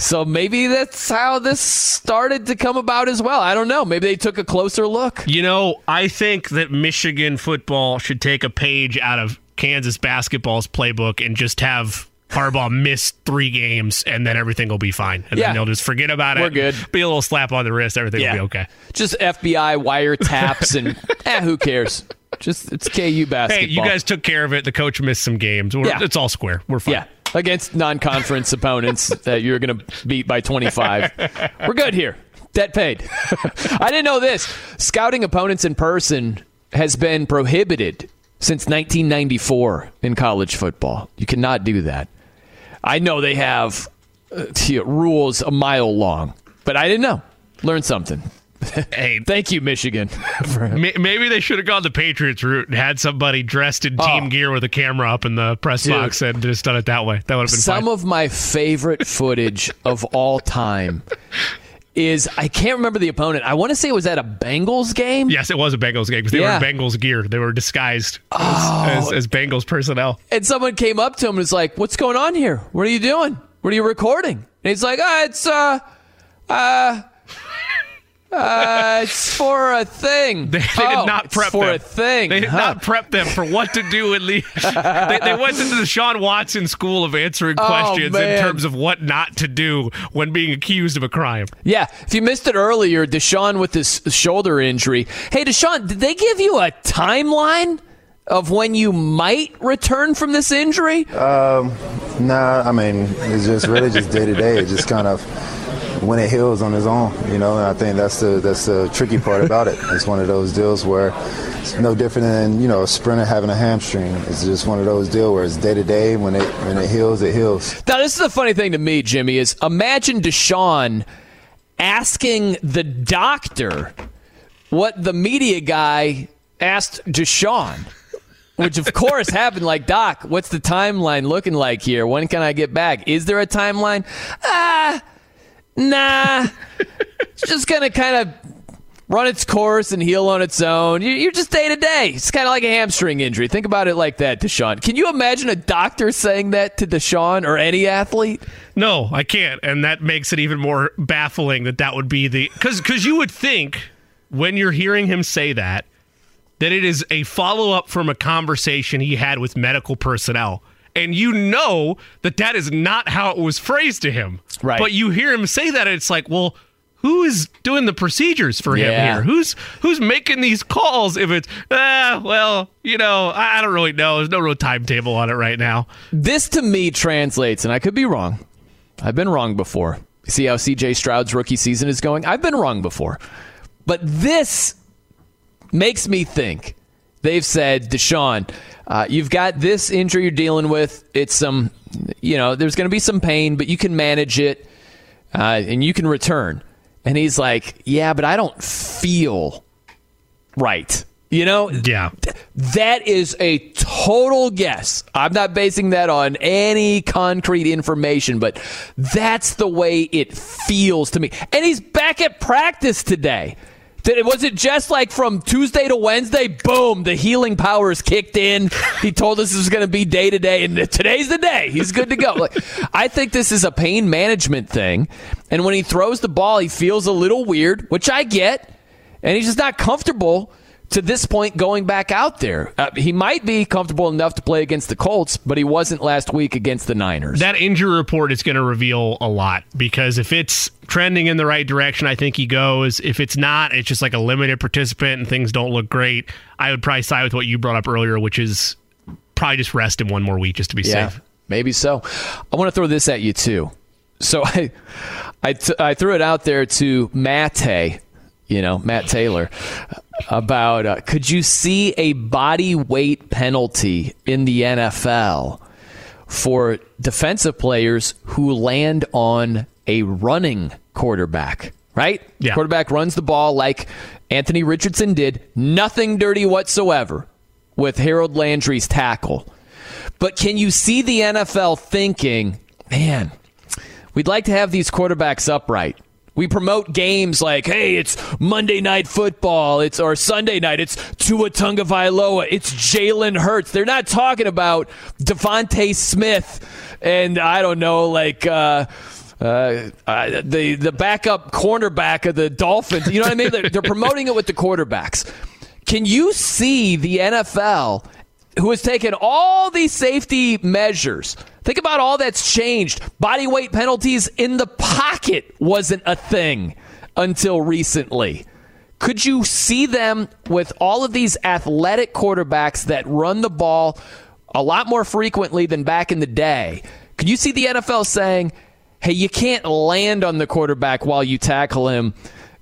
So maybe that's how this started to come about as well. I don't know. Maybe they took a closer look. You know, I think that Michigan football should take a page out of Kansas basketball's playbook and just have Harbaugh miss three games and then everything will be fine. And yeah. then they'll just forget about it. We're good. Be a little slap on the wrist. Everything yeah. will be okay. Just FBI wiretaps and eh, who cares? Just it's KU basketball. Hey, you guys took care of it. The coach missed some games. We're, yeah. It's all square. We're fine. Yeah against non-conference opponents that you're going to beat by 25. We're good here. Debt paid. I didn't know this. Scouting opponents in person has been prohibited since 1994 in college football. You cannot do that. I know they have uh, rules a mile long, but I didn't know. Learn something. Hey, thank you, Michigan. maybe they should have gone the Patriots route and had somebody dressed in team oh. gear with a camera up in the press Dude, box and just done it that way. That would have been some fine. of my favorite footage of all time. Is I can't remember the opponent. I want to say it was at a Bengals game. Yes, it was a Bengals game because they yeah. were in Bengals gear. They were disguised oh. as, as, as Bengals personnel. And someone came up to him and was like, "What's going on here? What are you doing? What are you recording?" And he's like, "Ah, oh, it's uh, uh." Uh, it's for a thing. They, they oh, did not prep for them. a thing. They did huh? not prep them for what to do in the. they, they, went into the Sean Watson school of answering oh, questions oh, in terms of what not to do when being accused of a crime. Yeah, if you missed it earlier, Deshaun with his shoulder injury. Hey, Deshaun, did they give you a timeline? Of when you might return from this injury? Um, nah, I mean, it's just really just day to day. It just kind of when it heals on its own, you know. And I think that's the that's the tricky part about it. It's one of those deals where it's no different than you know a sprinter having a hamstring. It's just one of those deals where it's day to day. When it when it heals, it heals. Now this is the funny thing to me, Jimmy, is imagine Deshaun asking the doctor what the media guy asked Deshaun. Which of course happened like Doc, what's the timeline looking like here? When can I get back? Is there a timeline? Ah, nah, it's just going to kind of run its course and heal on its own. You're just day to day. It's kind of like a hamstring injury. Think about it like that, Deshaun. Can you imagine a doctor saying that to Deshaun or any athlete? No, I can't. And that makes it even more baffling that that would be the. Because you would think when you're hearing him say that, that it is a follow up from a conversation he had with medical personnel and you know that that is not how it was phrased to him. Right. But you hear him say that, it's like, well, who is doing the procedures for him yeah. here? Who's who's making these calls? If it's ah, well, you know, I don't really know. There's no real timetable on it right now. This to me translates, and I could be wrong. I've been wrong before. See how C.J. Stroud's rookie season is going? I've been wrong before, but this makes me think. They've said, Deshaun, uh, you've got this injury you're dealing with. It's some, you know, there's going to be some pain, but you can manage it uh, and you can return. And he's like, yeah, but I don't feel right. You know? Yeah. that is a total guess. I'm not basing that on any concrete information, but that's the way it feels to me. And he's back at practice today. Did, was it just like from Tuesday to Wednesday? Boom, the healing powers kicked in. He told us this was going to be day to day, and today's the day. He's good to go. Like, I think this is a pain management thing. And when he throws the ball, he feels a little weird, which I get. And he's just not comfortable to this point going back out there. Uh, he might be comfortable enough to play against the Colts, but he wasn't last week against the Niners. That injury report is going to reveal a lot because if it's trending in the right direction, I think he goes. If it's not, it's just like a limited participant and things don't look great. I would probably side with what you brought up earlier, which is probably just rest him one more week just to be yeah, safe. Maybe so. I want to throw this at you too. So I, I, t- I threw it out there to Matt, you know, Matt Taylor about uh, could you see a body weight penalty in the NFL for defensive players who land on a running quarterback? Right? Yeah. Quarterback runs the ball like Anthony Richardson did, nothing dirty whatsoever with Harold Landry's tackle. But can you see the NFL thinking, man, we'd like to have these quarterbacks upright? We promote games like, hey, it's Monday Night Football, it's or Sunday night, it's Tua Tagovailoa, it's Jalen Hurts. They're not talking about DeVonta Smith and I don't know, like uh, uh, uh, the the backup cornerback of the Dolphins. You know what I mean? They're, they're promoting it with the quarterbacks. Can you see the NFL, who has taken all these safety measures? Think about all that's changed. Body weight penalties in the pocket wasn't a thing until recently. Could you see them with all of these athletic quarterbacks that run the ball a lot more frequently than back in the day? Could you see the NFL saying, hey, you can't land on the quarterback while you tackle him?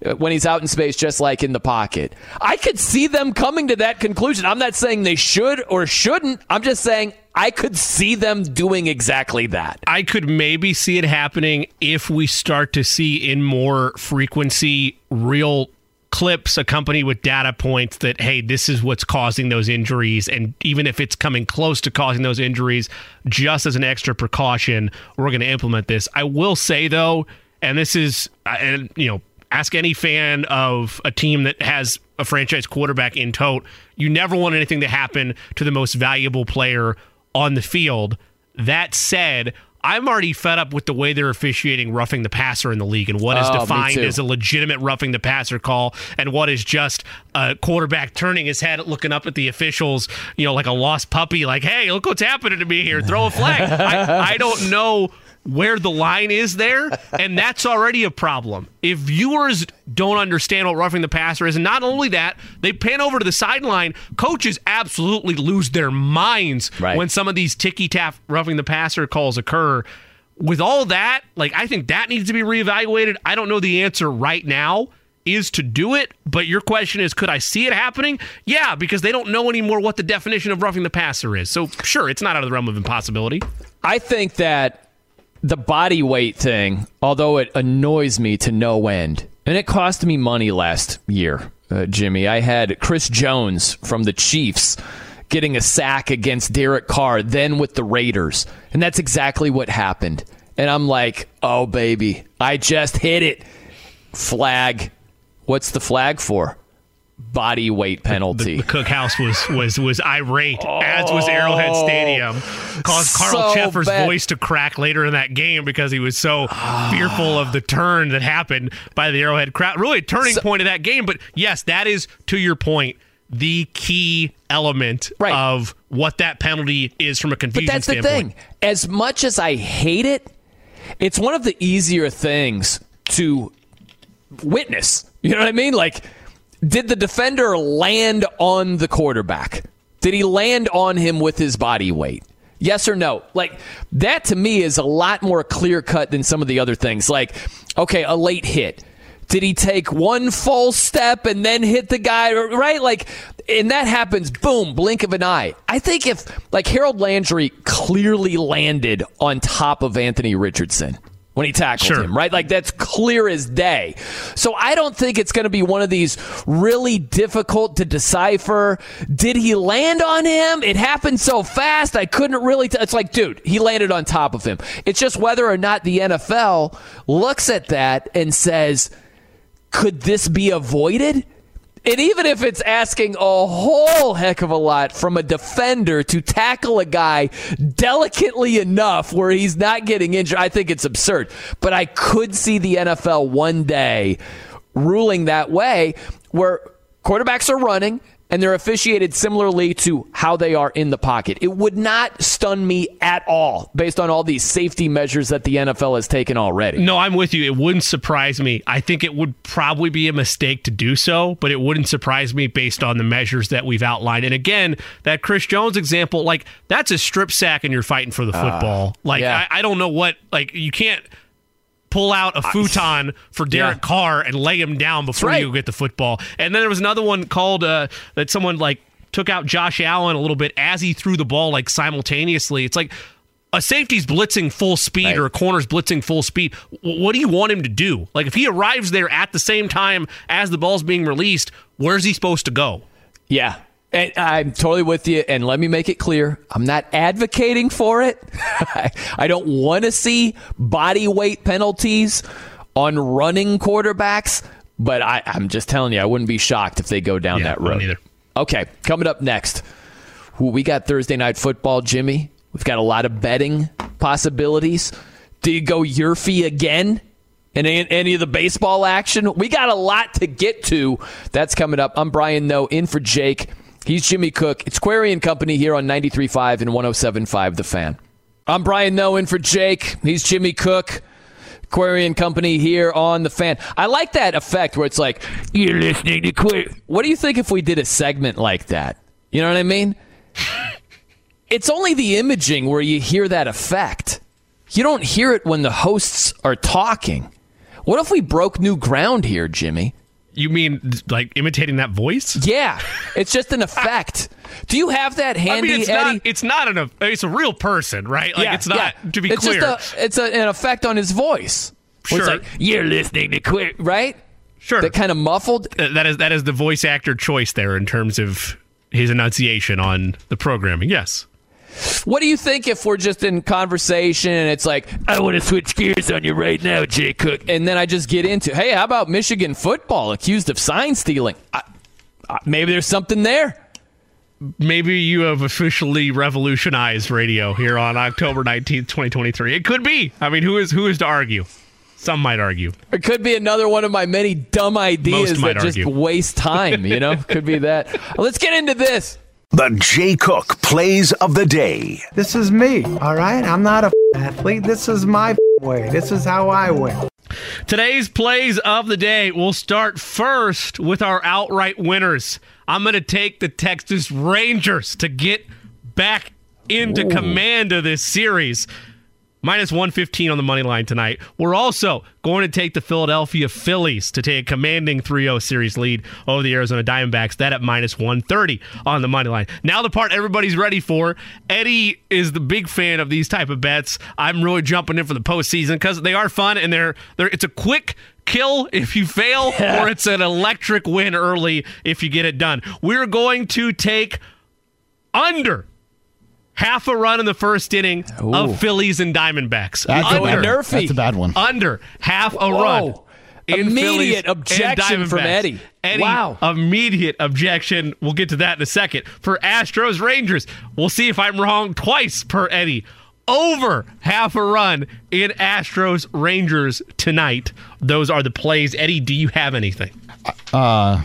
Uh, when he's out in space, just like in the pocket. I could see them coming to that conclusion. I'm not saying they should or shouldn't. I'm just saying I could see them doing exactly that. I could maybe see it happening if we start to see in more frequency real clips accompanied with data points that hey this is what's causing those injuries and even if it's coming close to causing those injuries just as an extra precaution we're going to implement this i will say though and this is uh, and you know ask any fan of a team that has a franchise quarterback in tote you never want anything to happen to the most valuable player on the field that said I'm already fed up with the way they're officiating roughing the passer in the league and what is oh, defined as a legitimate roughing the passer call and what is just a quarterback turning his head, looking up at the officials, you know, like a lost puppy, like, hey, look what's happening to me here. Throw a flag. I, I don't know where the line is there, and that's already a problem. If viewers don't understand what roughing the passer is, and not only that, they pan over to the sideline, coaches absolutely lose their minds right. when some of these ticky tack roughing the passer calls occur. With all that, like I think that needs to be reevaluated. I don't know the answer right now is to do it, but your question is could I see it happening? Yeah, because they don't know anymore what the definition of roughing the passer is. So sure, it's not out of the realm of impossibility. I think that the body weight thing, although it annoys me to no end, and it cost me money last year, uh, Jimmy. I had Chris Jones from the Chiefs getting a sack against Derek Carr, then with the Raiders. And that's exactly what happened. And I'm like, oh, baby, I just hit it. Flag. What's the flag for? Body weight penalty. The, the, cookhouse was was was irate, oh, as was Arrowhead oh, Stadium. Caused Carl Cheffers' bad. voice to crack later in that game because he was so fearful of the turn that happened by the Arrowhead crowd. Really a turning so, point of that game. But yes, that is to your point the key element right. of what that penalty is from a confusion But that's standpoint. the thing. As much as I hate it, it's one of the easier things to witness. You know what I mean? Like did the defender land on the quarterback? Did he land on him with his body weight? Yes or no? Like that to me is a lot more clear cut than some of the other things. Like, okay, a late hit. Did he take one false step and then hit the guy? Right? Like, and that happens, boom, blink of an eye. I think if, like, Harold Landry clearly landed on top of Anthony Richardson, when he tackled sure. him, right? Like that's clear as day. So I don't think it's going to be one of these really difficult to decipher. Did he land on him? It happened so fast, I couldn't really. T- it's like, dude, he landed on top of him. It's just whether or not the NFL looks at that and says, could this be avoided? And even if it's asking a whole heck of a lot from a defender to tackle a guy delicately enough where he's not getting injured, I think it's absurd. But I could see the NFL one day ruling that way where quarterbacks are running and they're officiated similarly to how they are in the pocket. It would not stun me at all based on all these safety measures that the NFL has taken already. No, I'm with you. It wouldn't surprise me. I think it would probably be a mistake to do so, but it wouldn't surprise me based on the measures that we've outlined. And again, that Chris Jones example, like that's a strip sack and you're fighting for the uh, football. Uh, like yeah. I, I don't know what like you can't pull out a futon for Derek yeah. Carr and lay him down before right. you get the football. And then there was another one called uh, that someone like took out Josh Allen a little bit as he threw the ball like simultaneously. It's like a safety's blitzing full speed right. or a corner's blitzing full speed. What do you want him to do? Like if he arrives there at the same time as the ball's being released, where's he supposed to go? Yeah, and I'm totally with you. And let me make it clear I'm not advocating for it. I don't want to see body weight penalties on running quarterbacks, but I, am just telling you, I wouldn't be shocked if they go down yeah, that road. Either. Okay, coming up next, we got Thursday night football, Jimmy. We've got a lot of betting possibilities. Do you go Yurfie again? in any of the baseball action. We got a lot to get to. That's coming up. I'm Brian Noe in for Jake. He's Jimmy Cook. It's Query and Company here on 93.5 and 107.5 The Fan. I'm Brian Noe in for Jake. He's Jimmy Cook. Query and Company here on The Fan. I like that effect where it's like, you're listening to Query. What do you think if we did a segment like that? You know what I mean? it's only the imaging where you hear that effect. You don't hear it when the hosts are talking. What if we broke new ground here, Jimmy? You mean like imitating that voice? Yeah, it's just an effect. Do you have that handy, I mean, it's Eddie? Not, it's not an. It's a real person, right? Like yeah, it's not. Yeah. To be it's clear, just a, it's a, an effect on his voice. Sure. It's like you're listening to quick, right? Sure. That kind of muffled. Uh, that is that is the voice actor choice there in terms of his enunciation on the programming. Yes. What do you think if we're just in conversation and it's like, I want to switch gears on you right now, Jay Cook, and then I just get into, hey, how about Michigan football accused of sign stealing? I, I, maybe there's something there. Maybe you have officially revolutionized radio here on October 19th, 2023. It could be. I mean, who is who is to argue? Some might argue. It could be another one of my many dumb ideas that just waste time, you know? could be that. Let's get into this. The Jay Cook plays of the day. This is me, all right? I'm not a athlete. This is my way. This is how I win. Today's plays of the day will start first with our outright winners. I'm going to take the Texas Rangers to get back into Ooh. command of this series minus 115 on the money line tonight. We're also going to take the Philadelphia Phillies to take a commanding 3-0 series lead over the Arizona Diamondbacks. That at minus 130 on the money line. Now the part everybody's ready for. Eddie is the big fan of these type of bets. I'm really jumping in for the postseason because they are fun and they're they're it's a quick kill if you fail yeah. or it's an electric win early if you get it done. We're going to take under half a run in the first inning Ooh. of Phillies and Diamondbacks. That's, under, a, that's a bad one. Under half a Whoa. run. Immediate objection from Eddie. Eddie. Wow. Immediate objection. We'll get to that in a second. For Astros Rangers, we'll see if I'm wrong twice per Eddie. Over half a run in Astros Rangers tonight. Those are the plays. Eddie, do you have anything? Uh,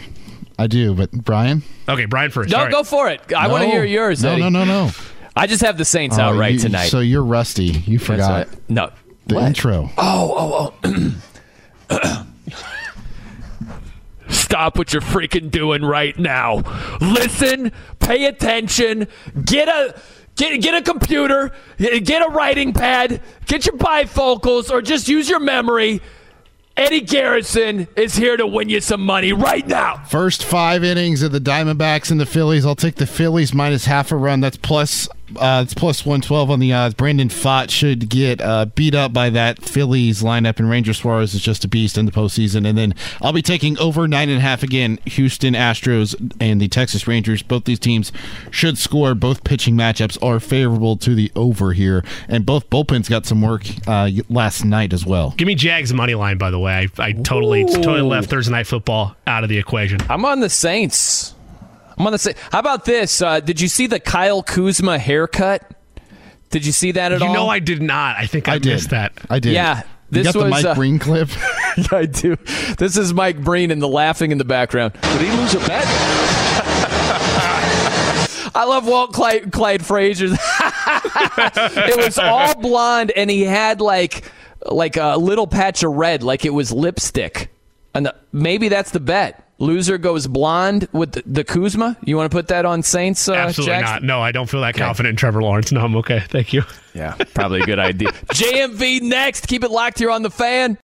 I do, but Brian? Okay, Brian first. No, go for it. I no. want to hear yours, no, Eddie. No, no, no, no. I just have the Saints oh, outright you, tonight. So you're rusty. You forgot. Right. No. The what? intro. Oh, oh, oh. Stop what you're freaking doing right now. Listen, pay attention, get a get get a computer, get a writing pad, get your bifocals or just use your memory Eddie Garrison is here to win you some money right now. First five innings of the Diamondbacks and the Phillies. I'll take the Phillies minus half a run. That's plus uh, it's plus 112 on the odds. Brandon Pfaadt should get uh, beat up by that Phillies lineup, and Ranger Suarez is just a beast in the postseason. And then I'll be taking over nine and a half again. Houston Astros and the Texas Rangers. Both these teams should score. Both pitching matchups are favorable to the over here, and both bullpens got some work uh, last night as well. Give me Jags money line, by the way. I, I totally Ooh. totally left Thursday night football out of the equation. I'm on the Saints. I'm gonna say, how about this? Uh, did you see the Kyle Kuzma haircut? Did you see that at you all? You know, I did not. I think I, I missed that. I did. Yeah. This you got was, the Mike uh, Breen clip. yeah, I do. This is Mike Breen and the laughing in the background. Did he lose a bet? I love Walt Clyde, Clyde Frazier. it was all blonde, and he had like like a little patch of red, like it was lipstick. And the, maybe that's the bet. Loser goes blonde with the, the Kuzma. You want to put that on Saints? Uh, Absolutely Jackson? not. No, I don't feel that okay. confident in Trevor Lawrence. No, I'm okay. Thank you. Yeah, probably a good idea. JMV next. Keep it locked here on the fan.